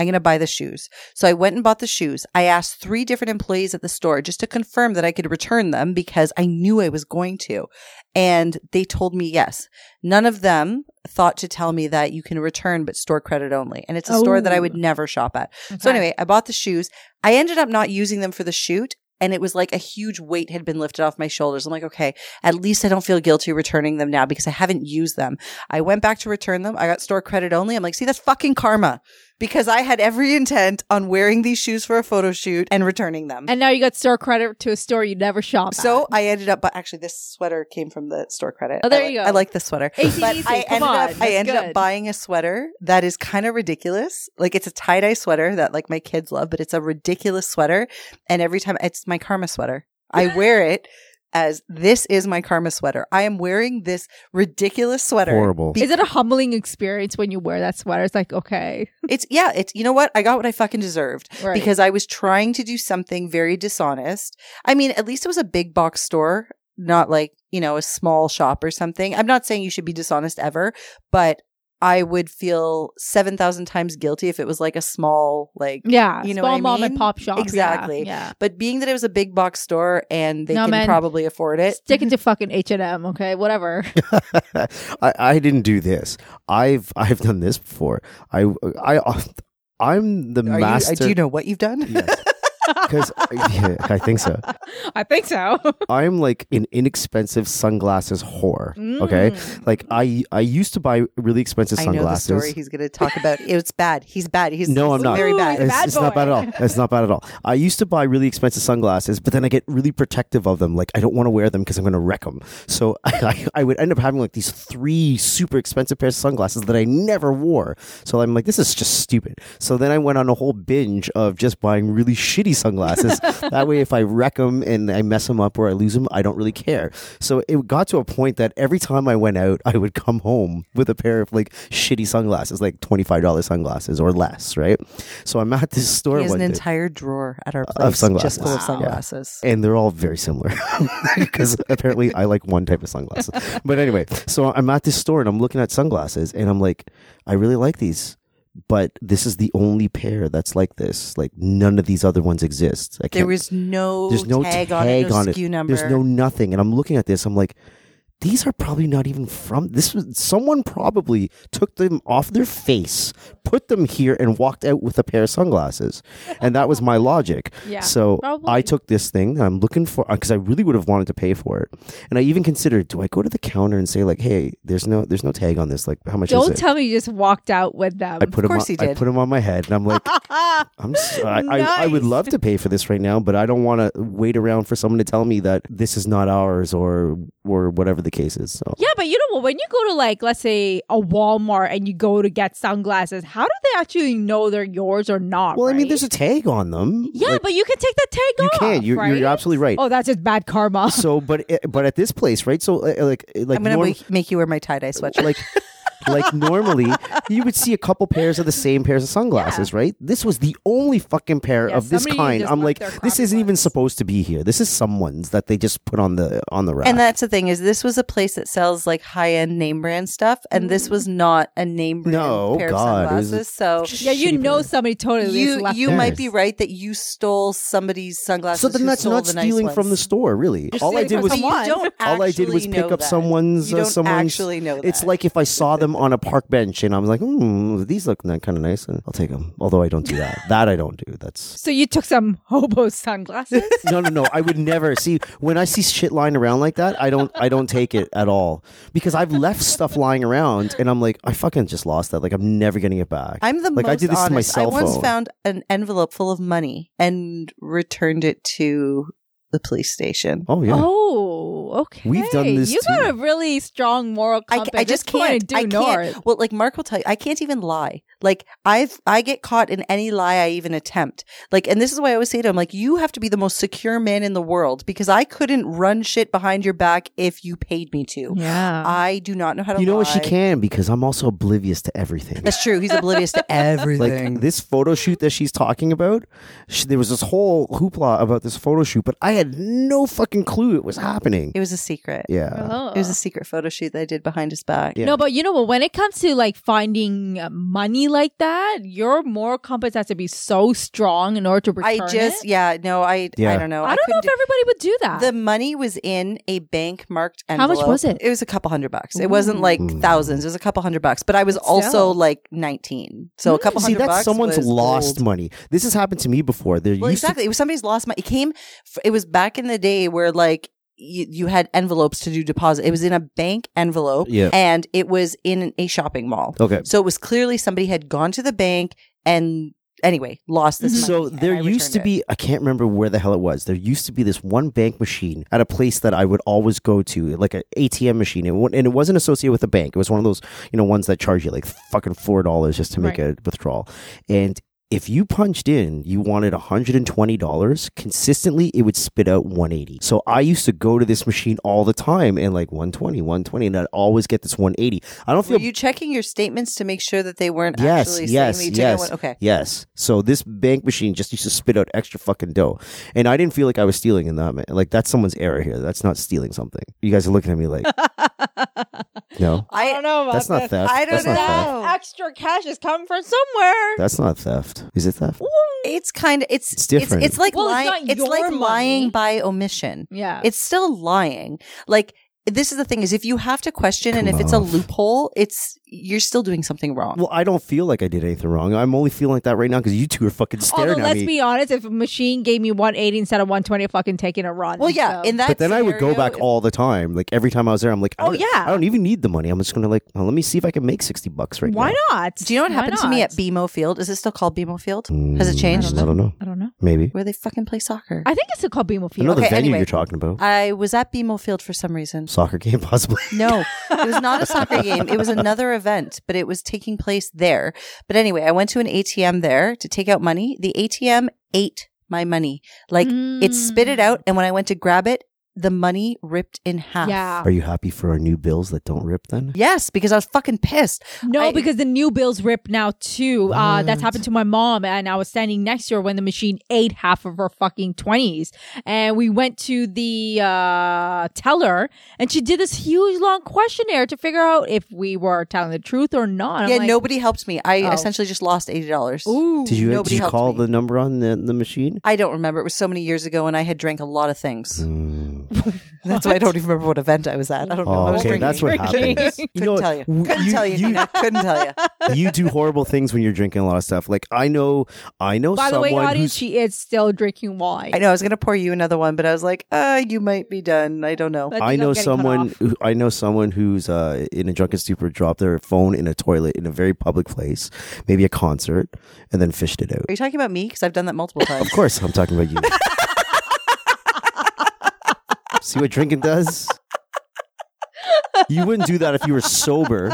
B: I'm going to buy the shoes. So I went and bought the shoes. I asked three different employees at the store just to confirm that I could return them because I knew I was going to. And they told me yes. None of them thought to tell me that you can return, but store credit only. And it's a store that I would
C: Oh.
B: never shop at. So anyway, I bought the shoes. I ended up not using them for the shoot. And it was like a huge weight had been lifted off my shoulders. I'm like, okay, at least I don't feel guilty returning them now because I haven't used them. I went back to return them. I got store credit only. I'm like, see, that's fucking karma because I had every intent on wearing these shoes for a photo shoot and returning them.
C: And now you got store credit to a store you never shop
B: so
C: at.
B: I ended up, but actually, this sweater came from the store credit.
C: Oh, there
B: I
C: you go.
B: I like this sweater,
C: AC/DC,
B: but I
C: come
B: ended
C: on,
B: up, I
C: that's
B: ended
C: good.
B: up buying a sweater that is kind of ridiculous. Like it's a tie dye sweater that like my kids love, but it's a ridiculous sweater. And every time it's my karma sweater, I wear it. As this is my karma sweater. I am wearing this ridiculous sweater.
A: Horrible.
B: be-
C: Is it a humbling experience when you wear that sweater? It's like, okay.
B: It's yeah, it's you know what? I got what I fucking deserved.
C: Right.
B: because I was trying to do something very dishonest. I mean, at least it was a big box store, not like, you know, a small shop or something. I'm not saying you should be dishonest ever, but I would feel 7,000 times guilty if it was like a small, like,
C: Yeah.
B: You know
C: small
B: what I
C: mom and pop shop.
B: Exactly.
C: Yeah.
B: but being that it was a big box store and they
C: No,
B: can
C: man.
B: probably afford it.
C: Stick it to fucking H and M, okay? Whatever.
A: I, I didn't do this. I've I've done this before. I I I'm the
B: Are you,
A: master.
B: do you know what you've done?
A: Yes. Because yeah, I think so.
C: I think so.
A: I'm like an inexpensive sunglasses whore. Okay,
C: Mm.
A: like I I used to buy really expensive
B: I know the
A: sunglasses.
B: story he's going to talk about. It's bad. He's bad. He's
A: No, I'm not.
B: very
C: Ooh,
B: bad.
C: he's
A: It's,
C: bad
A: it's not bad at all. It's not bad at all. I used to buy really expensive sunglasses, but then I get really protective of them. Like I don't want to wear them because I'm going to wreck them. So I, I would end up having like these three super expensive pairs of sunglasses that I never wore. So I'm like, this is just stupid. So then I went on a whole binge of just buying really shitty sunglasses. that way, if I wreck them and I mess them up or I lose them, I don't really care. So it got to a point that every time I went out, I would come home with a pair of like shitty sunglasses, like twenty five dollars sunglasses or less, right? So I'm at this store
B: He has an
A: day,
B: entire drawer at our place Of
A: sunglasses.
B: just full of sunglasses.
A: and they're all very similar because apparently I like one type of sunglasses. But anyway, so I'm at this store and I'm looking at sunglasses and I'm like, I really like these. But this is the only pair that's like this. Like none of these other ones exist. I
B: There was no,
A: there's no
B: tag, on it, no
A: on it.
B: Number.
A: There's no nothing. And I'm looking at this. I'm like, these are probably not even from this. Was someone probably took them off their face, put them here, and walked out with a pair of sunglasses. And that was my logic.
C: Yeah,
A: So
C: probably.
A: I took this thing. I'm looking for uh, because I really would have wanted to pay for it. And I even considered, do I go to the counter and say like, hey, there's no there's no tag on this. Like, how much
C: Don't
A: is it?
C: tell me you just walked out with them.
A: I put them.
B: course
A: on,
B: he
A: I put them on my head, and I'm like, I'm. s- I, I, I would
C: Nice.
A: love to pay for this right now, but I don't want to wait around for someone to tell me that this is not ours or or whatever the case is. So
C: Yeah, but you know what? When you go to like, let's say a Walmart and you go to get sunglasses, how do they actually know they're yours or not?
A: well, I mean, there's a tag on them.
C: yeah,
A: Like,
C: but you can take that tag
A: you
C: off.
A: can. You're,
C: right?
A: you're absolutely right.
C: Oh, that's just bad karma.
A: So, but eh, but at this place, right? So, uh, like like
B: I'm going to
A: norm-
B: make, make you wear my tie dye sweatshirt.
A: like like normally you would see a couple pairs of the same pairs of sunglasses, right? This was the only fucking pair
C: Yeah,
A: of this kind. I'm like, this isn't even supposed to be here. This is someone's that they just put on the on the rack.
B: and that's the thing is this was a place that sells like high end name brand stuff, and this was not a name brand
A: No,
B: pair
A: God,
B: of sunglasses. So
C: yeah, you
A: shitty
C: know somebody totally
B: you
C: left
B: you
C: there.
B: might be right that you stole somebody's sunglasses.
A: So then that's not
B: the nice
A: stealing from the store, really.
C: You're
A: all I did was.
B: You don't
A: all I did was pick up
B: that.
A: someone's
B: You
A: uh,
B: don't
A: someone's.
B: actually know
A: It's like if I saw them on a park bench and I was like, hmm, these look kind of nice. and I'll take them. Although I don't do that. that I don't do. That's
C: So you took some hobo sunglasses?
A: no, no, no. I would never see when I see shit lying around like that. I don't, I don't take it at all because I've left stuff lying around and I'm like, I fucking just lost that. Like I'm never getting it back.
B: I'm the
A: like
B: most
A: I did this
B: honest.
A: to my cell
B: I once found an envelope full of money and returned it to the police station.
A: oh yeah.
C: Oh, okay.
A: We've done this
C: You
A: too.
C: got a really strong moral compass.
B: I just
C: It's going
B: can't.
C: due
B: I
C: north.
B: can't. Well, like Mark will tell you, I can't even lie. Like I've, I get caught in any lie I even attempt. Like, and this is why I always say to him, like, you have to be the most secure man in the world because I couldn't run shit behind your back if you paid me to.
C: Yeah.
B: I do not know how to.
A: You know what? She can because I'm also oblivious to everything.
B: That's true. He's oblivious to everything.
A: Like this photo shoot that she's talking about, she, there was this whole hoopla about this photo shoot, but I had no fucking clue it was happening.
B: it It was a secret.
A: Yeah.
C: Oh.
B: It was a secret photo shoot that I did behind his back.
A: Yeah.
C: No, but you know what? When it comes to like finding uh, money like that, your moral compass has to be so strong in order to return
B: I just,
C: it.
B: yeah, no, I,
A: Yeah.
B: I don't know.
C: I don't know if
B: do-
C: everybody would do that.
B: The money was in a bank marked
C: How much was it?
B: It was a couple hundred bucks. It wasn't like
A: Ooh.
B: thousands. It was a couple hundred bucks. But I was
C: But
B: also
C: still.
B: like 19. So a
C: Mm.
B: couple
A: See,
B: hundred
A: that's
B: bucks
A: someone's
B: was
A: lost
B: gold.
A: money. This has happened to me before. There
B: Well,
A: used
B: exactly. It was somebody's lost money. It came, f- it was back in the day where like you, you had envelopes to do deposit. It was in a bank envelope
A: Yeah.
B: and it was in a shopping mall.
A: Okay.
B: So it was clearly somebody had gone to the bank and anyway, lost this mm-hmm. money.
A: So there used to
B: returned
A: be, I can't remember where the hell it was. There used to be this one bank machine at a place that I would always go to, like an ATM machine. And, and it wasn't associated with a bank. It was one of those, you know, ones that charge you like fucking $4 just to make
C: Right.
A: a withdrawal. And if you punched in, you wanted $120, consistently it would spit out 180. So I used to go to this machine all the time and like 120, 120, and I'd always get this 180. I don't feel Were
B: you checking your statements to make sure that they weren't
A: Yes,
B: actually
A: yes, yes,
B: one? Okay.
A: yes. So this bank machine just used to spit out extra fucking dough, and I didn't feel like I was stealing in that. Man. Like that's someone's error here. That's not stealing something. You guys are looking at me like, no,
C: I don't know about
A: that's not
C: this.
A: theft.
B: I don't
A: that's not theft.
B: know.
C: Extra cash is coming from somewhere.
A: That's not theft. Is it theft?
B: It's kind of it's
A: It's different.
B: It's, like
C: Well,
B: lying.
C: not
B: It's, like
C: money.
B: lying by omission.
C: yeah.
B: It's still lying. Like this is the thing: is if you have to question, and
A: Come
B: if it's a loophole, it's you're still doing something wrong.
A: Well, I don't feel like I did anything wrong. I'm only feeling like that right now because you two are fucking staring
C: Although,
A: at
C: let's
A: me.
C: be honest, if a machine gave me 180 instead of 120, I'd fucking taking a run.
B: Well, yeah,
C: So-
B: in that.
A: but then I would go
B: scenario,
A: back
B: if-
A: all the time. Like every time I was there, I'm like, I
C: Oh,
A: don't-
C: yeah.
A: I don't even need the money. I'm just gonna like, well, let me see if I can make sixty bucks right now.
C: Why
A: now.
C: not?
B: Do you know what
C: Why
B: happened to me
C: not?
B: at BMO Field? Is it still called BMO Field? Has it
A: Mm,
B: changed?
A: I don't know.
C: I don't know.
A: Maybe.
B: Where they fucking play soccer?
C: I think it's still called BMO
A: I
C: Field.
A: know the
B: Okay,
A: venue
B: anyway.
A: you're talking about.
B: I was at BMO Field for some reason.
A: Soccer game, possibly.
B: No, it was not a soccer game. It was another event, but it was taking place there. But anyway, I went to an ATM there to take out money. The ATM ate my money. Like it spit it mm. out. And when I went to grab it, the money ripped in half.
C: Yeah.
A: Are you happy for our new bills that don't rip then?
B: Yes, because I was fucking pissed.
C: No,
B: I-
C: because the new bills rip now too. Uh, that's happened to my mom, and I was standing next to her when the machine ate half of her fucking twenties. And we went to the uh, teller, and she did this huge long questionnaire to figure out if we were telling the truth or not. I'm
B: yeah,
C: like,
B: nobody helped me. I
C: Oh.
B: essentially just lost eighty dollars.
C: Ooh,
A: Did you did you call
B: me.
A: the number on the, the machine?
B: I don't remember. It was so many years ago, and I had drank a lot of things.
A: Mm.
B: That's why I don't even remember what event I was at. I don't know. I was
A: okay,
B: drinking.
A: that's what
C: Drinking.
A: happens. You
B: Couldn't
A: know,
B: tell you.
A: w-
B: Couldn't tell you. Nina. Couldn't tell you.
A: you do horrible things when you're drinking a lot of stuff. Like I know, I know
C: By the
A: someone
C: way, audience,
A: who's
C: she is still drinking wine.
B: I know I was gonna pour you another one, but I was like, uh, you might be done. I don't know.
C: I think I'm
A: know
C: getting cut
A: someone.
C: off.
A: Who, I know someone who's uh, in a drunken stupor, dropped their phone in a toilet in a very public place, maybe a concert, and then fished it out.
B: Are you talking about me? Because I've done that multiple times.
A: Of course, I'm talking about you. See what drinking does? You wouldn't do that if you were sober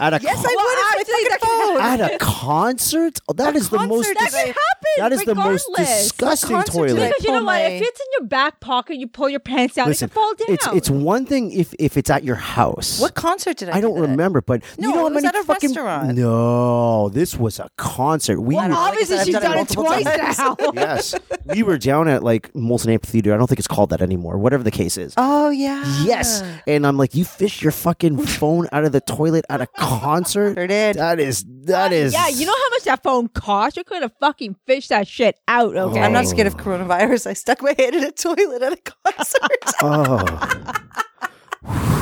A: at a
B: Yes,
A: con-
B: I
C: Well,
B: would.
C: actually, that
B: my
A: at a concert. Oh, that
B: A
A: is the most.
B: concert
C: that
B: is
C: can
B: I-
C: happen.
A: that is the most
C: regardless.
A: disgusting toilet.
B: today-
C: Because you know
B: pull
C: what? If it's in your back pocket, you pull your pants down,
A: Listen,
C: it can fall down.
A: It's it's one thing if if it's at your house.
B: What concert did I?
A: I don't
B: do
A: remember, but
B: No,
A: you know
B: it
A: how
B: was
A: many
B: at a
A: fucking
B: restaurant.
A: no, this was a concert. We
C: well,
A: were,
C: obviously
B: I've
C: she's
B: done it
C: done it twice
B: times.
C: now.
A: yes, we were down at like Molson Amphitheater. I don't think it's called that anymore. Whatever the case is.
B: Oh yeah.
A: Yes, and I'm like, you fished your fucking phone out of the toilet at a concert.
B: Sure did.
A: That is that uh, is.
C: Yeah, you know how much that phone cost? You're gonna fucking fish that shit out, okay?
B: I'm not
A: Oh.
B: scared of oh. coronavirus. I stuck my head in a toilet at a concert.
A: Oh,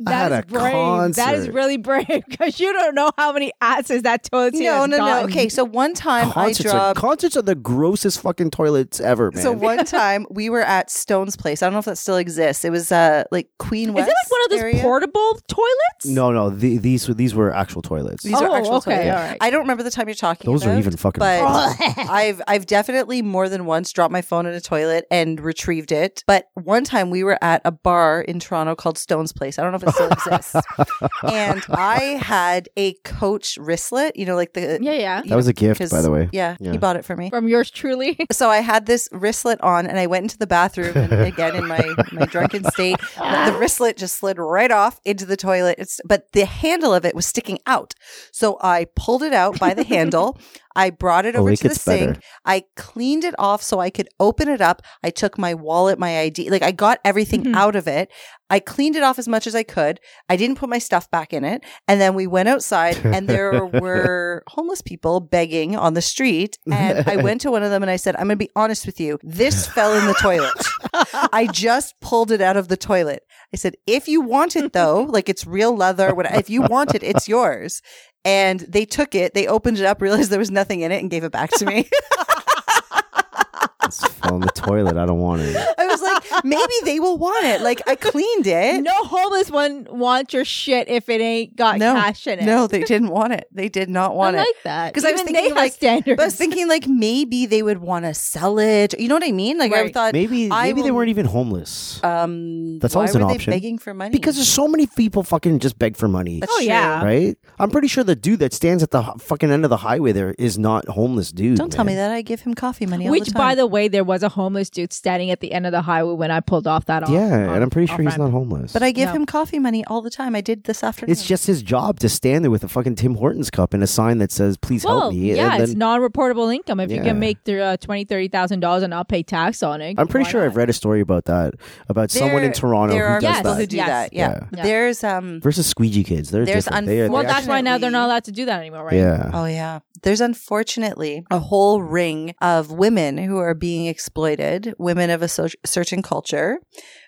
C: That
A: at
C: is
A: a
C: brave. That is really brave because you don't know how many asses that toilet seat
B: no,
C: has
B: no, no. Okay, so one time
A: concerts
B: I
A: are
B: dropped.
A: concerts are the grossest fucking toilets ever, man.
B: So one time we were at Stone's place. I don't know if that still exists. It was uh like Queen
C: Is it like one of those
B: area.
C: portable toilets?
A: no, no, the, these were these were actual toilets.
B: These
C: Oh,
B: are actual
C: okay,
B: toilets.
C: all right.
B: I don't remember the time you're talking
A: Those are even fucking
B: But. I've I've definitely more than once dropped my phone in a toilet and retrieved it. But one time we were at a bar in Toronto called Stone's Place. I don't know if it still exists. and I had a Coach wristlet. You know, like the
C: Yeah, yeah.
A: That was a gift, by the way.
B: Yeah,
A: Yeah.
B: he bought it for me.
C: From yours truly.
B: So I had this wristlet on, and I went into the bathroom, and again in my my drunken state, the wristlet just slid right off into the toilet. It's but the handle of it was sticking out, so I pulled it out by the handle. I brought it
A: Oh,
B: over to the sink.
A: better.
B: I cleaned it off so I could open it up. I took my wallet, my ID, like I got everything
C: Mhm.
B: out of it. I cleaned it off as much as I could. I didn't put my stuff back in it. And then we went outside and there were homeless people begging on the street. And I went to one of them and I said, I'm going to be honest with you. This fell in the toilet. I just pulled it out of the toilet. I said, if you want it though, like it's real leather, whatever, if you want it, it's yours. And they took it, they opened it up, realized there was nothing in it, and gave it back to me.
A: It's in the toilet. I don't want it.
B: I maybe they will want it. Like I cleaned it.
C: no homeless one wants your shit if it ain't got
B: No.
C: cash in it.
B: No, they didn't want it. They did not want
C: I
B: it.
C: like that
B: 'Cause I was thinking,
C: they
B: like-
C: standards.
B: But I was thinking like maybe they would want to sell it. You know what I mean? Like I thought
A: Maybe
B: I
A: maybe they weren't even homeless.
B: um
A: That's
B: why
A: always
B: were
A: an
B: they
A: option.
B: begging for money?
A: Because there's so many people fucking just beg for money.
B: That's
C: Oh,
B: true.
C: yeah.
A: right? I'm pretty sure the dude that stands at the fucking end of the highway there is not homeless dude.
B: Don't tell me that I give him coffee money all
C: Which,
B: the time.
C: by the way, there was a homeless dude standing at the end of the highway when I pulled off that. Off,
A: Yeah, and I'm pretty sure he's
C: ramp.
A: not homeless.
B: but I give
C: No.
B: him coffee money all the time. I did this afternoon.
A: it's just his job to stand there with a fucking Tim Hortons cup and a sign that says "Please
C: Well,
A: help me."
C: yeah,
A: and
C: it's non-reportable income. If you can make the uh, twenty, thirty thousand dollars and not pay tax on it,
A: I'm pretty sure
C: not?
A: I've read a story about that about someone in Toronto
B: there
A: who
B: are
A: does
C: Yes.
B: people
A: that.
B: who do
C: Yes.
B: that. Yeah.
A: Yeah.
C: Yeah.
B: There's um
A: Versus squeegee kids, they're
B: There's
A: different. They are-
C: Well,
A: they
C: that's
A: actually-
C: why now they're not allowed to do that anymore, right?
A: Yeah.
B: Oh yeah. There's unfortunately a whole ring of women who are being exploited, women of a so- certain culture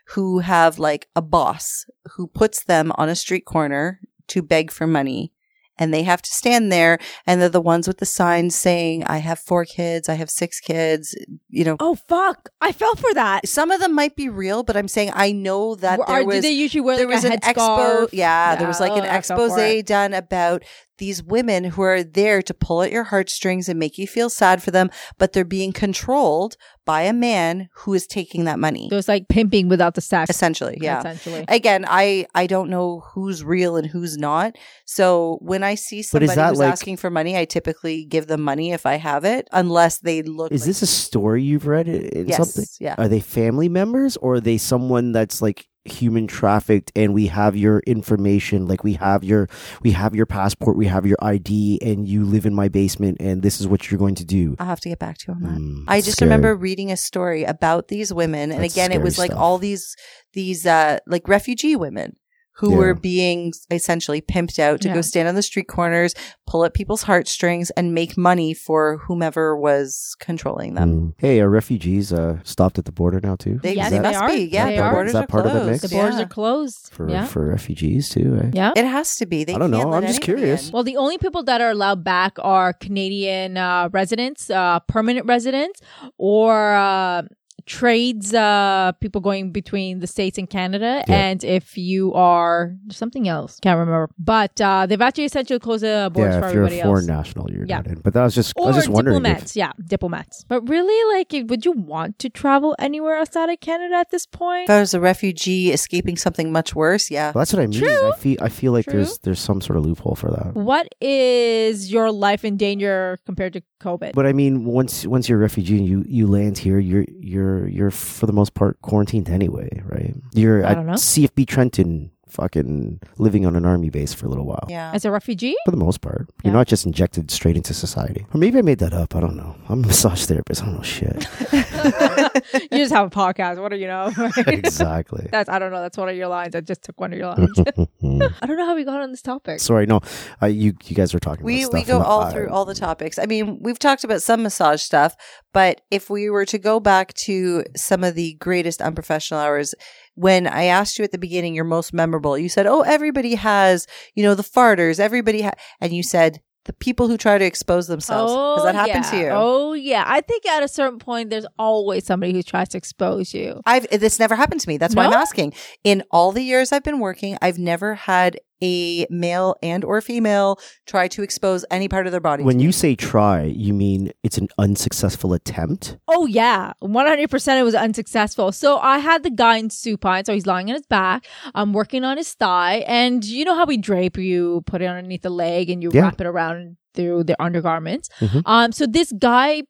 B: who have like a boss who puts them on a street corner to beg for money. And they have to stand there and they're the ones with the signs saying, I have four kids, I have six kids, you know.
C: Oh fuck! I fell for that.
B: Some of them might be real, but I'm saying I know that there was
C: they usually wear
B: there
C: like
B: was an expo. Yeah, there was like
C: oh,
B: an
C: I
B: expose done about these women who are there to pull at your heartstrings and make you feel sad for them, but they're being controlled by a man who is taking that money.
C: So it's like pimping without the sex.
B: Essentially, yeah.
C: Essentially.
B: Again, I I don't know who's real and who's not. So when I see somebody who's
A: like-
B: asking for money, I typically give them money if I have it, unless they look.
A: Is
B: like-
A: this a story you've read in
B: yes?
A: something?
B: Yeah.
A: Are they family members or are they someone that's like human trafficked and we have your information like we have your we have your passport we have your ID and you live in my basement and this is what you're going to do
B: I'll have to get back to you on that.
A: Mm,
B: I just
A: scary.
B: remember reading a story about these women, and
A: That's
B: again, it was like
A: stuff.
B: all these these uh like refugee women who
A: Yeah.
B: were being essentially pimped out to
C: Yeah.
B: go stand on the street corners, pull at people's heartstrings, and make money for whomever was controlling them.
A: Mm. Hey, are refugees uh, stopped at the border now too?
B: They,
C: Yes,
B: they
A: Is
C: they
B: must
C: are.
B: be. Yeah,
C: They
B: the
C: are.
B: borders
A: Is that
B: are
A: part of the
B: closed.
A: mix?
C: the borders
B: Yeah.
C: are closed.
A: for
C: yeah.
A: for refugees too. eh?
C: yeah.
B: It has to be. They
A: I don't know. I'm just curious.
B: in.
C: Well, the only people that are allowed back are Canadian uh, residents, uh, permanent residents, or uh, trades uh, people going between the states and Canada.
A: Yeah.
C: And if you are something else, can't remember, but uh, they've actually essentially closed the borders
A: Yeah,
C: for
A: if you're a foreign
C: else.
A: national, you're
C: Yeah.
A: not in. But that was just I was just wondering.
C: diplomats,
A: If,
C: yeah, diplomats. But really, like, would you want to travel anywhere outside of Canada at this point?
B: If I was a refugee escaping something much worse, yeah.
A: well, that's what I mean.
C: True.
A: I feel I feel like
C: True.
A: there's there's some sort of loophole for that.
C: What is your life in danger compared to COVID?
A: But I mean, once once you're a refugee and you you land here, you're you're you're for the most part quarantined anyway, right? You're
C: I
A: at
C: don't know.
A: CFB Trenton, fucking living on an army base for a little while.
B: Yeah.
C: As a refugee?
A: For the most part, you're
C: Yeah.
A: not just injected straight into society. Or maybe I made that up. I don't know. I'm a massage therapist. I don't know shit.
C: you just have a podcast. What do you know? right?
A: exactly.
C: That's I don't know. That's one of your lines. I just took one of your lines. I don't know how we got on this topic.
A: Sorry, no. Uh, you you guys were talking.
B: we
A: about
B: we go
A: and
B: all
A: I-
B: through all the topics. I mean, we've talked about some massage stuff, but if we were to go back to some of the greatest unprofessional hours, when I asked you at the beginning your most memorable, you said, "Oh, everybody has, you know, the farters. Everybody ha-, and you said the people who try to expose themselves. Has that oh, happened
C: yeah.
B: to you?
C: Oh yeah. I think at a certain point, there's always somebody who tries to expose you.
B: I've this never happened to me. That's why I'm asking. In all the years I've been working, I've never had a male and or female try to expose any part of their body.
A: When
B: to
A: you
B: me.
A: say try, you mean it's an unsuccessful attempt?
C: Oh yeah, one hundred percent. It was unsuccessful. So I had the guy in supine, so he's lying on his back. I'm working on his thigh, and you know how we drape you, put it underneath the leg, and you
A: Yeah.
C: wrap it around through the undergarments.
A: Mhm.
C: Um, so this guy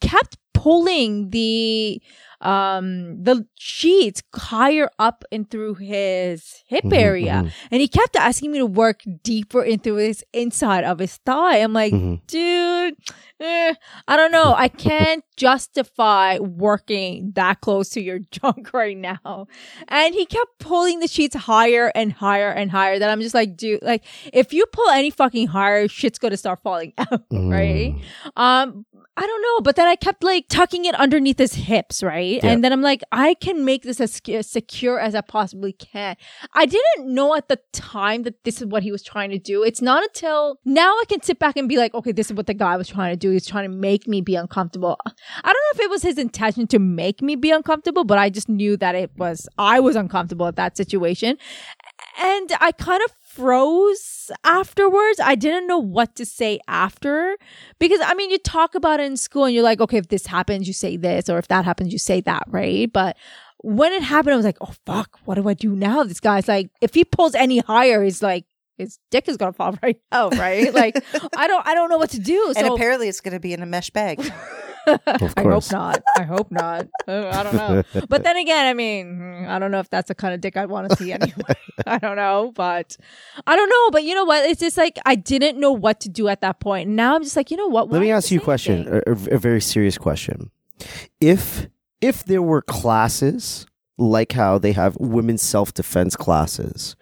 C: kept pulling the um the sheets higher up and through his hip
A: Mhm,
C: area,
A: mhm,
C: and he kept asking me to work deeper into his inside of his thigh. I'm like,
A: mhm.
C: dude, eh, I don't know. I can't justify working that close to your junk right now. And he kept pulling the sheets higher and higher and higher. That I'm just like, dude, like if you pull any fucking higher, shit's gonna start falling out, right?
A: Mm.
C: Um, I don't know, but then I kept like tucking it underneath his hips, right?
A: Yeah.
C: And then I'm like, I can make this as as secure as I possibly can. I didn't know at the time that this is what he was trying to do. It's not until now I can sit back and be like, okay, this is what the guy was trying to do. He's trying to make me be uncomfortable. I don't know if it was his intention to make me be uncomfortable, but I just knew that it was, I was uncomfortable at that situation. And I kind of froze afterwards. I didn't know what to say after because I mean, you talk about it in school and you're like, okay, if this happens, you say this, or if that happens, you say that, right? But when it happened, I was like, oh fuck, what do I do now? This guy's like, if he pulls any higher, he's like, his dick is gonna fall right out, right? like, I don't, I don't know what to do.
B: and
C: So
B: apparently it's going to be in a mesh bag.
A: Of
C: I hope not. I hope not. Uh, I don't know. But then again, I mean, I don't know if that's the kind of dick I'd want to see anyway. I don't know, but I don't know. But you know what? It's just like I didn't know what to do at that point. Now I'm just like, you know what?
A: Let me ask you a question,
C: thing?
A: a, a- a very serious question. If if there were classes like how they have women's self defense classes,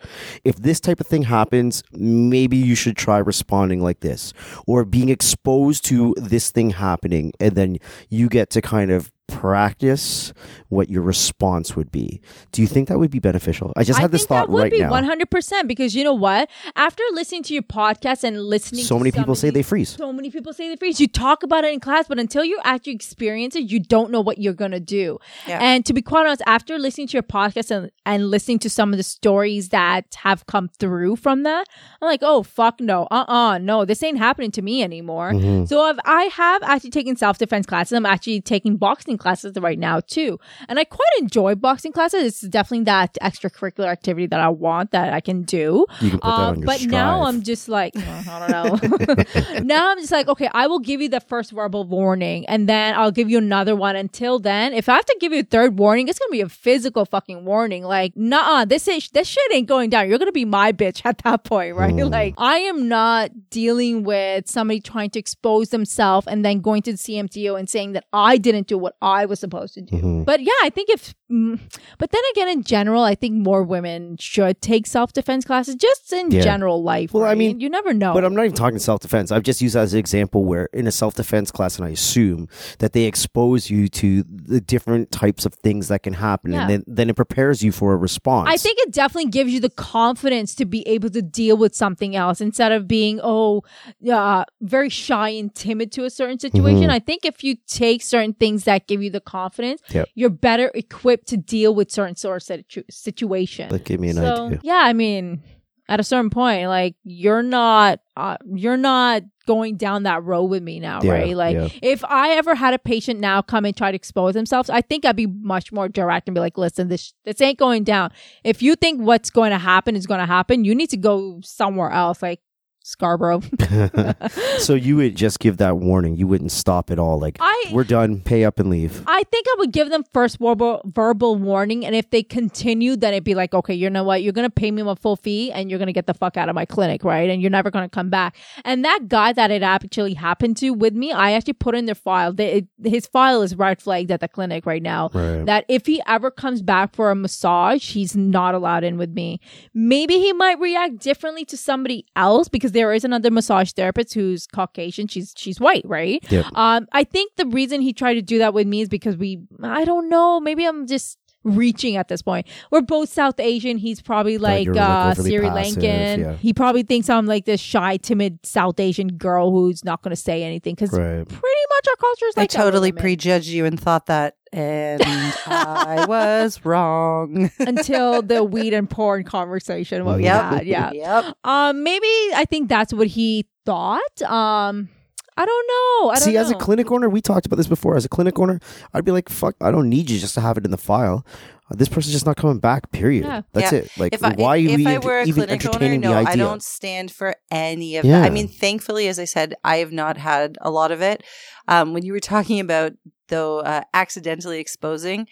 A: if this type of thing happens, maybe you should try responding like this, or being exposed to this thing happening, and then you get to kind of practice what your response would be. Do you think that would be beneficial? I just
C: I
A: had this thought
C: that would
A: right
C: be
A: now.
C: 100% because you know what? After listening to your podcast and listening
A: So
C: to
A: many people say they freeze.
C: So many people say they freeze. You talk about it in class, but until you actually experience it, you don't know what you're gonna do.
B: Yeah.
C: And to be quite honest, after listening to your podcast and, and listening to some of the stories that have come through from that, I'm like, oh fuck no, uh uh no, this ain't happening to me anymore.
A: Mhm.
C: So I've, I have actually taken self defense classes. I'm actually taking boxing classes right now too, and I quite enjoy boxing classes. It's definitely that extracurricular activity that I want that I can do.
A: You can put that
C: Um,
A: on your
C: but now I'm just like, uh, I don't know. now I'm just like, okay, I will give you the first verbal warning and then I'll give you another one. Until then, if I have to give you a third warning, it's going to be a physical fucking warning. Like, nah, this is, this shit ain't going down. You're going to be my bitch at that point, right?
A: Mm.
C: Like, I am not dealing with somebody trying to expose themselves and then going to the CMTO and saying that I didn't do what I was supposed to do.
A: Mhm.
C: But yeah, I think if, mm, but then again, in general, I think more women should take self defense classes just in
A: Yeah.
C: general life.
A: Well, I mean,
C: you never know.
A: But I'm not even talking self defense. I've just used that as an example where in a self defense class, and I assume that they expose you to the different types of things that can happen,
C: Yeah.
A: and then, then it prepares you for a response.
C: I think it definitely gives you the confidence to be able to deal with something else instead of being, oh, uh, very shy and timid to a certain situation.
A: Mhm.
C: I think if you take certain things that give you the confidence,
A: Yep.
C: you're better equipped to deal with certain sort of situ- situation.
A: Like, give me an
C: so,
A: idea.
C: Yeah, I mean, at a certain point, like you're not, uh, you're not going down that road with me now,
A: Yeah,
C: right? Like
A: yeah.
C: if I ever had a patient now come and try to expose themselves, I think I'd be much more direct and be like, listen, this this ain't going down. If you think what's going to happen is going to happen, you need to go somewhere else, like Scarborough.
A: so you would just give that warning. You wouldn't stop at all. Like,
C: I
A: we're done. Pay up and leave.
C: I think I would give them first verbal verbal warning, and if they continue, then it'd be like, okay, you know what, you're gonna pay me my full fee, and you're gonna get the fuck out of my clinic, right? And you're never gonna come back. And that guy that it actually happened to with me, I actually put in their file. They, it, his file is red flagged at the clinic right now.
A: Right.
C: That if he ever comes back for a massage, he's not allowed in with me. Maybe he might react differently to somebody else because there is another massage therapist who's Caucasian. She's she's white, right?
A: Yep.
C: Um, I think the reason he tried to do that with me is because we, I don't know, maybe I'm just reaching at this point. We're both South Asian. He's probably like,
A: you're, like,
C: uh,
A: overly
C: Sri
A: passive,
C: Lankan.
A: yeah.
C: He probably thinks I'm like this shy, timid South Asian girl who's not going to say anything because
A: Right.
C: pretty much our culture is
B: I
C: like that with
B: totally
C: women.
B: prejudged you and thought that, and I was wrong.
C: until the weed and porn conversation what we had. Yeah.
B: Yep.
C: Um, maybe I think that's what he thought. Um, I don't know. I don't
A: See,
C: know.
A: as a clinic owner, we talked about this before. As a clinic owner, I'd be like, "Fuck, I don't need you just to have it in the file. Uh, this person's just not coming back. Period.
C: Yeah.
A: That's
B: Yeah.
A: it. Like,
B: if I,
A: why
B: if,
A: are we
B: if I were a
A: even
B: clinic owner,
A: entertaining
B: no,
A: the
B: I don't stand for any of
A: Yeah.
B: that. I mean, thankfully, as I said, I have not had a lot of it. Um, when you were talking about though uh, accidentally exposing,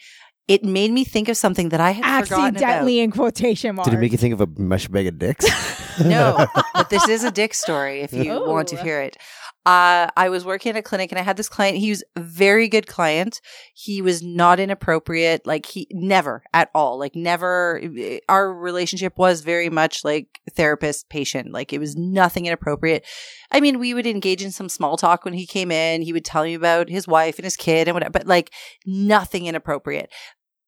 B: it made me think of something that I had forgotten
C: accidentally in quotation marks.
A: Did it make you think of a mesh bag of dicks?
B: No, but this is a dick story. If you want to
C: Oh.
B: hear it, uh, I was working at a clinic and I had this client. He was a very good client. He was not inappropriate. Like he never at all, like never. Our relationship was very much like therapist patient. Like it was nothing inappropriate. I mean, we would engage in some small talk when he came in. He would tell me about his wife and his kid and whatever, but like nothing inappropriate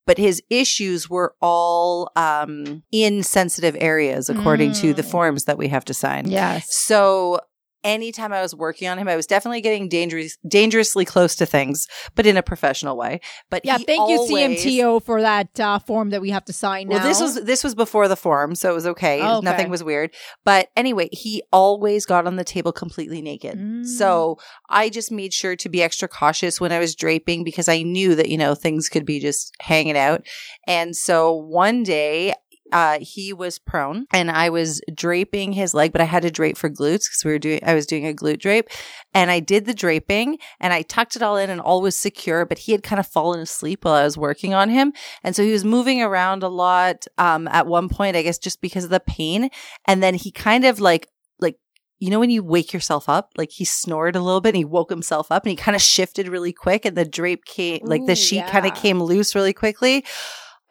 B: but his issues were all um, in sensitive areas according to the
C: Mm.
B: forms that we have to sign.
C: Yes.
B: So anytime I was working on him, I was definitely getting dangerous, dangerously close to things, but in a professional way. But
C: Yeah, thank
B: always-
C: you CMTO for that uh, form that we have to sign now.
B: This was this was before the form, so it was okay.
C: Oh, okay.
B: Nothing was weird. But anyway, he always got on the table completely naked.
C: Mm.
B: So I just made sure to be extra cautious when I was draping because I knew that you know things could be just hanging out. And so one day. Uh, he was prone and I was draping his leg, but I had to drape for glutes because we were doing, I was doing a glute drape and I did the draping and I tucked it all in and all was secure, but he had kind of fallen asleep while I was working on him. And so he was moving around a lot um, at one point, I guess just because of the pain. And then he kind of like, like, you know, when you wake yourself up, like he snored a little bit and he woke himself up and he kind of shifted really quick and the drape came, like the sheet kind of came loose really quickly.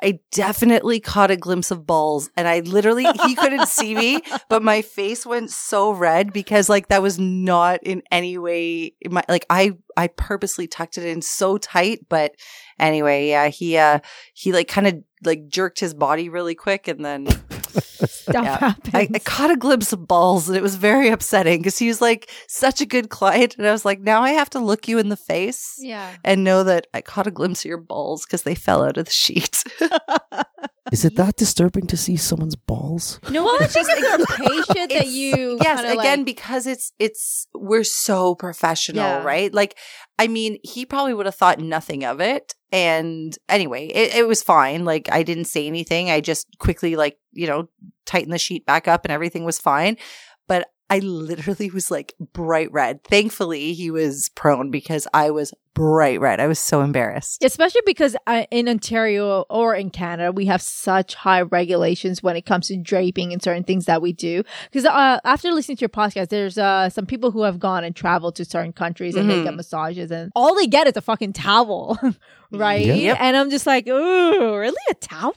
B: I definitely caught a glimpse of balls and I literally, he couldn't see me, but my face went so red because like that was not in any way my, like I, I purposely tucked it in so tight. But anyway, yeah, he, uh, he like kind of like jerked his body really quick and then
C: Stuff
B: yeah.
C: happens.
B: I, I caught a glimpse of balls and it was very upsetting because he was like such a good client. And I was like, now I have to look you in the face
C: yeah.
B: and know that I caught a glimpse of your balls because they fell out of the sheet.
A: Is it that disturbing to see someone's balls?
C: No, well, it's just if you're a patient that you
B: yes again
C: like-
B: because it's it's we're so professional
C: Yeah.
B: right like i mean he probably would have thought nothing of it and anyway it, it was fine like i didn't say anything i just quickly like you know tightened the sheet back up and everything was fine but i literally was like bright red thankfully he was prone because i was bright red i was so embarrassed
C: Especially because uh, in Ontario or in Canada, we have such high regulations when it comes to draping and certain things that we do. Because uh, after listening to your podcast, there's uh, some people who have gone and traveled to certain countries and they
B: Mhm.
C: get massages, and all they get is a fucking towel, right?
B: Yep.
C: And I'm just like, ooh, really a towel?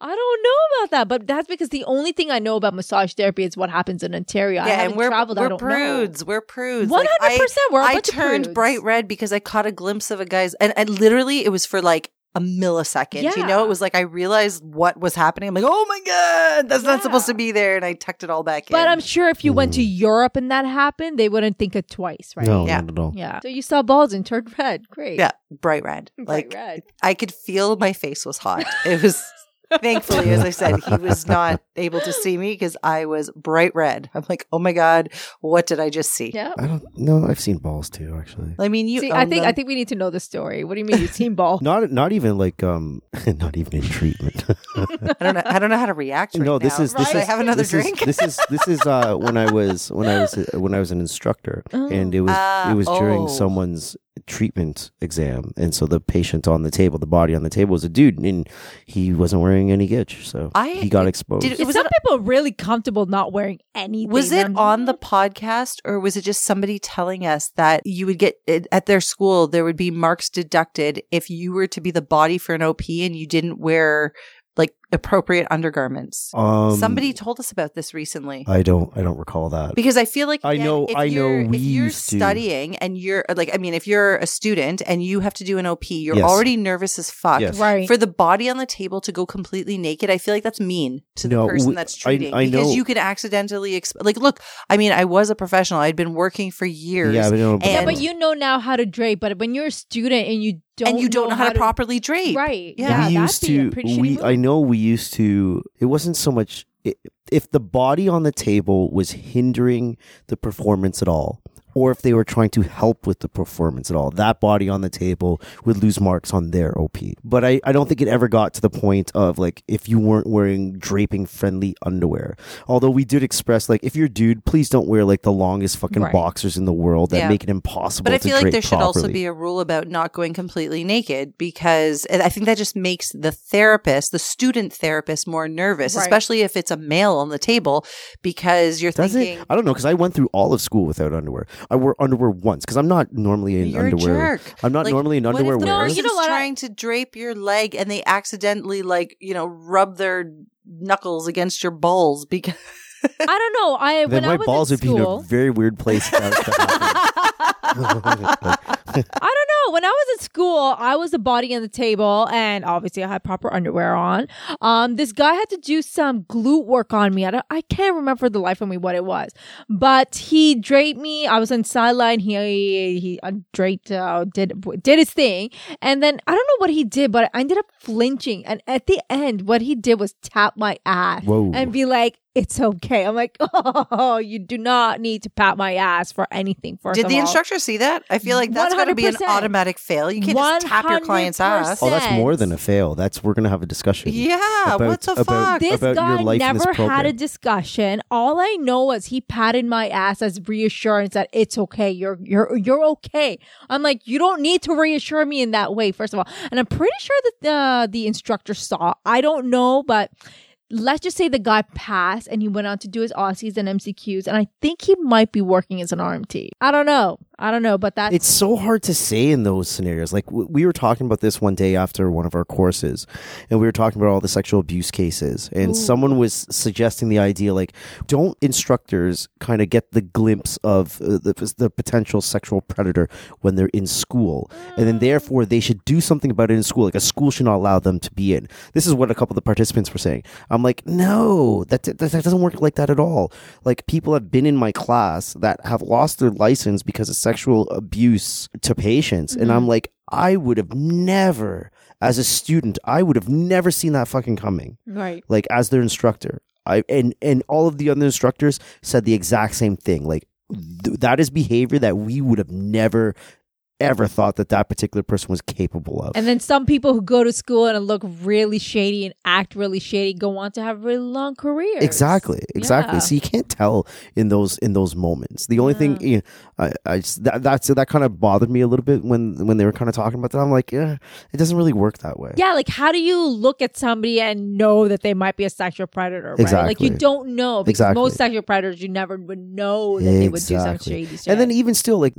C: I don't know about that, but that's because the only thing I know about massage therapy is what happens in Ontario. I
B: yeah
C: haven't
B: and we're,
C: traveled.
B: We're
C: don't
B: prudes we're prudes
C: know. One
B: Like, I-
C: hundred percent. We're a
B: I
C: bunch of
B: turned
C: prudes.
B: bright red because I caught a glimpse of a guy's, and, and literally it was for like a millisecond. Yeah. You know, it was like I realized what was happening. I'm like, oh my god, that's not supposed to be there, and I tucked it all back in.
C: But I'm sure if you went to Europe and that happened, they wouldn't think it twice, right?
A: No,
B: Yeah.
A: not at all.
C: Yeah. So you saw balls and turned red. Great.
B: yeah, bright red.
C: Bright
B: like
C: red.
B: I could feel my face was hot. It was. Thankfully, as I said, he was not able to see me because I was bright red. I'm like, oh my god, what did I just see?
C: Yeah.
A: I don't know. I've seen balls too, actually.
B: I mean, you.
C: See, I think
B: them.
C: I think we need to know the story. What do you mean you've seen ball?
A: Not not even like um not even in treatment.
B: I don't know. I don't know how to react. Right
A: no, this
B: now.
A: is this
B: Should I
A: is
B: have another
A: this
B: drink.
A: Is, this is this is uh when I was when I was when I was an instructor and it was
B: Ah,
A: it was during
B: oh.
A: someone's treatment exam and so the patient on the table the body on the table was a dude and he wasn't wearing any gitch so
B: I-
A: he got exposed
B: did- was
C: some
B: it-
C: people really comfortable not wearing anything?
B: Was it
C: I'm-
B: on the podcast or was it just somebody telling us that you would get at their school there would be marks deducted if you were to be the body for an OP and you didn't wear like appropriate undergarments?
A: um
B: somebody told us about this recently.
A: I don't I don't recall that
B: because I feel like
A: I
B: again,
A: know-
B: if
A: I know
B: you're-
A: we
B: if you're
A: used to-
B: studying and you're like I mean if you're a student and you have to do an OP you're
A: Yes.
B: already nervous as fuck
A: Yes.
C: right?
B: for the body on the table to go completely naked, I feel like that's mean to the person
A: we-
B: that's treating
A: I
B: because
A: know-
B: you could accidentally exp- like look. I mean, I was a professional. I'd been working for years.
A: yeah but, no, but
C: yeah, but you know now how to drape. But when you're a student and you don't
B: and you don't know how, to properly drape.
C: right?
B: Yeah.
C: Yeah,
A: we
C: that'd
A: used to
C: pretty shitty
A: we i know we used to it wasn't so much i if the body on the table was hindering the performance at all or if they were trying to help with the performance at all that body on the table would lose marks on their op but i, I don't think it ever got to the point of like if you weren't wearing draping friendly underwear although we did express like if you're a dude please don't wear like the longest fucking
C: Right.
A: boxers in the world that
B: Yeah.
A: make it impossible
B: But I
A: to
B: feel like
A: drape
B: there should also be a rule about not going completely naked because I think that just makes the therapist, the student therapist, more nervous,
C: Right.
B: especially if it's a male on the table because you're
A: Does
B: thinking.
A: it? I don't know because I went through all of school without underwear. I wore underwear once because I'm not normally in
B: You're
A: underwear.
B: a jerk.
A: I'm not
B: Like,
A: normally an
B: what if
A: underwear
B: the
C: No,
A: wearer.
C: you
B: person's
C: know what?
B: Trying to drape your leg and they accidentally like you know rub their knuckles against your balls because
C: I don't know. I
A: then
C: when
A: my
C: I was
A: balls
C: in
A: would be in a very weird place. if that was to happen.
C: I don't know. When I was in school, I was the body on the table, and obviously I had proper underwear on. Um, this guy had to do some glute work on me. I, don't, I can't remember for the life of me what it was, but he draped me. I was on sideline. He he uh, draped, uh, did did his thing, and then I don't know what he did, but I ended up flinching. And at the end, what he did was tap my ass
A: Whoa.
C: and be like. It's okay. I'm like, oh, you do not need to pat my ass for anything. First
B: did
C: of
B: the
C: all.
B: instructor see that? I feel like that's going to be an automatic fail. You can't just tap your client's ass.
A: oh, that's more than a fail. That's we're gonna have a discussion.
B: Yeah,
A: About-
B: what the
A: about-
B: fuck?
C: this
A: about your
C: guy
A: life in this
C: never had a discussion. All I know was he patted my ass as reassurance that it's okay. You're you're you're okay. I'm like, you don't need to reassure me in that way. First of all, and I'm pretty sure that uh, the instructor saw. I don't know, but. Let's just say the guy passed and he went on to do his OSCEs and MCQs, and I think he might be working as an RMT. I don't know. I don't know, but that's
A: It's so hard to say in those scenarios. Like w- we were talking about this one day after one of our courses, and we were talking about all the sexual abuse cases, and someone was suggesting the idea like, don't instructors kind of get the glimpse of uh, the, the potential sexual predator when they're in school, and then therefore they should do something about it in school. Like a school should not allow them to be in. This is what a couple of the participants were saying. I'm like, no, that that, that doesn't work like that at all. Like people have been in my class that have lost their license because of sexual abuse to patients, and I'm mm-hmm. like, I would have never, as a student, I would have never seen that fucking coming.
C: right.
A: Like as their instructor, I and and all of the other instructors said the exact same thing. Like th- that is behavior that we would have never ever thought that that particular person was capable of.
C: And then some people who go to school and look really shady and act really shady go on to have really long careers.
A: Exactly, exactly.
C: Yeah.
A: So you can't tell in those in those moments. The only thing you know, eh, I, I just, that that's that kind of bothered me a little bit when when they were kind of talking about that. I'm like, yeah, it doesn't really work that way.
C: Yeah, like how do you look at somebody and know that they might be a sexual predator? Right? Like you don't know because
A: Exactly.
C: most sexual predators you never would know that they would do some
A: Exactly.
C: shady shit.
A: And then even still, like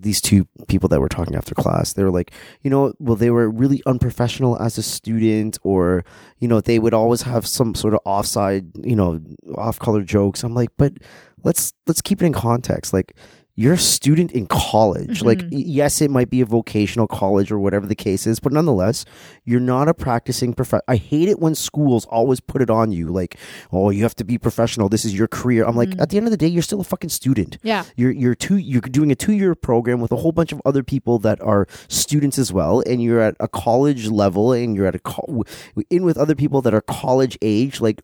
A: these two people that were talking after class, they were like, you know, well, they were really unprofessional as a student, or you know, they would always have some sort of offside, you know, off-color jokes. I'm like, but let's let's keep it in context, like. You're a student in college. Like,
C: Mm-hmm.
A: y- yes, it might be a vocational college or whatever the case is, but nonetheless, you're not a practicing prof. I hate it when schools always put it on you, like, oh, you have to be professional. This is your career. I'm like,
C: Mm-hmm.
A: at the end of the day, you're still a fucking student
C: yeah.
A: you're you're two you're doing a two year program with a whole bunch of other people that are students as well, and you're at a college level, and you're at a co- in with other people that are college age, like.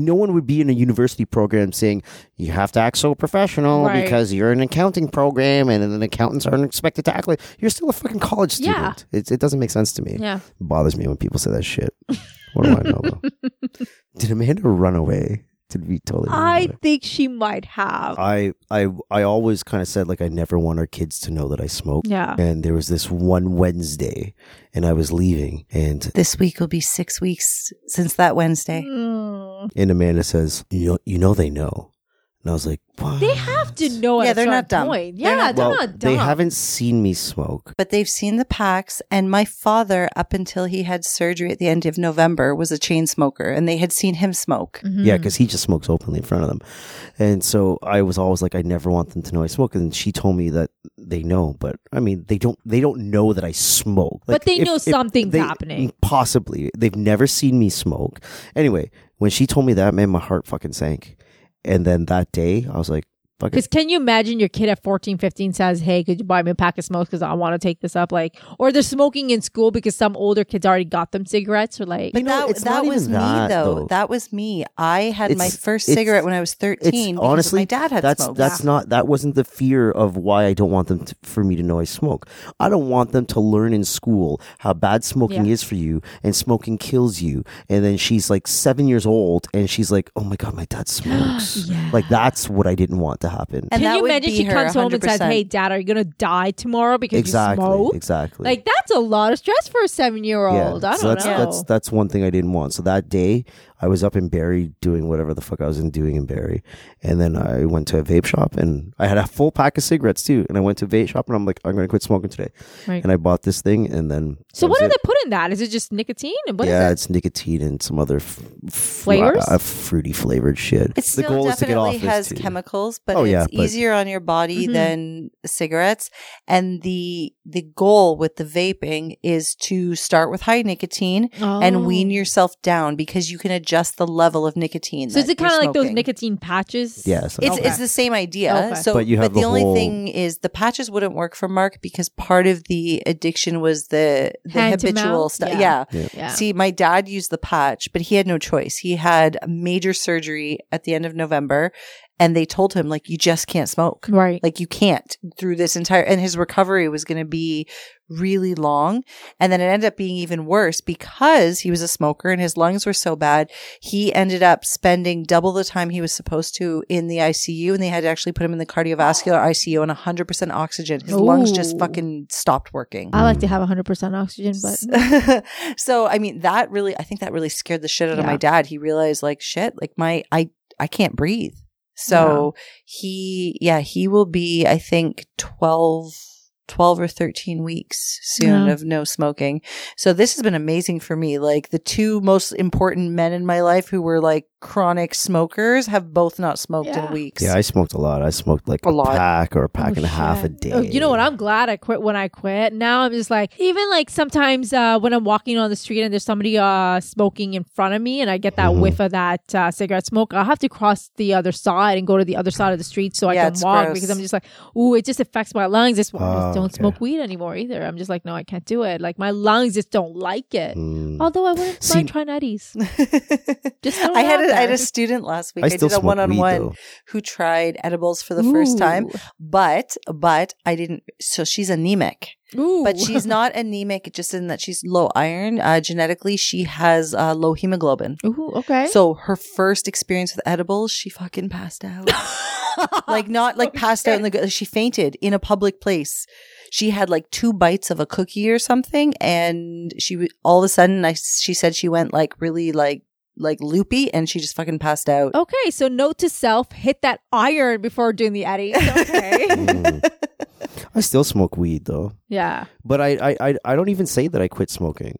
A: No one would be in a university program saying you have to act so professional
C: Right.
A: because you're an accounting program and then accountants aren't expected to act like you're still a fucking college
C: Yeah.
A: student. It, it doesn't make sense to me.
C: Yeah.
A: It bothers me when people say that shit. What do I know? Did Amanda run away? Did we totally? run
C: I
A: away?
C: think she might have.
A: I I I always kind of said like I never want our kids to know that I smoke.
C: yeah.
A: And there was this one Wednesday, and I was leaving, and
B: This week will be six weeks since that Wednesday.
C: Mm.
A: and Amanda says, "You know, you know they know," and I was like, "What?"
C: They have to know
B: Yeah,
C: at a
B: they're not
C: certain
B: dumb.
C: point.
B: They're
C: Yeah,
B: not
C: they're
A: well,
C: not dumb.
A: they haven't seen me smoke.
B: But they've seen the packs, and my father, up until he had surgery at the end of November, was a chain smoker, and they had seen him smoke.
C: Mhm.
A: Yeah, because he just smokes openly in front of them, and so I was always like, I never want them to know I smoke. And she told me that they know, but I mean, they don't. They don't know that I smoke.
C: But they know something's
A: they-
C: happening.
A: Possibly, they've never seen me smoke. Anyway, when she told me that, man, my heart fucking sank. And then that day, I was like.
C: Because can you imagine your kid at 14, 15 says, Hey, could you buy me a pack of smokes because I want to take this up? Like, or they're smoking in school because some older kids already got them cigarettes or like,
B: But
A: know,
B: that,
A: it's
B: that
A: not
B: was
A: even
B: me,
A: that,
B: though.
A: though.
B: That was me. I had my first cigarette when I was 13
A: It's honestly
B: my dad had
A: that's
B: smoked.
A: that's not that wasn't the fear of why I don't want them to, for me to know I smoke. I don't want them to learn in school how bad smoking
C: Yeah.
A: is for you and smoking kills you. And then she's like seven years old and she's like, "Oh my god, my dad smokes."
C: Yeah.
A: Like that's what I didn't want to to happen.
B: And
C: Can
B: that
C: you
B: would
C: imagine
B: be
C: she
B: her
C: comes home and says, "Hey, Dad, are you gonna die tomorrow because
A: exactly.
C: you smoke?"
A: Exactly.
C: Like that's a lot of stress for a seven-year-old. I don't
A: so that's,
C: know.
A: That's that's one thing I didn't want. So that day, I was up in Barrie doing whatever the fuck I was in doing in Barrie, and then I went to a vape shop and I had a full pack of cigarettes too. And I went to a vape shop and I'm like, I'm gonna quit smoking today.
C: Right.
A: And I bought this thing, and then
C: so what
A: was
C: do
A: it.
C: they put in that? Is it just nicotine? And what is
A: yeah,
C: it?
A: it's nicotine and some other f- f-
C: Flavors?
A: uh, fruity flavored shit.
B: It
A: the
B: still
A: goal is to get
B: definitely
A: off
B: has chemicals, but
A: Oh,
B: it's
A: yeah, but-
B: easier on your body
C: Mhm.
B: than cigarettes. And the the goal with the vaping is to start with high nicotine and
C: Oh.
B: wean yourself down because you can adjust the level of nicotine.
C: So is it kind of like those nicotine patches?
A: Yes.
B: It's
C: Okay.
B: it's the same idea.
C: Okay.
B: So,
A: But you have
B: the,
A: the
B: only
A: whole-
B: thing is the patches wouldn't work for Mark because part of the addiction was the the habitual
C: mouth?
B: stuff.
C: Yeah.
B: Yeah.
C: Yeah.
B: See, my dad used the patch, but he had no choice. He had major surgery at the end of November, and they told him like you just can't smoke.
C: Right.
B: Like you can't through this entire and his recovery was going to be really long and then it ended up being even worse because he was a smoker and his lungs were so bad he ended up spending double the time he was supposed to in the ICU and they had to actually put him in the cardiovascular ICU on 100% oxygen his lungs just fucking stopped working
C: I like to have 100% oxygen, but
B: so I mean that really I think that really scared the shit out of my dad. He realized like shit, like my I I can't breathe. So he yeah, he will be I think 12 12 or 13 weeks soon
C: Yeah.
B: of no smoking. So this has been amazing for me. Like the two most important men in my life who were like chronic smokers have both not smoked
C: Yeah.
B: in weeks.
A: Yeah, I smoked a lot. I smoked like
B: A
A: a,
B: lot.
A: pack or a pack
C: Oh,
A: and a half a day.
C: Oh, you know what? I'm glad I quit when I quit. Now I'm just like, even like sometimes uh, when I'm walking on the street and there's somebody uh, smoking in front of me and I get that
A: Mhm.
C: whiff of that uh, cigarette smoke, I'll have to cross the other side and go to the other side of the street so
B: Yeah,
C: I
B: it's
C: can walk
B: gross.
C: because I'm just like, ooh, it just affects my lungs. This one,
A: Oh,
C: just don't
A: okay.
C: smoke weed anymore either. I'm just like, no, I can't do it. Like my lungs just don't like it.
A: Mm.
C: Although I wouldn't
A: See-
C: mind trying Eddie's. Just
B: I had a, I had a student last week.
A: I
B: I,
A: still
B: did a
A: smoke
B: one on
A: weed,
B: one
A: though.
B: who tried edibles for the first time, but but I didn't. So she's anemic,
C: Ooh.
B: but she's not anemic just in that she's low iron. Uh, genetically, she has uh, low hemoglobin.
C: Ooh, okay.
B: So her first experience with edibles, she fucking passed out. like not like passed out in the she fainted in a public place. She had like two bites of a cookie or something, and she all of a sudden, I she said she went like really like like loopy, and she just fucking passed out.
C: Okay, so note to self: hit that iron before doing the Eddie. Okay.
A: Mm. I still smoke weed though,
C: yeah.
A: but I I I, I don't even say that I quit smoking.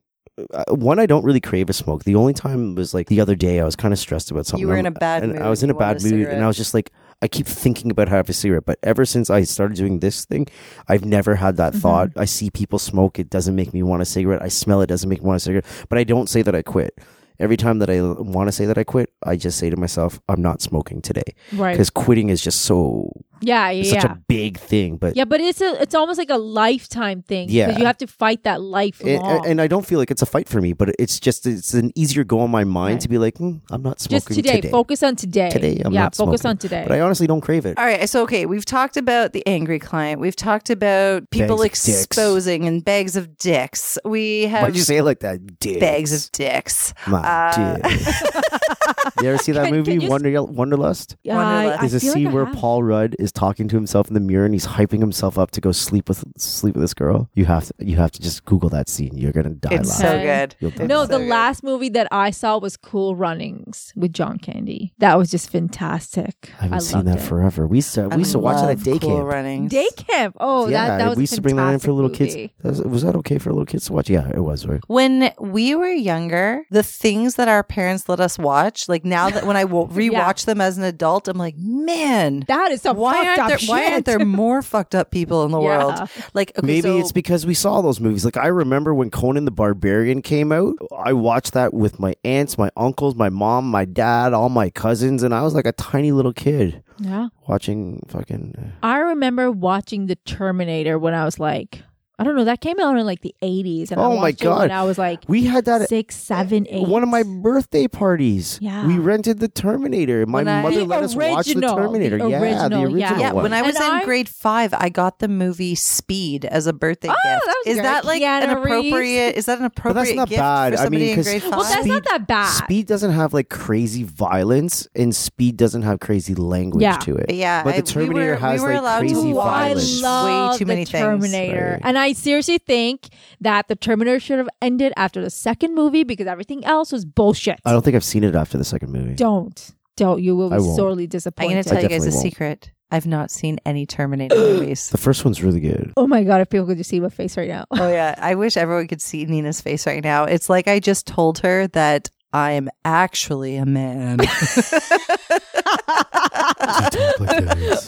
A: Uh, One, I don't really crave a smoke. The only time was like the other day. I was kind of stressed about something.
B: You were in a bad
A: and
B: mood
A: I was in a bad mood,
B: cigarette.
A: and I was just like, I keep thinking about have a cigarette. But ever since I started doing this thing, I've never had that
B: Mm-hmm.
A: thought. I see people smoke; it doesn't make me want a cigarette. I smell it; doesn't make me want a cigarette. But I don't say that I quit. Every time that I want to say that I quit, I just say to myself, "I'm not smoking today,"
C: Right.
A: because quitting is just so
C: Yeah.
A: it's
C: Yeah.
A: such a big thing. But
C: yeah, but it's a it's almost like a lifetime thing.
A: Yeah.
C: You have to fight that life
A: and,
C: long.
A: and I don't feel like it's a fight for me, but it's just it's an easier go on my mind
C: Right.
A: to be like, "Hmm, I'm not
C: Just
A: smoking
C: today. Focus on today.
A: Today, I'm
C: yeah,
A: not
C: focus
A: smoking.
C: on today.
A: But I honestly don't crave it.
B: All right, so okay, we've talked about the angry client. We've talked about people
A: Bags
B: exposing and bags of dicks. We have
A: Why'd you say it like that? Dicks.
B: bags of dicks.
A: my
B: Uh,
A: dick. you ever see that
C: Can-
A: movie
C: can you s-
A: Wonder Wanderlust?
C: Yeah,
B: Wanderlust.
C: I
A: There's a
C: feel like
A: scene
C: I
A: where
C: have.
A: Paul Rudd is talking to himself in the mirror and he's hyping himself up to go sleep with sleep with this girl. You have to you have to just Google that scene. You're gonna die
B: It's
A: laughing.
B: so good.
A: You'll die
C: No,
B: It's
C: the
B: good.
C: last movie that I saw was Cool Runnings with John Candy. That was just fantastic.
A: I haven't seen
C: loved
A: that
C: it.
A: forever. We used to we used to watch that at
B: love
A: day
B: Cool
A: camp.
B: Runnings.
C: Day camp. Oh,
A: yeah,
C: that, that was
A: we
C: a
A: used to bring that in for little
C: movie.
A: kids. Was, was that okay for little kids to watch? Yeah, it was. Right.
B: When we were younger, the things that our parents let us watch, like now that when I wo- rewatch them as an adult, I'm like, man,
C: That is some
B: why
C: fucked
B: aren't
C: up
B: there
C: shit.
B: why aren't there more fucked up people in the
C: Yeah.
B: world? Like okay,
A: Maybe
B: so-
A: it's because we saw those movies. Like I remember when Conan the Barbarian came out, I watched that with my aunts, my uncles, my mom, my dad, all my cousins, and I was like a tiny little kid
C: Yeah.
A: watching fucking. uh,
C: I remember watching The Terminator when I was like I don't know. That came out in like the 80s. And I
A: Oh my
C: watched it when
A: God.
C: I was like
A: We had that at
C: six, seven, eight.
A: one of my birthday parties.
C: Yeah.
A: We rented the Terminator. My
B: When I-
A: mother
C: The
A: let us watch the
C: original, the
A: Terminator. yeah, the
C: original,
A: original
C: yeah.
B: Yeah,
A: one.
B: when I was
C: And
B: in
C: I-
B: grade five, I got the movie Speed as a birthday
C: Oh,
B: gift.
C: that was
B: is
C: great.
B: that like an
C: Keanu Reeves.
B: appropriate? Is that an appropriate
A: not
B: gift
A: bad.
B: for
A: I
B: somebody
A: mean,
B: in
A: 'cause-
B: grade five?
C: well, that's
A: Speed-
C: not that bad.
A: Speed doesn't have like crazy violence, and Speed doesn't have crazy language
C: Yeah.
A: to it.
B: Yeah,
A: but the Terminator
B: we were,
A: has
B: we were
A: like crazy violence.
B: Way too many things.
C: Terminator, and I seriously think that the Terminator should have ended after the second movie because everything else was bullshit.
A: I don't think I've seen it after the second movie.
C: Don't, don't. You will be sorely disappointed.
B: I'm going to tell you guys a
A: won't.
B: secret. I've not seen any Terminator movies.
A: The first one's really good.
C: oh my god! If people could just see my face right now.
B: Oh yeah, I wish everyone could see Nina's face right now. It's like I just told her that I'm actually a man.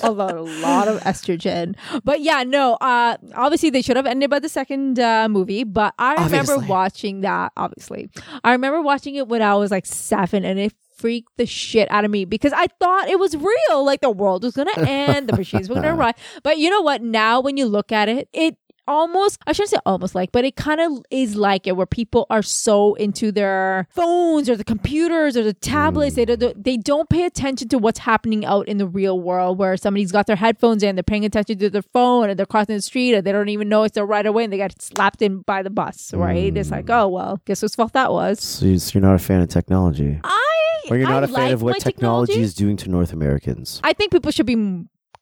C: a lot, a lot of estrogen. But yeah, no. Uh, obviously they should have ended by the second uh, movie. But I remember
B: Obviously.
C: watching that. Obviously, I remember watching it when I was like seven, and it freaked the shit out of me because I thought it was real. Like the world was gonna end, the machines were gonna arrive. But you know what? Now when you look at it, it almost I shouldn't say almost like, but it kind of is like it where people are so into their phones or the computers or the tablets. They don't they don't pay attention to what's happening out in the real world where somebody's got their headphones in, they're paying attention to their phone and they're crossing the street and they don't even know it's their right away and they got slapped in by the bus, right? It's like, mm. oh well, guess whose fault that was.
A: So you- so you're not a fan of technology,
C: I
A: or you're not
C: I
A: a fan
C: like
A: of what
C: my
A: technology is doing to North Americans.
C: I think people should be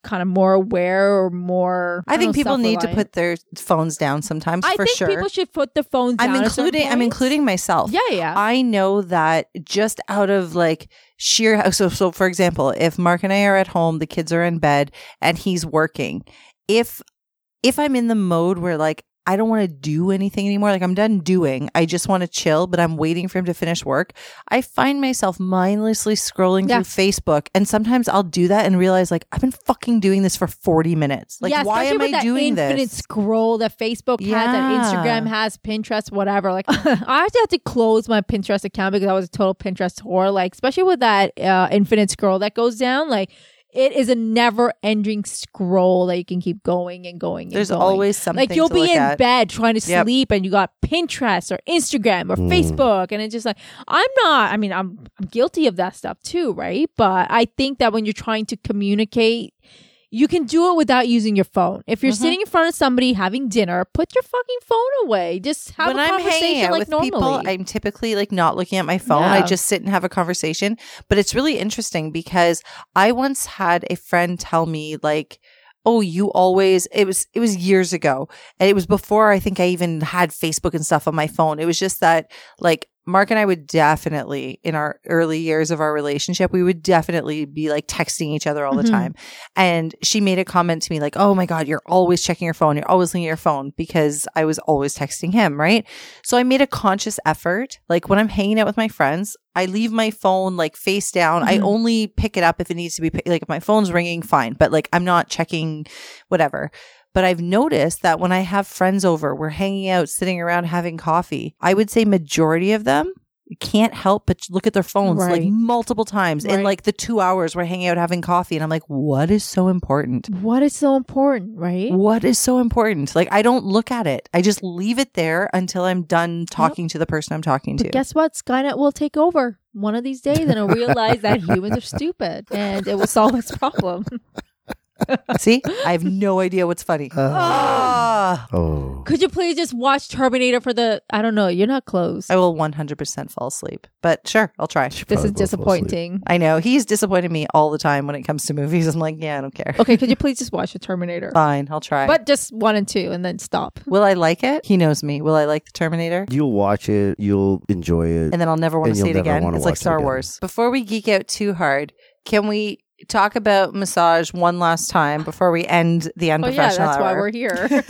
C: kind of more aware or more.
B: I think
C: don't know,
B: people need to put their phones down sometimes
C: I
B: for
C: think
B: sure.
C: people should put the phones.
B: I'm including I'm including myself.
C: Yeah, yeah.
B: I know that just out of like sheer so so for example, if Mark and I are at home, the kids are in bed and he's working. If if I'm in the mode where like I don't want to do anything anymore, like I'm done doing, I just want to chill, but I'm waiting for him to finish work. I find myself mindlessly scrolling
C: Yeah.
B: through Facebook, and sometimes I'll do that and realize like I've been fucking doing this for 40 minutes. Like
C: yeah,
B: why am I
C: that
B: doing
C: infinite
B: this?
C: scroll that Facebook has, that Instagram has, Pinterest, whatever. Like, I actually had to close my Pinterest account because I was a total Pinterest whore. Like, especially with that uh, infinite scroll that goes down, like. It is a never-ending scroll that you can keep going and going. And
B: There's
C: going.
B: always something
C: like you'll
B: to
C: be
B: look
C: in
B: at.
C: bed trying to
B: Yep.
C: sleep and you got Pinterest or Instagram or
A: Mm.
C: Facebook and it's just like I'm not I mean I'm I'm guilty of that stuff too, right? But I think that when you're trying to communicate you can do it without using your phone. If you're
B: Mhm.
C: sitting in front of somebody having dinner, put your fucking phone away. Just have
B: when
C: a
B: I'm
C: conversation
B: hanging out
C: like
B: with
C: normally.
B: people, I'm typically like not looking at my phone. I just sit and have a conversation. But it's really interesting because I once had a friend tell me like, "Oh, you always." It was it was years ago, and it was before I think I even had Facebook and stuff on my phone. It was just that like. Mark and I would definitely, in our early years of our relationship, we would definitely be like texting each other all the
C: Mhm.
B: time. And she made a comment to me like, Oh my God, you're always checking your phone. You're always looking at your phone because I was always texting him. Right. So I made a conscious effort. Like when I'm hanging out with my friends, I leave my phone like face down. I
C: Mhm.
B: only pick it up if it needs to be, like if my phone's ringing, fine. But like I'm not checking whatever. But I've noticed that when I have friends over, we're hanging out, sitting around having coffee. I would say majority of them can't help but look at their phones like multiple times in like the two hours we're hanging out having coffee. And I'm like, what is so important?
C: what is so important, right?
B: What is so important? Like, I don't look at it. I just leave it there until I'm done talking to the person I'm talking to.
C: Guess what? Skynet will take over one of these days and it'll realize that humans are stupid and it will solve its problem.
B: See, I have no idea what's funny. Ah.
A: Oh,
C: Could you please just watch Terminator for the I don't know, you're not close.
B: I will 100% fall asleep. But sure, I'll try.
C: This is
A: both fall asleep.
C: disappointing.
B: I know. He's disappointed me all the time when it comes to movies. I'm like, yeah, I don't care.
C: Okay, could you please just watch the Terminator?
B: Fine, I'll try.
C: But just one and two and then stop.
B: will I like it? He knows me. Will I like the Terminator?
A: you'll watch it, you'll enjoy it.
B: and then I'll never want to see it again. It's like
A: watch it
B: Star. Wars. Before we geek out too hard, can we talk about massage one last time before we end the
C: Oh
B: unprofessional
C: yeah, that's why we're here.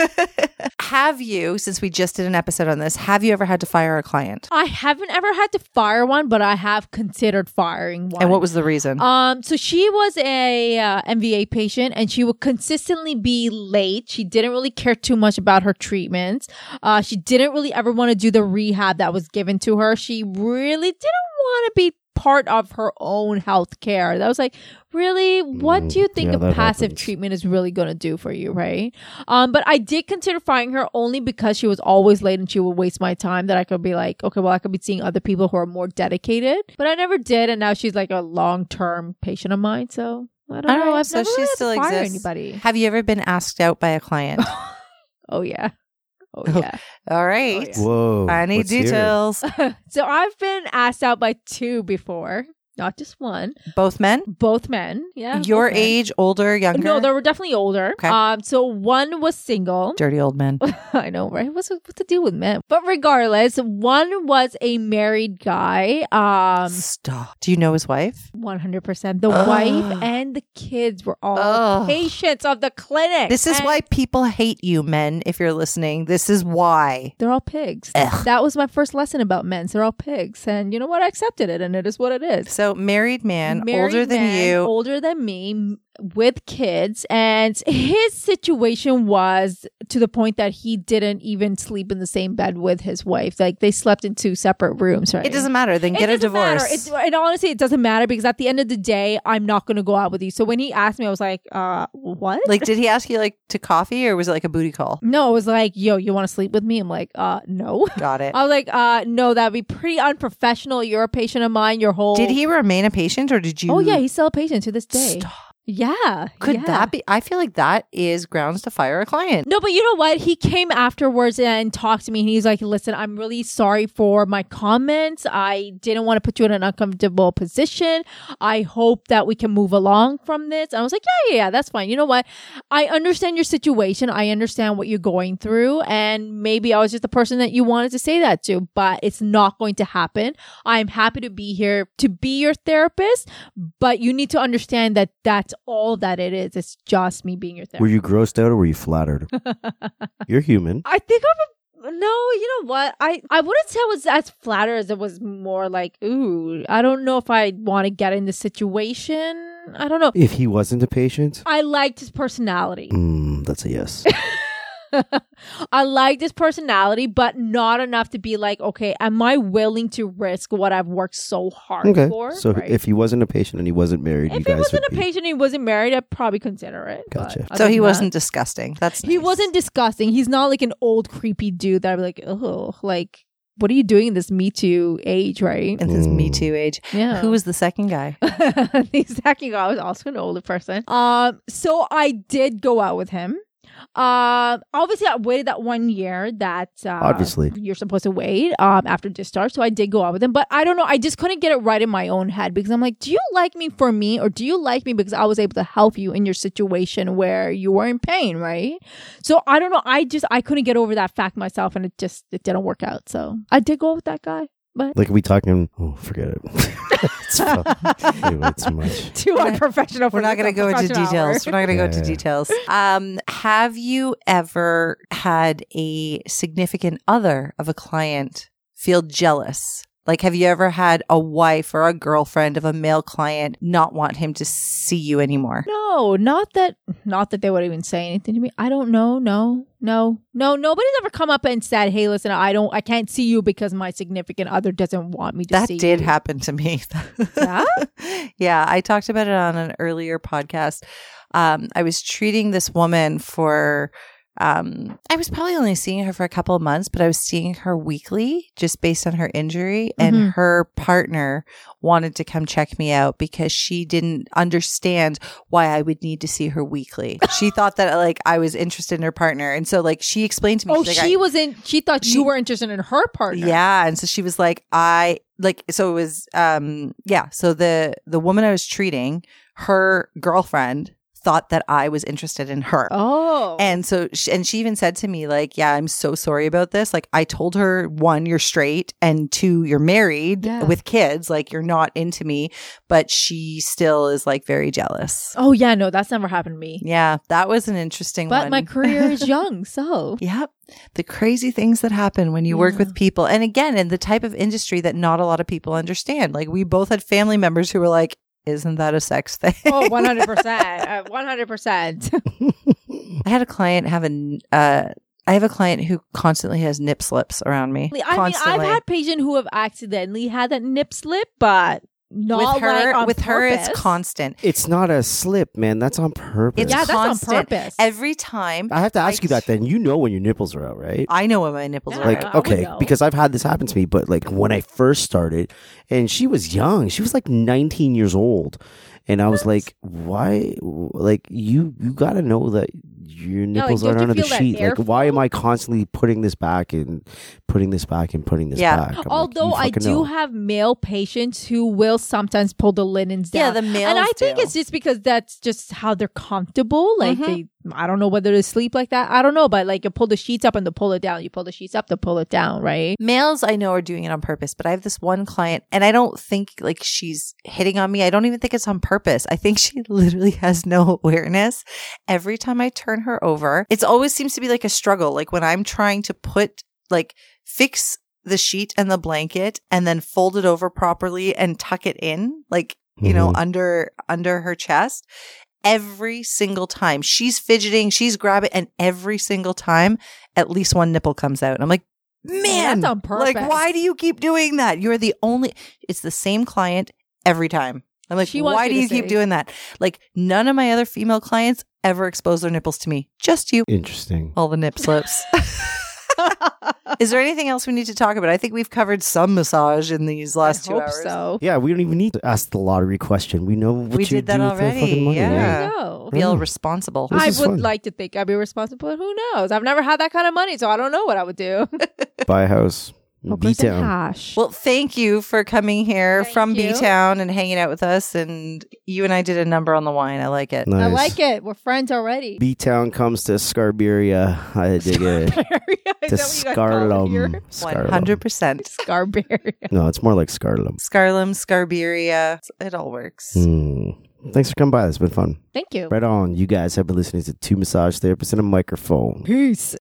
B: have you, since we just did an episode on this, have you ever had to fire a client?
C: I haven't ever had to fire one, but I have considered firing one.
B: And what was the reason?
C: Um, so she was a uh, MVA patient, and she would consistently be late. She didn't really care too much about her treatments. Uh, she didn't really ever want to do the rehab that was given to her. She really didn't want to be part of her own health care. That was like, really? What do you
A: Mm,
C: think
A: yeah,
C: a passive
A: happens.
C: treatment is really going to do for you, right? Um, but I did consider firing her only because she was always late and she would waste my time. That I could be like, okay, well, I could be seeing other people who are more dedicated. But I never did, and now she's like a long term patient of mine. So I don't
B: All
C: know.
B: right,
C: I've
B: so
C: never
B: she
C: really had to
B: still
C: fire
B: exists.
C: anybody.
B: Have you ever been asked out by a client?
C: Oh yeah. Oh
B: Oh.
C: yeah.
B: All right.
C: Oh, yeah.
A: Whoa.
B: I need
A: let's hear it.
B: details.
C: so I've been asked out by two before, not just one.
B: Both men?
C: Both men. Yeah.
B: Your age, older, younger?
C: No, they were definitely older.
B: Okay.
C: Um, so one was single.
B: dirty old men.
C: I know, right? What's what's the deal with men? But regardless, one was a married guy. Um,
B: Stop. Do you know his wife?
C: one hundred percent. The
B: Ugh.
C: wife and the kids were all
B: Ugh.
C: patients of the clinic.
B: This is
C: And
B: why people hate you, men, if you're listening. This is why.
C: they're all pigs.
B: Ugh.
C: That was my first lesson about men. They're all pigs, and you know what? I accepted it, and it is what it is.
B: So, married man,
C: Married
B: older than
C: man,
B: you.
C: older than me, with kids, and his situation was to the point that he didn't even sleep in the same bed with his wife. Like they slept in two separate rooms. Right?
B: It doesn't matter. Then
C: It
B: get a
C: doesn't matter.
B: divorce.
C: And honestly, it doesn't matter because at the end of the day, I'm not going to go out with you. So when he asked me, I was like, uh, what?
B: like, did he ask you like to coffee or was it like a booty call?
C: no, it was like, yo, you want to sleep with me? I'm like, uh, no.
B: Got it.
C: I was like, uh, no, that'd be pretty unprofessional. You're a patient of mine. Your whole
B: Did he remain a patient or did you?
C: Oh yeah, he's still a patient to this day.
B: Stop.
C: Yeah.
B: Could
C: yeah.
B: that be? I feel like that is grounds to fire a client.
C: No, but you know what? He came afterwards and talked to me, and he's like, "Listen, I'm really sorry for my comments. I didn't want to put you in an uncomfortable position. I hope that we can move along from this." And I was like, "Yeah, yeah, yeah, that's fine. You know what? I understand your situation. I understand what you're going through, and maybe I was just the person that you wanted to say that to, but it's not going to happen. I'm happy to be here to be your therapist, but you need to understand that that's all that it is. It's just me being your therapist."
A: Were you grossed out or were you flattered? You're human.
C: I think I'm a, no, you know what? I I wouldn't say I was as flattered as it was more like, ooh, I don't know if I want to get in this situation. I don't know.
A: If he wasn't a patient,
C: I liked his personality.
A: mm, that's a yes.
C: I like this personality, but not enough to be like, okay, am I willing to risk what I've worked so hard
A: Okay.
C: for?
A: So
C: Right.
A: if he wasn't a patient and he wasn't married, you
C: if he wasn't
A: would
C: a
A: be-
C: patient and he wasn't married, I'd probably consider it.
A: Gotcha.
B: So he
C: than
B: wasn't
C: that-
B: disgusting. That's
C: He wasn't disgusting. He's not like an old creepy dude that I'd be like, oh, like what are you doing in this Me Too age, right?
B: in his Me
A: Mm.
B: Too age.
C: Yeah.
B: Who was the second guy?
C: the second guy was also an older person. Um, so I did go out with him. Uh, obviously, I waited that one year that uh,
A: Obviously.
C: you're supposed to wait um after discharge. So I did go out with him, but I don't know. I just couldn't get it right in my own head because I'm like, do you like me for me, or do you like me because I was able to help you in your situation where you were in pain, right? So I don't know. I just I couldn't get over that fact myself, and it just it didn't work out. So I did go with that guy, but
A: Like, are we talking? Oh, forget it. it's fun. Anyway, it's too much.
C: too
B: We're not-
C: unprofessional.
B: We're not going to go into details. We're not going to go into
A: yeah.
B: details. Um, have you ever had a significant other of a client feel jealous? Like, have you ever had a wife or a girlfriend of a male client not want him to see you anymore?
C: No, not that not that they would even say anything to me. I don't know. No, no, no. Nobody's ever come up and said, "Hey, listen, I don't, I can't see you because my significant other doesn't want me to see you.
B: That
C: see."
B: did
C: you."
B: happen to me.
C: Yeah?
B: yeah, I talked about it on an earlier podcast. Um, I was treating this woman for. Um, I was probably only seeing her for a couple of months, but I was seeing her weekly just based on her injury. And
C: Mhm.
B: her partner wanted to come check me out because she didn't understand why I would need to see her weekly. she thought that like I was interested in her partner. And so like she explained to me,
C: Oh,
B: like,
C: she was in. She thought
B: She-
C: you were interested in her partner.
B: yeah, and so she was like, I like so it was um yeah, so the the woman I was treating, her girlfriend thought that I was interested in her.
C: Oh.
B: And so, she, and she even said to me, like, yeah, I'm so sorry about this. Like, I told her, one, you're straight, and two, you're married
C: Yeah.
B: with kids. Like, you're not into me. But she still is like very jealous.
C: oh yeah, no, that's never happened to me.
B: Yeah, that was an interesting
C: But
B: one.
C: But my career is young, so
B: Yep. The crazy things that happen when you work with people. And again, in the type of industry that not a lot of people understand. Like we both had family members who were like, isn't that a sex thing?
C: oh, one hundred percent, one hundred percent.
B: I had a client have a, uh, I have a client who constantly has nip slips around me.
C: I mean, I've had patients who have accidentally had that nip slip, but not
B: with her,
C: like on
B: with her, it's constant.
A: It's not a slip, man. That's on purpose.
B: It's
C: Yeah, that's on purpose.
B: Every time
A: I have to ask
B: I-
A: you that then. You know when your nipples are out, right?
B: I know when my nipples
C: Yeah.
B: are
A: like
B: out.
C: I
A: okay because i've had this happen to me but like when i first started and she was young she was like 19 years old and i was like why like you you gotta know that your
C: like,
A: nipples
C: don't
A: aren't
C: you
A: under the sheet like why am i constantly putting this back and putting this back and putting this
B: Yeah.
A: back I'm
C: Although
A: you
C: I do
A: know.
C: have male patients who will sometimes pull the linens down.
B: Yeah, the males
C: and I think
B: do.
C: it's just because that's just how they're comfortable. Like
B: Mhm.
C: they, I don't know whether they sleep like that. I don't know, but like you pull the sheets up and they pull it down. You pull the sheets up, to pull it down, right?
B: Males I know are doing it on purpose, but I have this one client and I don't think like she's hitting on me. I don't even think it's on purpose. I think she literally has no awareness. Every time I turn her over, it always seems to be like a struggle. Like when I'm trying to put like fix the sheet and the blanket and then fold it over properly and tuck it in, like, you know,
A: Mhm.
B: under under her chest. Every single time she's fidgeting, she's grabbing, and every single time at least one nipple comes out. And I'm like, man,
C: that's on
B: like, why do you keep doing that? You're the only, it's the same client every time. I'm like,
C: She
B: why do
C: to
B: you keep
C: say-
B: doing that? Like, none of my other female clients ever expose their nipples to me. Just you.
A: interesting
B: All the nip slips. Is there anything else we need to talk about? I think we've covered some massage in these last
C: I
B: two
C: hope
B: hours.
C: so.
A: yeah we don't even need to ask the lottery question we know what
B: We
A: you
B: did that
A: do
B: already,
A: fucking money,
B: yeah.
C: There you go.
B: Feel
A: Mm.
B: responsible.
A: This
C: I would
A: fun.
C: like to think I'd be responsible, but who knows? I've never had that kind of money, so I don't know what I would do.
A: buy a house in
C: Hopefully some
A: b-town.
B: Well, thank you for coming here
C: Thank
B: from. B Town and hanging out with us. And you and I did a number on the wine. I like it.
A: nice.
C: I like it. We're friends already.
A: b-town comes to scarberia i dig it
C: Is
A: to
C: that what you guys call it here?
A: scarlem
B: One
A: Scarlem.
B: hundred percent.
C: Scarberia.
A: no it's more like scarlem
B: Scarlem, Scarberia. It all works.
A: Hmm. Thanks for coming by. It's been fun.
C: Thank you.
A: Right on. You guys have been listening to two massage therapists and a microphone.
C: Peace.